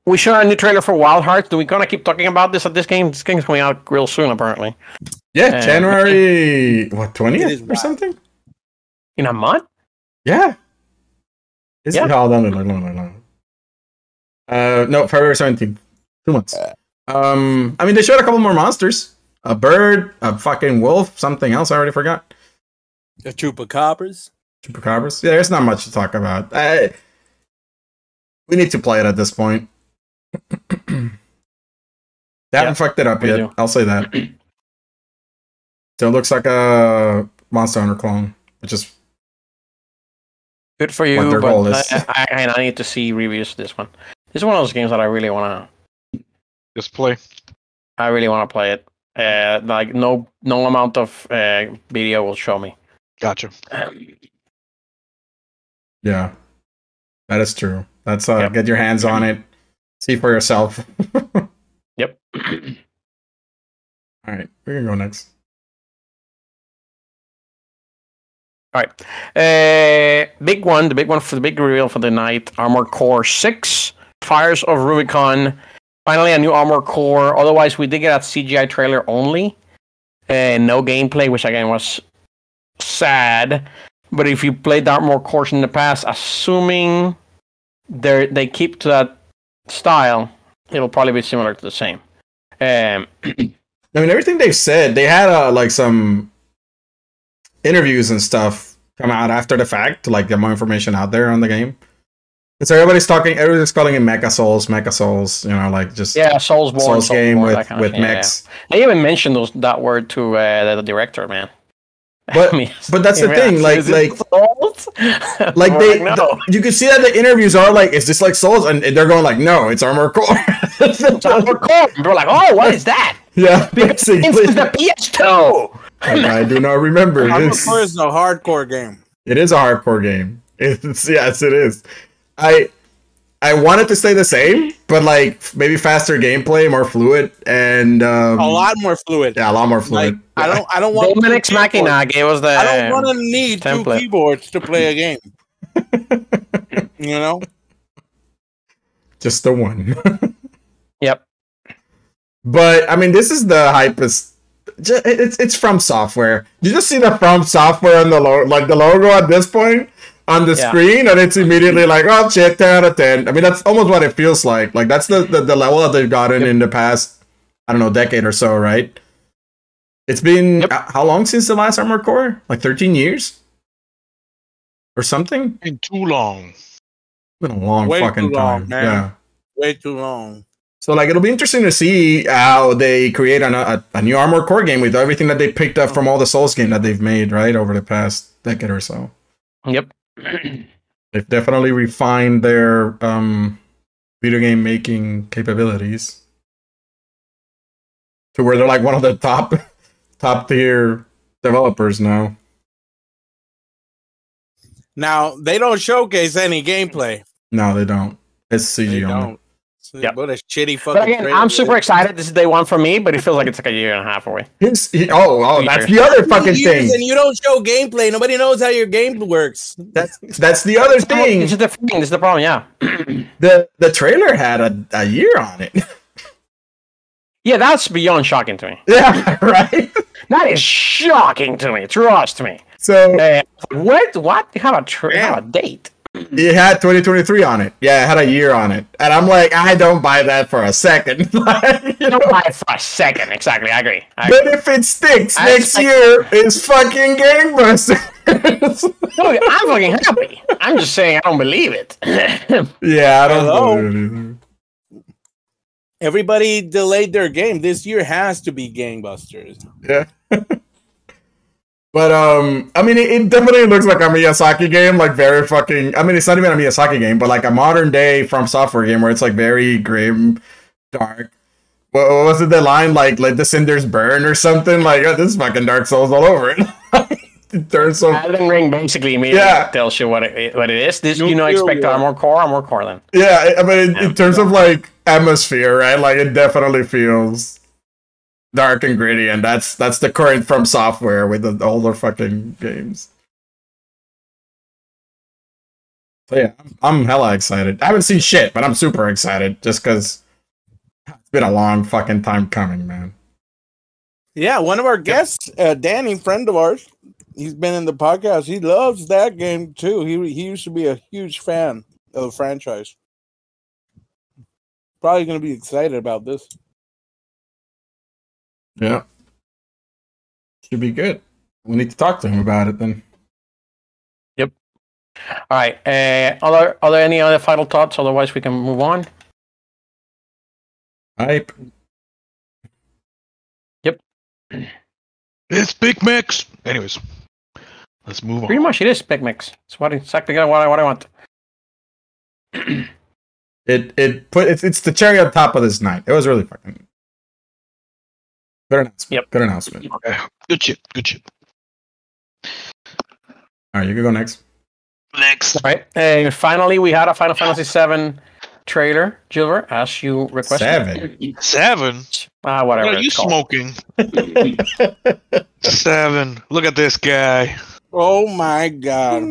we showed a new trailer for Wild Hearts. Do we gonna keep talking about this at this game? This game's coming out real soon, apparently. Yeah, Uh, January what twentieth or something. In a month? Yeah. Is Yeah. it? Hold on, no, no, no, no. Uh, no, February seventeenth. Two months. Um, I mean, they showed a couple more monsters. A bird, a fucking wolf, something else. I already forgot. A troop of coppers. Chupacabras. Yeah, there's not much to talk about. I, we need to play it at this point. they haven't fucked it up we yet. do. I'll say that. so it looks like a Monster Hunter clone, which is Good for you, their goal but is. I, I, I need to see reviews of this one. This is one of those games that I really wanna, Just play. I really wanna play it. Uh, like no, no amount of uh, video will show me. Gotcha. yeah, that is true. That's uh, Yep. get your hands on it, see for yourself. Yep. All right, we can go next. All right. Uh, big one, the big one for the big reveal for the night. Armor Core Six Fires of Rubicon. Finally, a new Armor Core. Otherwise, we did get a CGI trailer only, and no gameplay, which again was sad. But if you played Armor Course in the past, assuming they they keep to that style, it'll probably be similar to the same. Um, I mean, everything they've said, they had uh, like some interviews and stuff come out after the fact to like get more information out there on the game. So everybody's talking, everybody's calling it Mecha Souls, Mecha Souls, you know, like just yeah, Soulsborne, Souls game Soulsborne, with of with yeah, mechs. yeah. They even mentioned those that word to uh, the director, man. But- I mean, but that's the thing, like- is like- Souls? Like We're they, no. the- you can see that the interviews are like, is this like Souls? And they're going like, no, it's Armor Core. It's Armored Core. And We're like, oh, what is that? yeah, This basically. is the PS2. I do not remember Armored this. Core is a hardcore game. It is a hardcore game. It's yes, it is. I I want it to stay the same, but like maybe faster gameplay, more fluid, and um, A lot more fluid. Yeah, a lot more Like, fluid. I don't. I don't want. Golden two Ex Machina keyboards. gave us the. I don't want to need two keyboards to play a game. you know. just the one. Yep. but I mean, this is the hypest. It's it's from software. Did you just see the from software on the logo, like the logo at this point on the Yeah. screen, and it's immediately like, oh shit, ten out of ten. I mean, that's almost what it feels like. Like that's the the, the level that they've gotten in the past, I don't know, decade or so, right? It's been Yep. uh, how long since the last Armored Core? Like thirteen years, or something. Been too long. It's been a long Way fucking too long, time. man. Yeah. Way too long. So like it'll be interesting to see how they create an, a, a new Armored Core game with everything that they picked up from all the Souls game that they've made right over the past decade or so. Yep. They've definitely refined their um, video game making capabilities to where they're like one of the top top tier developers now. Now they don't showcase any gameplay. No, they don't. It's CG They only. don't. Yep. What a shitty fucking. But again, trailer. I'm super excited. This is day one for me, but it feels like it's like a year and a half away. Here's, he- oh, oh, that's Feature. the other Two fucking thing. And you don't show gameplay. Nobody knows how your game works. That's that's the other thing. This is the thing. This is the problem. Yeah. The the trailer had a, a year on it. Yeah, that's beyond shocking to me. yeah, right. That is shocking to me. Trust me. So Uh, what? What? You have a, tr- you have a date? It had 2023 on it. Yeah, it had a year on it, and I'm like, I don't buy that for a second. Like, you know, Don't buy it for a second. Exactly. I agree. I agree. but if it sticks I next expect- year, it's fucking gangbusters. Look, I'm fucking happy. I'm just saying I don't believe it. yeah, I don't Hello? believe it either. Everybody delayed their game. This year has to be gangbusters. Yeah. But um, I mean, it, it definitely looks like a Miyazaki game, like very fucking. I mean, it's not even a Miyazaki game, but like a modern day from software game where it's like very grim, dark. What, what was it? The line like "Let the cinders burn" or something like oh, this is fucking Dark Souls all over it. it turns so Elden Ring basically immediately Yeah. tells you what it what it is. This you know expect war. armor core, armor core then. yeah. I mean, Yeah. in terms of like atmosphere, right? Like it definitely feels dark and gritty, and that's that's the current from software with the older fucking games. So yeah, I'm, I'm hella excited. I haven't seen shit, but I'm super excited just because it's been a long fucking time coming, man. Yeah, one of our guests, uh, Danny, friend of ours, he's been in the podcast. He loves that game too. He he used to be a huge fan of the franchise. Probably going to be excited about this. Yeah, should be good. We need to talk to him about it then. Yep. All right. Uh, other are there any other final thoughts? Otherwise, we can move on. Hype. Yep. It's Big Mix. Anyways, let's move on. Pretty much, it is Big Mix. It's what exactly what I what I want. It it put it's it's the cherry on top of this night. It was really fucking good announcement. Yep. Good announcement. Okay. Good shit. Good shit. All right, you can go next. Next. All right. And finally, we had a Final Fantasy VII trailer, Gilbert, as you requested. Seven. Seven. Ah, What whatever. are you it's smoking? Seven. Look at this guy. Oh my god.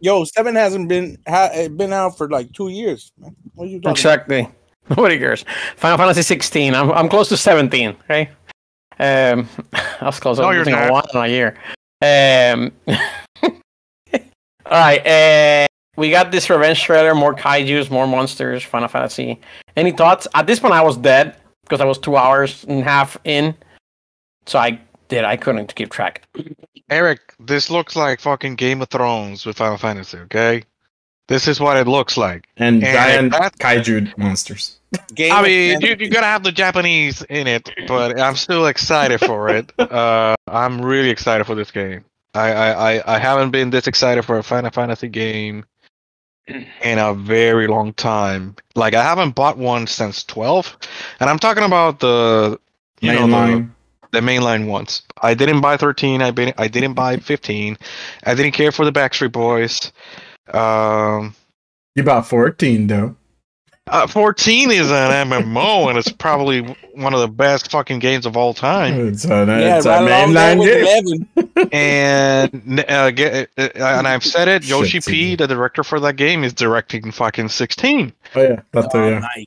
Yo, seven hasn't been ha- eh, been out for like two years. Man. What are you talking Exactly. Nobody cares. Final Fantasy 16. I'm I'm close to 17. Okay. Um, I was close. No, I you're was thinking not. one in a year. Um. all right. Uh, we got this revenge trailer. More kaiju's, more monsters. Final Fantasy. Any thoughts? At this point, I was dead because I was two hours and a half in. So I did. I couldn't keep track. Eric, this looks like fucking Game of Thrones with Final Fantasy, okay? This is what it looks like. And And giant that- kaiju monsters. Game I mean, Fantasy. you, you gotta have the Japanese in it, but I'm still excited for it. Uh, I'm really excited for this game. I, I, I, I haven't been this excited for a Final Fantasy game in a very long time. Like I haven't bought one since 12, and I'm talking about the you know, the- Mainline. the mainline ones. I didn't buy 13. I been I didn't buy 15. I didn't care for the Backstreet Boys. Um, You bought 14 though. uh, 14 is an MMO, and it's probably one of the best fucking games of all time. It's a, yeah, it's right a along there mainline game. 11. and uh, get, uh, and I've said it. Yoshi Shit, P, TJ. the director for that game, is directing fucking 16. Oh yeah, that too, Oh, yeah. nice.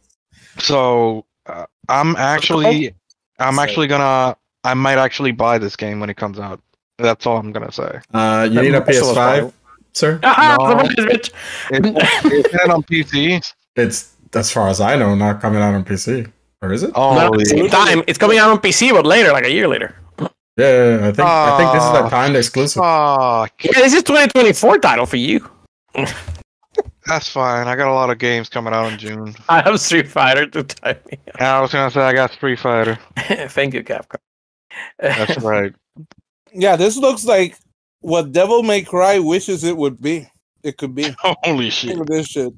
So uh, I'm actually, I'm So- actually gonna, I might actually buy this game when it comes out. That's all I'm gonna say. Uh, you need a That muscle is PS5, fine. Sir. Ah, No. the bitch. It's, it's not on PC. It's as far as I know, not coming out on PC, or is it? Oh, No, at the same time, it's coming out on PC, but later, like a year later. Yeah, yeah, yeah, I think I think this is a Ah. timed exclusive. fuck. Yeah, this is 2024 title for you. That's fine. I got a lot of games coming out in June. I have Street Fighter to type me. And I was gonna say I got Street Fighter. Thank you, Capcom. That's right. Yeah, this looks like what Devil May Cry wishes it would be. It could be. Holy shit. This shit.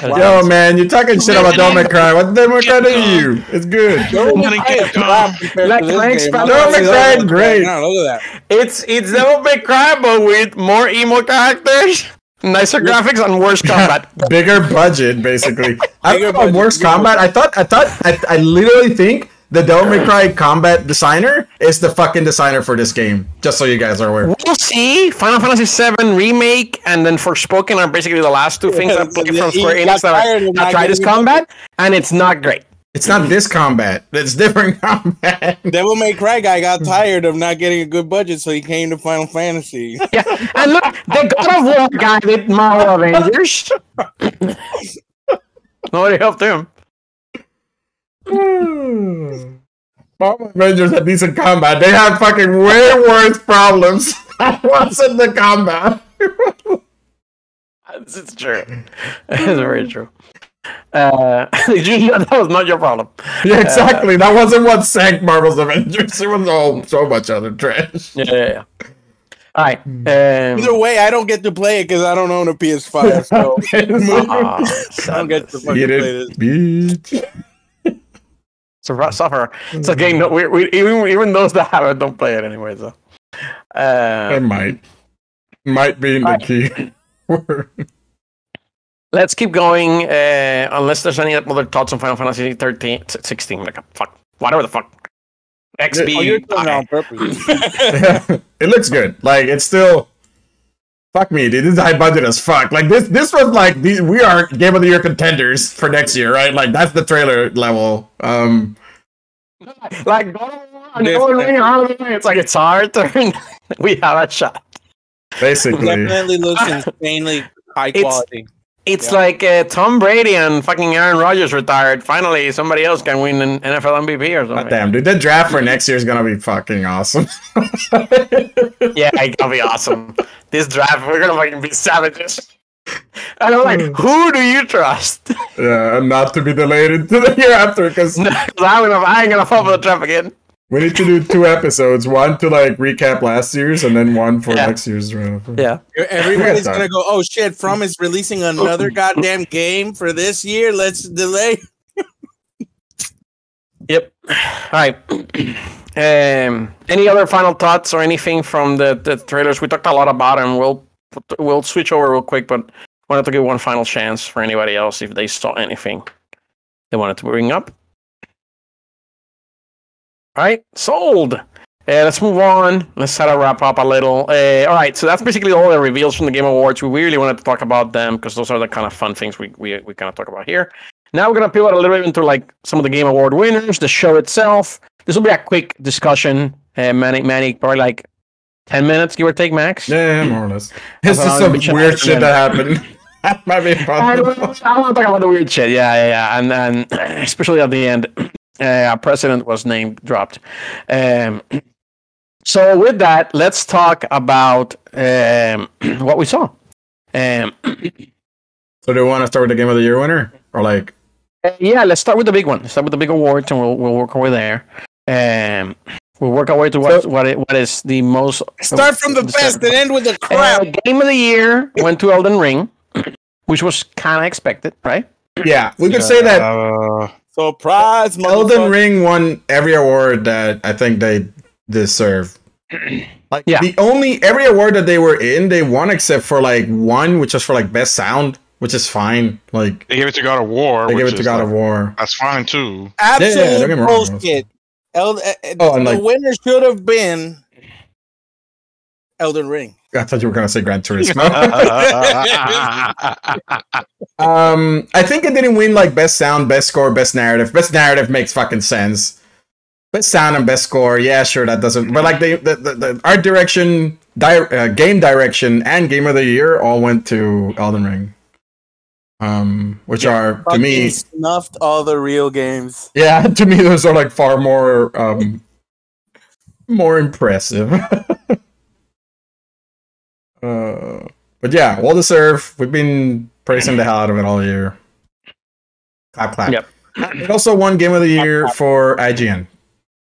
Yo, man, you're talking shit about Devil May Cry. What Devil May Cry to you? It's good. Devil May Nobody Cry is can crap compared Like to this Frank's game. Devil I'm May telling Cry right great. now, Look at that. It's it's Devil May Cry, but with more emo characters, nicer graphics, and worse combat. Bigger budget, basically. I Bigger don't know about budget, worse bigger combat. I thought, I thought, I, I literally think the Devil May Cry combat designer is the fucking designer for this game. Just so you guys are aware. We'll see. Final Fantasy VII remake and then Forspoken are basically the last two things I played from He Square Enix that I, of I tried this getting it. combat, and it's not great. It's not this combat. It's different combat. Devil May Cry guy got tired of not getting a good budget, so he came to Final Fantasy. Yeah, and look, the God of War guy did Marvel Avengers. Nobody helped him. Marvel Avengers had decent combat. They had fucking way worse problems. That wasn't the combat. This is true. It's very true. Uh, that was not your problem. Yeah, exactly. that wasn't what sank Marvel's Avengers. It was all so much other trash. Yeah, yeah, yeah. All right. Um, Either way, I don't get to play it because I don't own a PS5, so aw, I don't get to fucking play this. bitch. It's a rough suffer. It's a game that we, we even even those that have it don't play it anyway. So, It uh, might. Might be in the key. let's keep going. Uh, unless there's any other thoughts on Final Fantasy 13, 16, like fuck, whatever the fuck. XB. Oh, you're doing it on purpose. it looks good. Like it's still. Fuck me, dude. This is high budget as fuck. Like this, this was like the, we are Game of the Year contenders for next year, right? Like that's the trailer level. Um, like God of War and Elden Ring out of the way. It's like it's our turn. we have a shot. basically. Definitely looks insanely high quality. It's Yeah. like uh, Tom Brady and fucking Aaron Rodgers retired. Finally, somebody else can win an NFL MVP or God something. damn, dude. The draft for next year is gonna be fucking awesome. Yeah, it's gonna be awesome. This draft, we're gonna fucking be savages. And I'm like, who do you trust? yeah, and not to be delayed into the year after, because No, 'cause I'm gonna, I ain't gonna fall for the trap again. We need to do two episodes. One to like recap last year's, and then one for Yeah. next year's draft. Yeah. Everybody's gonna go, oh shit, From is releasing another goddamn game for this year. Let's delay. Yep. All right. Um, any other final thoughts or anything from the, the trailers? We talked a lot about them. We'll we'll switch over real quick, but wanted to give one final chance for anybody else if they saw anything they wanted to bring up. All right, sold. Uh, let's move on. Let's try to wrap up a little. Uh, all right, so that's basically all the reveals from the Game Awards. We really wanted to talk about them because those are the kind of fun things we, we, we kind of talk about here. Now we're gonna pivot a little bit into like some of the Game Award winners, the show itself. This will be a quick discussion. Uh, Manny, Manny, probably like ten minutes, give or take, max. Yeah, more or less. It's I've some weird shit that happened. that might be I fun. want to talk about the weird shit. Yeah, yeah, yeah. And and especially at the end, uh, our president was name dropped. Um, so with that, let's talk about um, what we saw. Um, So do you want to start with the game of the year winner, or like? uh, yeah, let's start with the big one. Let's start with the big awards, and we'll we'll work our way there. Um, we'll work our way to what what, it, what is the most Start from the best and end with the Uh, game of the year went to Elden Ring, which was kind of expected, right? Yeah, we could say that Uh, Surprise, Elden motherfucker. Ring won every award that I think they deserve. Like Yeah. the only every award that they were in, they won except for like one, which was for like best sound, which is fine. Like they gave it to God of War. they gave it to God like- of War. That's fine too. yeah, don't Absolute get me wrong. bullshit. El- uh, uh, Oh, and the like- winner should have been Elden Ring. I thought you were gonna say Gran Turismo. um, I think it didn't win like best sound, best score, best narrative. Best narrative makes fucking sense. Best sound and best score, yeah, sure, that doesn't. But like the the, the, the art direction, di- uh, game direction, and game of the year all went to Elden Ring. Um, which are to me, snuffed all the real games. yeah, to me those are like far more um more impressive. uh, but yeah, well deserved. We've been praising the hell out of it all year. Clap clap. Yep. It also won Game of the Year for IGN.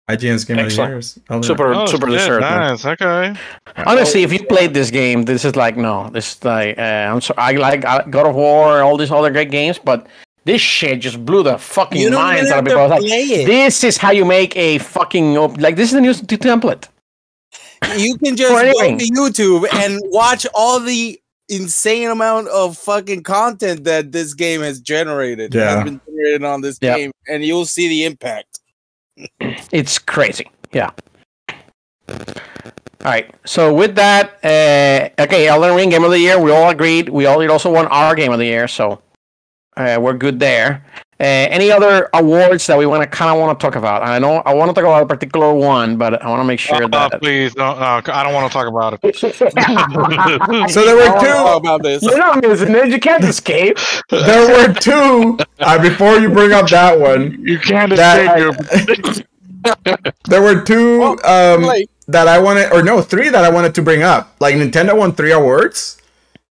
IGN's Game Excellent. of the Year. is Super, Oh, super shit, deserved. man. Nice. Okay. Honestly, if you played this game, this is like no, this is like uh, I'm sorry, I like God of War and all these other great games, but this shit just blew the fucking minds out of people. I was like, this is how you make a fucking op- like this is the new t- template. You can just go to YouTube and watch all the insane amount of fucking content that this game has generated. Yeah. Has been generated on this Yep. game, and you'll see the impact. It's crazy. Yeah. All right. So with that, uh, okay, Elden Ring Game of the Year. We all agreed. We all it also won our Game of the Year, so uh, we're good there. Uh, any other awards that we want to kind of want to talk about? I know I want to talk about a particular one, but I want to make sure Uh, that. please, no, no, I don't want to talk about it. So there were I wanna talk two. about this. You're not missing it. You can't escape. There were two. Uh, before you bring up that one, You can't That- escape your. there were two um, that I wanted, or no, three that I wanted to bring up. Like Nintendo won three awards.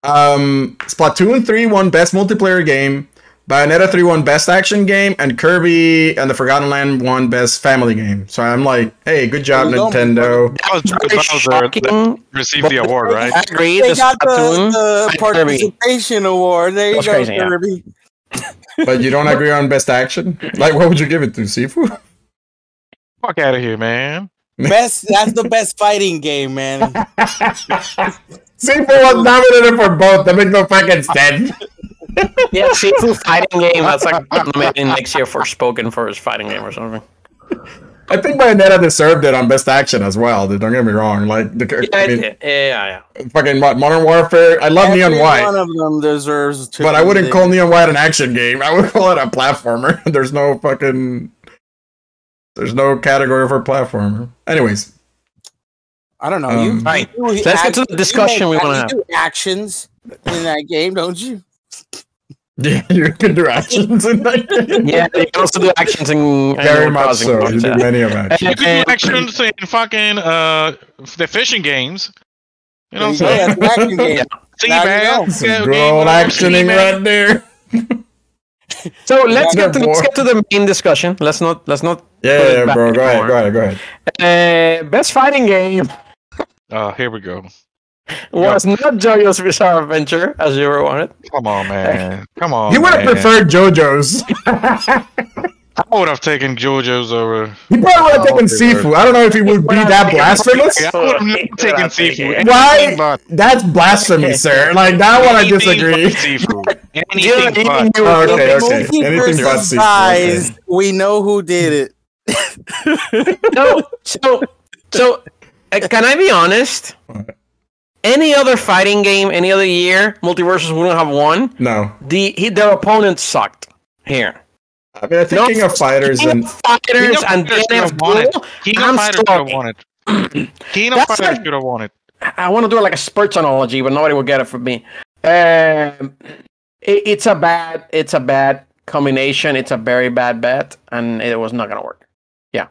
Um, Splatoon 3 won Best Multiplayer Game. Bayonetta 3 won Best Action Game, and Kirby and the Forgotten Land won Best Family Game. So I'm like, hey, good job, There you go, Nintendo. That was Very Bowser that received the award, I right? agree. they The got Splatoon. the, the and Kirby. participation award. There you That's go, crazy, yeah. Kirby. But you don't agree on Best Action? Like, what would you give it to, Sifu? Fuck out of here, man. Best. That's the best fighting game, man. Sifu was nominated for both. That makes no fucking sense. Yeah, Sifu fighting game. That's like maybe next year Forspoken for his fighting game or something. I think Bayonetta deserved it on Best Action as well. Don't get me wrong. Like, the, Yeah, I mean, did. yeah, yeah. fucking what, Modern Warfare. I love Neon White. One of them deserves. To But I wouldn't call Neon White an action game. I would call it a platformer. There's no fucking. There's no category for platformer. Anyways, I don't know. Um, you, you Right. do Let's get to the you discussion we wanna you have. do actions in that game, don't you? yeah, you can do actions in that game. Yeah, you can also do actions in Very much so. but, You do many of action. You could do actions in fucking uh the fishing games. You know what I'm Yeah, saying? that's an action game. Sea Now you know. bass, Some yeah, good old actioning right there. So let's get to let's get to the main discussion. Let's not let's not. Yeah, yeah, bro. Go ahead, go ahead, go ahead. Uh, best fighting game Uh, here we go. Was not JoJo's Bizarre Adventure as you were wanted. Come on, man. Come on. He would have man. preferred JoJo's. I would have taken JoJo's over. He probably would have taken okay, Sifu. I don't know if he would be that blasphemous. I would have not taken Sifu. Why? That's blasphemy, sir. Like that one, I disagree. but Sifu. Anything even but. you- Oh, okay, okay. Anything but Sifu. surprise. We know who did it. No, so So, uh, can I be honest? Any other fighting game, any other year, MultiVersus wouldn't have won. No, The he, their opponents sucked here. I mean I think No, King of Fighters King and of Fighters King of and Fighters DNF should've won it. King I'm of Fighters should have won it. King of That's Fighters like- should have won it. I want to do it like a sports analogy, but nobody will get it from me. Um, it, it's a bad, it's a bad combination. It's a very bad bet, and it was not gonna work. Yeah,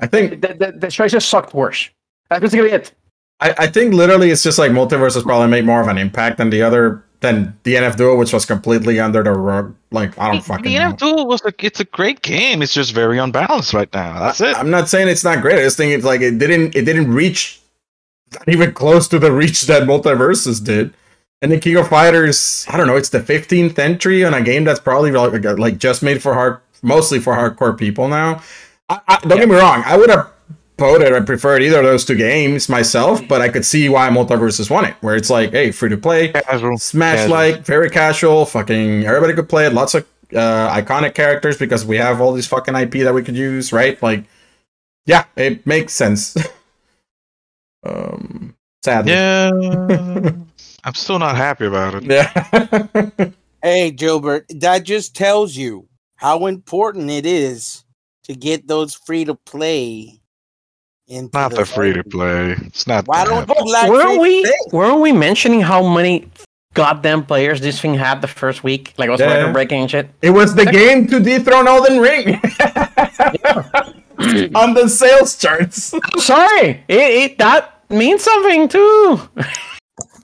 I think The, the, the choices sucked worse. That's basically it. I, I think literally it's just like MultiVersus probably made more of an impact than the other than DNF Duel, which was completely under the rug. Like I don't fucking the know. DNF Duel was a, it's a great game. It's just very unbalanced right now. That's it. I'm not saying it's not great. I just think it's like it didn't it didn't reach not even close to the reach that MultiVersus did. And the King of Fighters, I don't know, it's the 15th entry on a game that's probably like, like just made for hard, mostly for hardcore people now. I, I, don't get me wrong, I would have voted, I preferred either of those two games myself, but I could see why MultiVersus won it, where it's like, hey, free to play, Casual. Smash like, very casual, fucking everybody could play it. Lots of uh, iconic characters because we have all these fucking IP that we could use, right? Like, yeah, it makes sense. um, sadly, Yeah. I'm still not happy about it. yeah. Hey, Gilbert, that just tells you how important it is to get those free to play. Into Not the free to play. It's not. Why don't you like weren't we free-to-play? weren't we mentioning how many goddamn players this thing had the first week? Like it was Yeah. record breaking and shit. it was the game to dethrone Elden Ring on the sales charts. I'm sorry, it, it that means something too.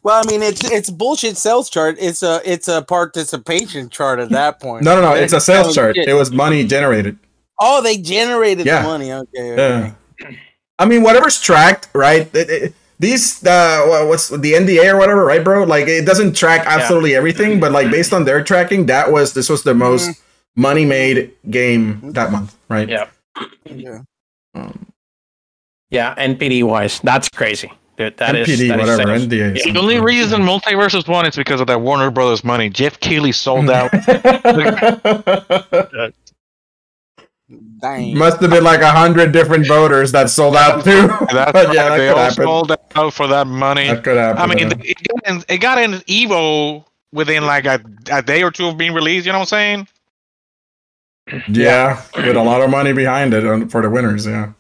Well, I mean, it's it's bullshit sales chart. It's a it's a participation chart at that point. No, no, no, it's a sales Oh, chart. shit. It was money generated. Oh, they generated Yeah. the money. Okay. okay. Yeah. I mean, whatever's tracked, right? It- it- these, uh, what's the NDA or whatever, right, bro? Like, it doesn't track absolutely everything, but like based on their tracking, that was this was the most money made game that month, right? Yeah. Yeah. Um, Yeah, NPD wise, that's crazy, dude. That is NPD, that is whatever, sales. NDA. Yeah. The only reason MultiVersus won is because of that Warner Brothers money. Geoff Keighley sold out. Dang. Must have been like a hundred different voters that sold out too. That's but right. yeah, that they could all happen. sold out for that money. That could happen. I mean, yeah. it got, in, it got in Evo within like a, a day or two of being released. You know what I'm saying? yeah, with a lot of money behind it um, for the winners. Yeah,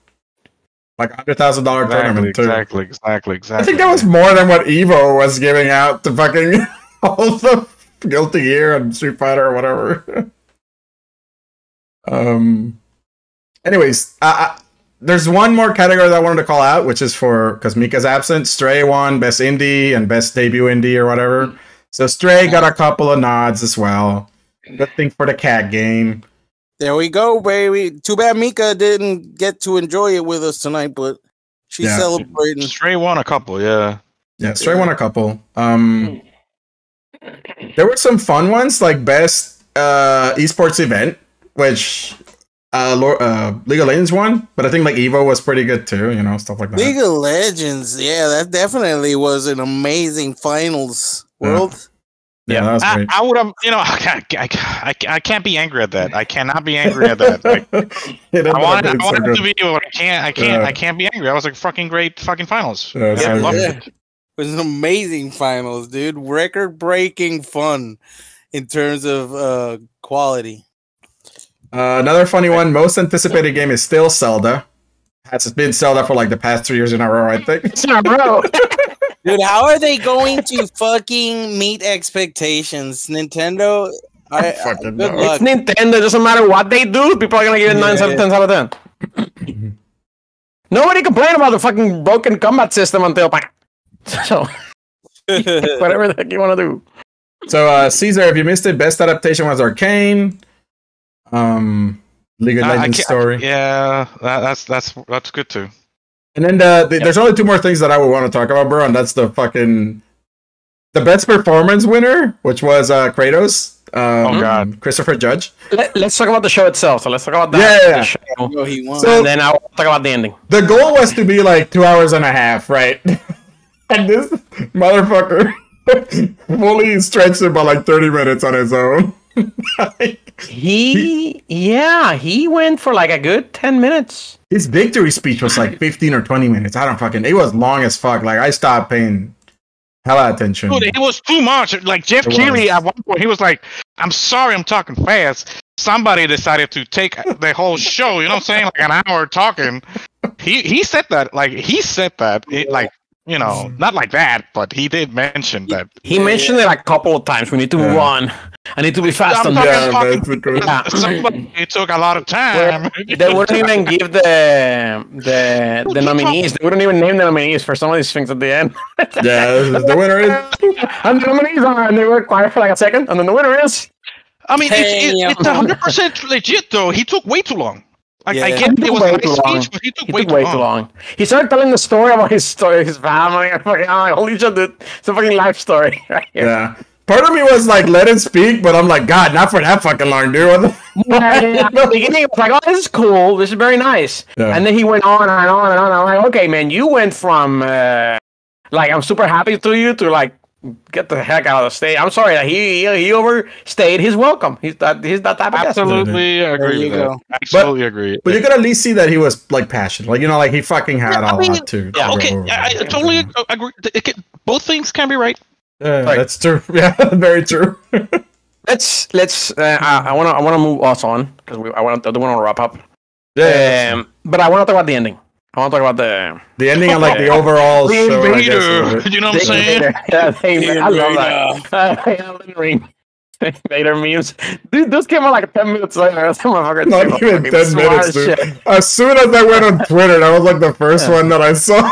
like a hundred thousand dollar Exactly, tournament too. exactly, exactly, exactly. I think that was more than what Evo was giving out to fucking all the Guilty Gear and Street Fighter or whatever. um. Anyways, uh, uh, there's one more category that I wanted to call out, which is for because Mika's absent. Stray won best indie and best debut indie or whatever. So Stray got a couple of nods as well. Good thing for the cat game. There we go, baby. Too bad Mika didn't get to enjoy it with us tonight, but she's Yeah. celebrating. Stray won a couple, yeah. Yeah, Stray won a couple. Um, there were some fun ones like best uh esports event, which uh, Lor- uh League of Legends one, but I think like Evo was pretty good too. You know, stuff like that. League of Legends, yeah, that definitely was an amazing finals world. yeah, that was I, great. I would have, you know, I, can't- I, I, I can't be angry at that. I cannot be angry at that. Like, It ended I up wanted, I being so wanted good. to be, but I can't, I can't, Yeah. I can't be angry. I was like fucking great, fucking finals. Yeah, Yeah, I loved it. It was an amazing finals, dude. Record breaking fun in terms of uh quality. Uh, another funny one. Most anticipated game is still Zelda. Has been Zelda for like the past three years in a row, I think. It's not bro. Dude, how are they going to fucking meet expectations? Nintendo, I, Fucking good know. luck. It's Nintendo. It doesn't matter what they do. People are gonna give it nine Yeah. out of ten out of ten. Nobody complained about the fucking broken combat system until so whatever the heck you want to do. So uh Caesar, if you missed it, best adaptation was Arcane. Um League of I- I Legends can't- I- story. yeah, that, that's that's that's good too. And then the, the- there's only two more things that I would want to talk about, bro, and that's the fucking the best performance winner, which was uh Kratos. Um, Oh, God. Christopher Judge. Let, us talk about the show itself. So let's talk about that. Yeah, yeah, the show, he won. So- and then I'll talk about the ending. The goal was to be like two hours and a half, right? and this motherfucker fully stretched it by like 30 minutes on his own. Like, he yeah he went for like a good 10 minutes His victory speech was like 15 or 20 minutes. I don't fucking. It was long as fuck. Like I stopped paying hella attention. Dude, it was too much. Like Geoff It Keighley was. at one point, he was like, "I'm sorry, I'm talking fast." Somebody decided to take the whole show. You know what I'm saying? Like an hour talking. He he said that. Like he said that. It, like you know, not like that, but he did mention that. he mentioned it a couple of times we need to move on i need to be fast I'm on talking- this Yeah, fucking- that's the truth. Yeah. Somebody, it took a lot of time. they wouldn't even give the the the nominees they wouldn't even name the nominees for some of these things at the end Yeah, the winner is. and the nominees are and they were quiet for like a second and then the winner is I mean, it's, it, Damn. it's 100 um, percent legit though. He took way too long. Like, I Yeah. get He it was way a nice too long. speech, but he took, he way, took too, way long. too long he started telling the story about his story his family and fucking oh, holy shit dude it's a fucking life story right here Yeah. Part of me was like, let him speak, but I'm like, God, not for that fucking long, dude. What the Yeah, yeah, yeah. At the beginning, it was like, "Oh, this is cool. This is very nice." Yeah. And then he went on and on and on. I'm like, "Okay, man, you went from uh, like I'm super happy to you to like get the heck out of the state." I'm sorry that he he, he overstayed his welcome. He's that he's that type of guy. Absolutely agree. you with that. go. Absolutely agree. But you could at least see that he was like passionate. Like, you know, like he fucking had I a mean, lot to. Yeah, okay, go. I, I totally agree. It can, both things can be right. Yeah, Right. that's true. Yeah, very true. Let's let's. Uh, I want to I want to move us on because I want I do want to wrap up. Yeah. Um, but I want to talk about the ending. I want to talk about the the ending and like the overall The show. I guess, invader. You know what I'm saying? Invader. Yeah, the Invader. The I love Invader. that. Elden Ring. Invader memes. Dude, those came out like 10 minutes later. That motherfucker Not even 10 minutes, as dude. shit. As soon as I went on Twitter, that was like the first one that I saw.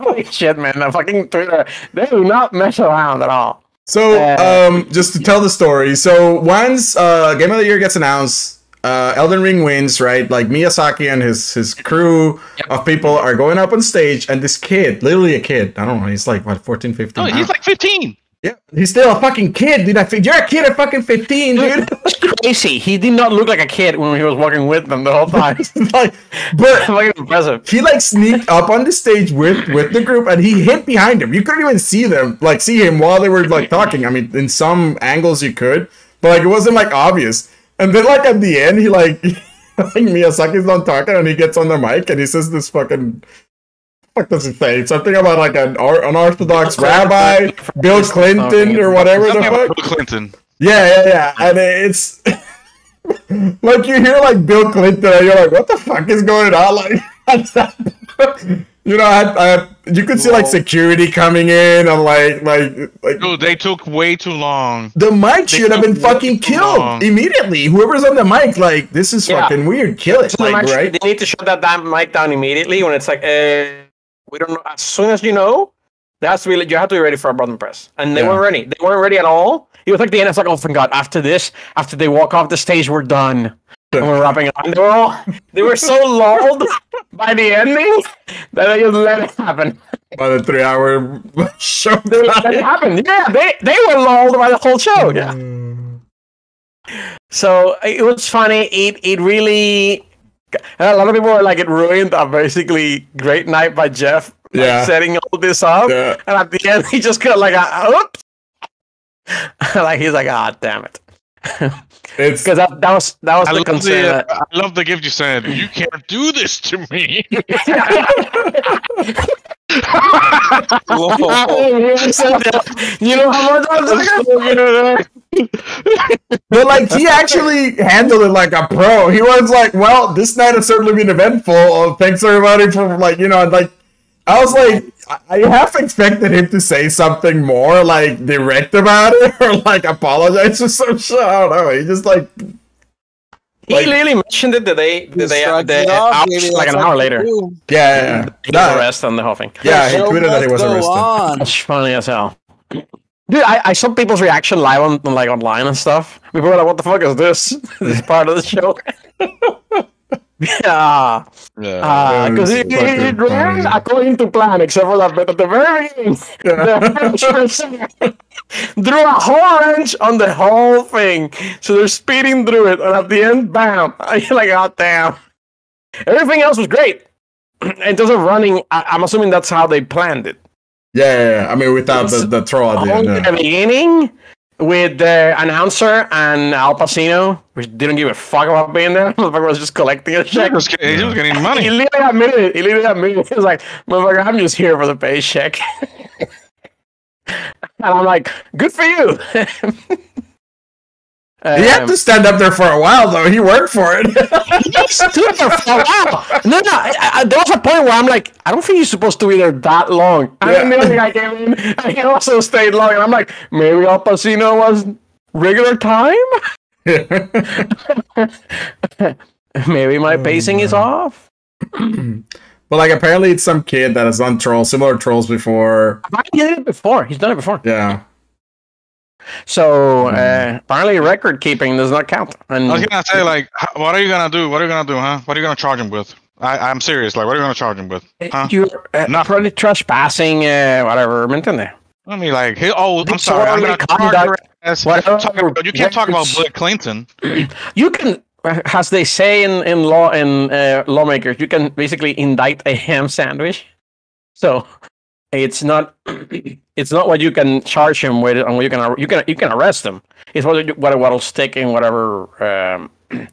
Holy shit, man. The fucking Twitter. They do not mess around at all. So, Uh, um, just to tell the story. So, once uh, Game of the Year gets announced, uh, Elden Ring wins, right? Like Miyazaki and his his crew of people are going up on stage, and this kid, literally a kid, I don't know, he's like what, 14, 15? No, I Oh, he's like 15. Yeah, he's still a fucking kid, dude. I think you're a kid at fucking 15, dude. It's crazy. He did not look like a kid when he was walking with them the whole time. like, but fucking impressive. he like sneaked up on the stage with with the group and he hid behind him you couldn't even see them like see him while they were like talking i mean in some angles you could but like it wasn't like obvious and then like at the end he like like miyazaki's not talking and he gets on the mic and he says this fucking what does he say something about like an or- unorthodox rabbi bill clinton or whatever the fuck Bill Clinton. yeah, yeah, yeah. And it's like you hear like Bill Clinton, and you're like, what the fuck is going on? Like, what's that? you know, I, I, you could see like security coming in. I'm like, like, like Dude, they took way too long. the mic They should have been fucking killed long. immediately. Whoever's on the mic, like, this is Yeah. fucking weird. Kill it, So like, actually, right? They need to shut that damn mic down immediately when it's like, uh, we don't know. As soon as you know, that's really you have to be ready for a button press, and they Yeah. weren't ready. They weren't ready at all. It was like the end. It's like, oh, thank God! After this, after they walk off the stage, we're done. And we're wrapping up. And they were all, they were so lulled by the ending that they just let it happen. By the three hour show. They let it happen. Yeah, they they were lulled by the whole show. Yeah. Mm. So it was funny. It it really. And a lot of people were like, it ruined a basically great night by Geoff. like, Yeah. setting all this up, Yeah. and at the end he just got like a oops. like he's like, ah, damn it, It's because that, that was that was I the love concern. the, that- I love the gift you said. You can't do this to me. you know how much I was like, But like he actually handled it like a pro. He was like, "Well, this night has certainly been eventful. Uh, Thanks everybody for like you know like." I was like, I I half expected him to say something more like direct about it or like apologize or some shit. I don't know. He just like he Like- literally mentioned it the day the day Shrugged the off, hours, maybe like an what hour later. do. yeah, yeah, yeah. He was That- arrested and the whole thing. yeah, he Show tweeted that he was arrested. on. That's funny as hell. Dude, I, I saw people's reaction live on like online and stuff. People were like, "What the fuck is this? this is part of the show." yeah, Yeah. Ah, because it, it, it ran according to plan, except for that bit at the very beginning. The French drew a whole wrench on the whole thing, so they're speeding through it, and at the end, bam! You're like, "Oh damn!" Everything else was great. In terms of running, I, I'm assuming that's how they planned it. Yeah, yeah, yeah. I mean, without the, the troll at the end. Yeah. the beginning, with the announcer and Al Pacino, which didn't give a fuck about being there. Motherfucker was just collecting a He check. was, he was getting money. He literally admitted it. He literally admitted it. He was like, motherfucker, I'm just here for the paycheck. and I'm like, good for you. He had Um, to stand up there for a while though. He worked for it. he stood there for a while. No, no. I, I, there was a point where I'm like, I don't think you're supposed to be there that long. Then the other guy came in, and he also stayed long. And I'm like, maybe Al Pacino was regular time. maybe my pacing is off. but like apparently it's some kid that has done trolls, similar trolls before. He did it before. He's done it before. Yeah. So uh, apparently, record keeping does not count. And I was gonna say like, what are you gonna do? What are you gonna do, huh? What are you gonna charge him with? I, I'm serious. Like, what are you gonna charge him with? Huh? you're uh, Nothing. probably trespassing, uh, whatever. ¿Me entiende? I mean, like, he, oh, I'm sorry. I'm Disorderly gonna charge your ass. whatever. Talk about- you can't talk about Yes. Bill Clinton. You can, as they say in in law in uh, lawmakers, you can basically indict a ham sandwich. So it's not it's not what you can charge him with, and what you can you can you can arrest him. It's what you- what what'll stick in whatever um,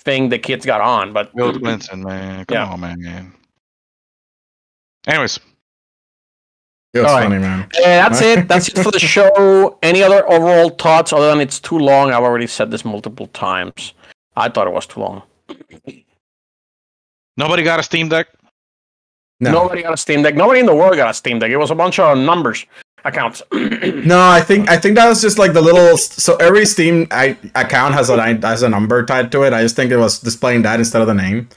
thing the kids got on. But Bill Clinton, man. Come Yeah. on, man. Anyways, It was All right. funny, man. Uh, that's it. That's it for the show. Any other overall thoughts other than it's too long? I've already said this multiple times. I thought it was too long. nobody got a Steam Deck. No. Nobody got a Steam Deck. Nobody in the world got a Steam Deck. It was a bunch of numbers accounts. No, I think I think that was just like the little. So every Steam I, account has a has a number tied to it. I just think it was displaying that instead of the name.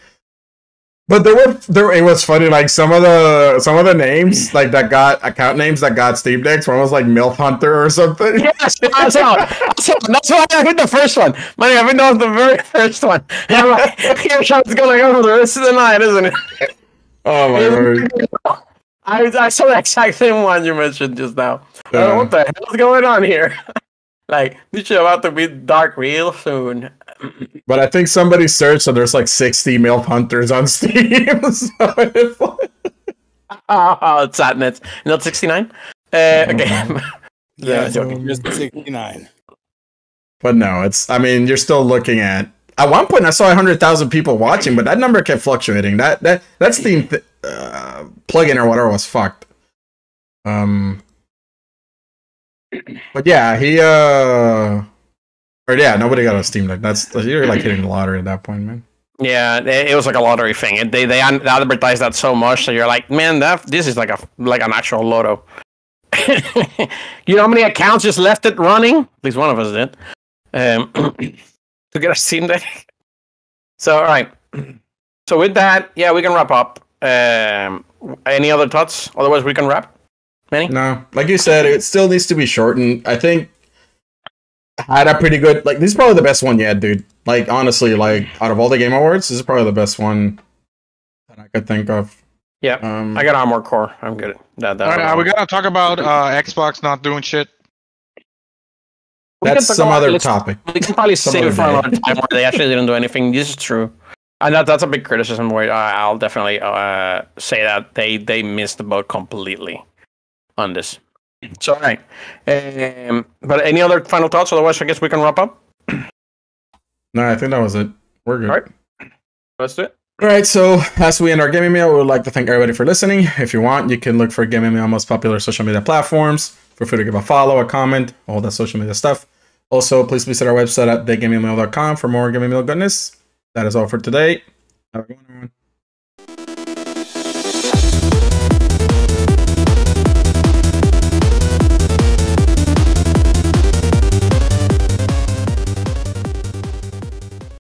But there were there. It was funny. Like some of the some of the names like that got account names that got Steam decks. One was like Milf Hunter or something. yes, that's how. That's, how, that's why I hit the first one. Man, I think that was the very first one. I'm like, here's how it's to go for the rest of the night, isn't it? Oh my word! I, I saw the exact same one you mentioned just now. I don't know Yeah. what the hell's going on here? like, this shit about to be dark real soon. But I think somebody searched and there's like 60 Milf Hunters on Steam. so it's like, Oh, it's sadness. Not 69? Uh, okay. Yeah, yeah, so joking. just 69. but no, it's. I mean, you're still looking at. At one point, I saw 100,000 people watching, but that number kept fluctuating. That that that Steam th- uh, plugin or whatever was fucked. Um. But yeah, he uh. Or yeah, nobody got a Steam Deck. That's you're like hitting the lottery at that point, man. Yeah, it was like a lottery thing. It, they they ad- advertise that so much that you're like, man, that this is like a like an actual lotto. you know how many accounts just left it running? At least one of us did. Um, to get a Steam Deck. So all right. So with that, yeah, we can wrap up. Um, any other thoughts? Otherwise, we can wrap. Manny? No, like you said, it still needs to be shortened. I think I had a pretty good like this is probably the best one yet, dude. Like honestly, like out of all the game awards, this is probably the best one that I could think of. Yeah, Um, I got Armored Core. I'm good. That, that All right, are we gonna talk about uh, Xbox not doing shit? We can that's some other let's- topic. We can probably Some save it other for day. another time where they actually didn't do anything. This is true, and that, that's a big criticism. Where uh, I'll definitely uh, say that they they missed the boat completely on this. So all right, um, but any other final thoughts? Otherwise, I guess we can wrap up. No, I think that was it. We're good. All right. Let's do it. All right, so as we end our gaming meal, we would like to thank everybody for listening. If you want, you can look for gaming meal on most popular social media platforms. Feel free to give a follow, a comment, all that social media stuff. Also, please visit our website at thegamingmeal.com for more gaming meal goodness. That is all for today. Have a good one.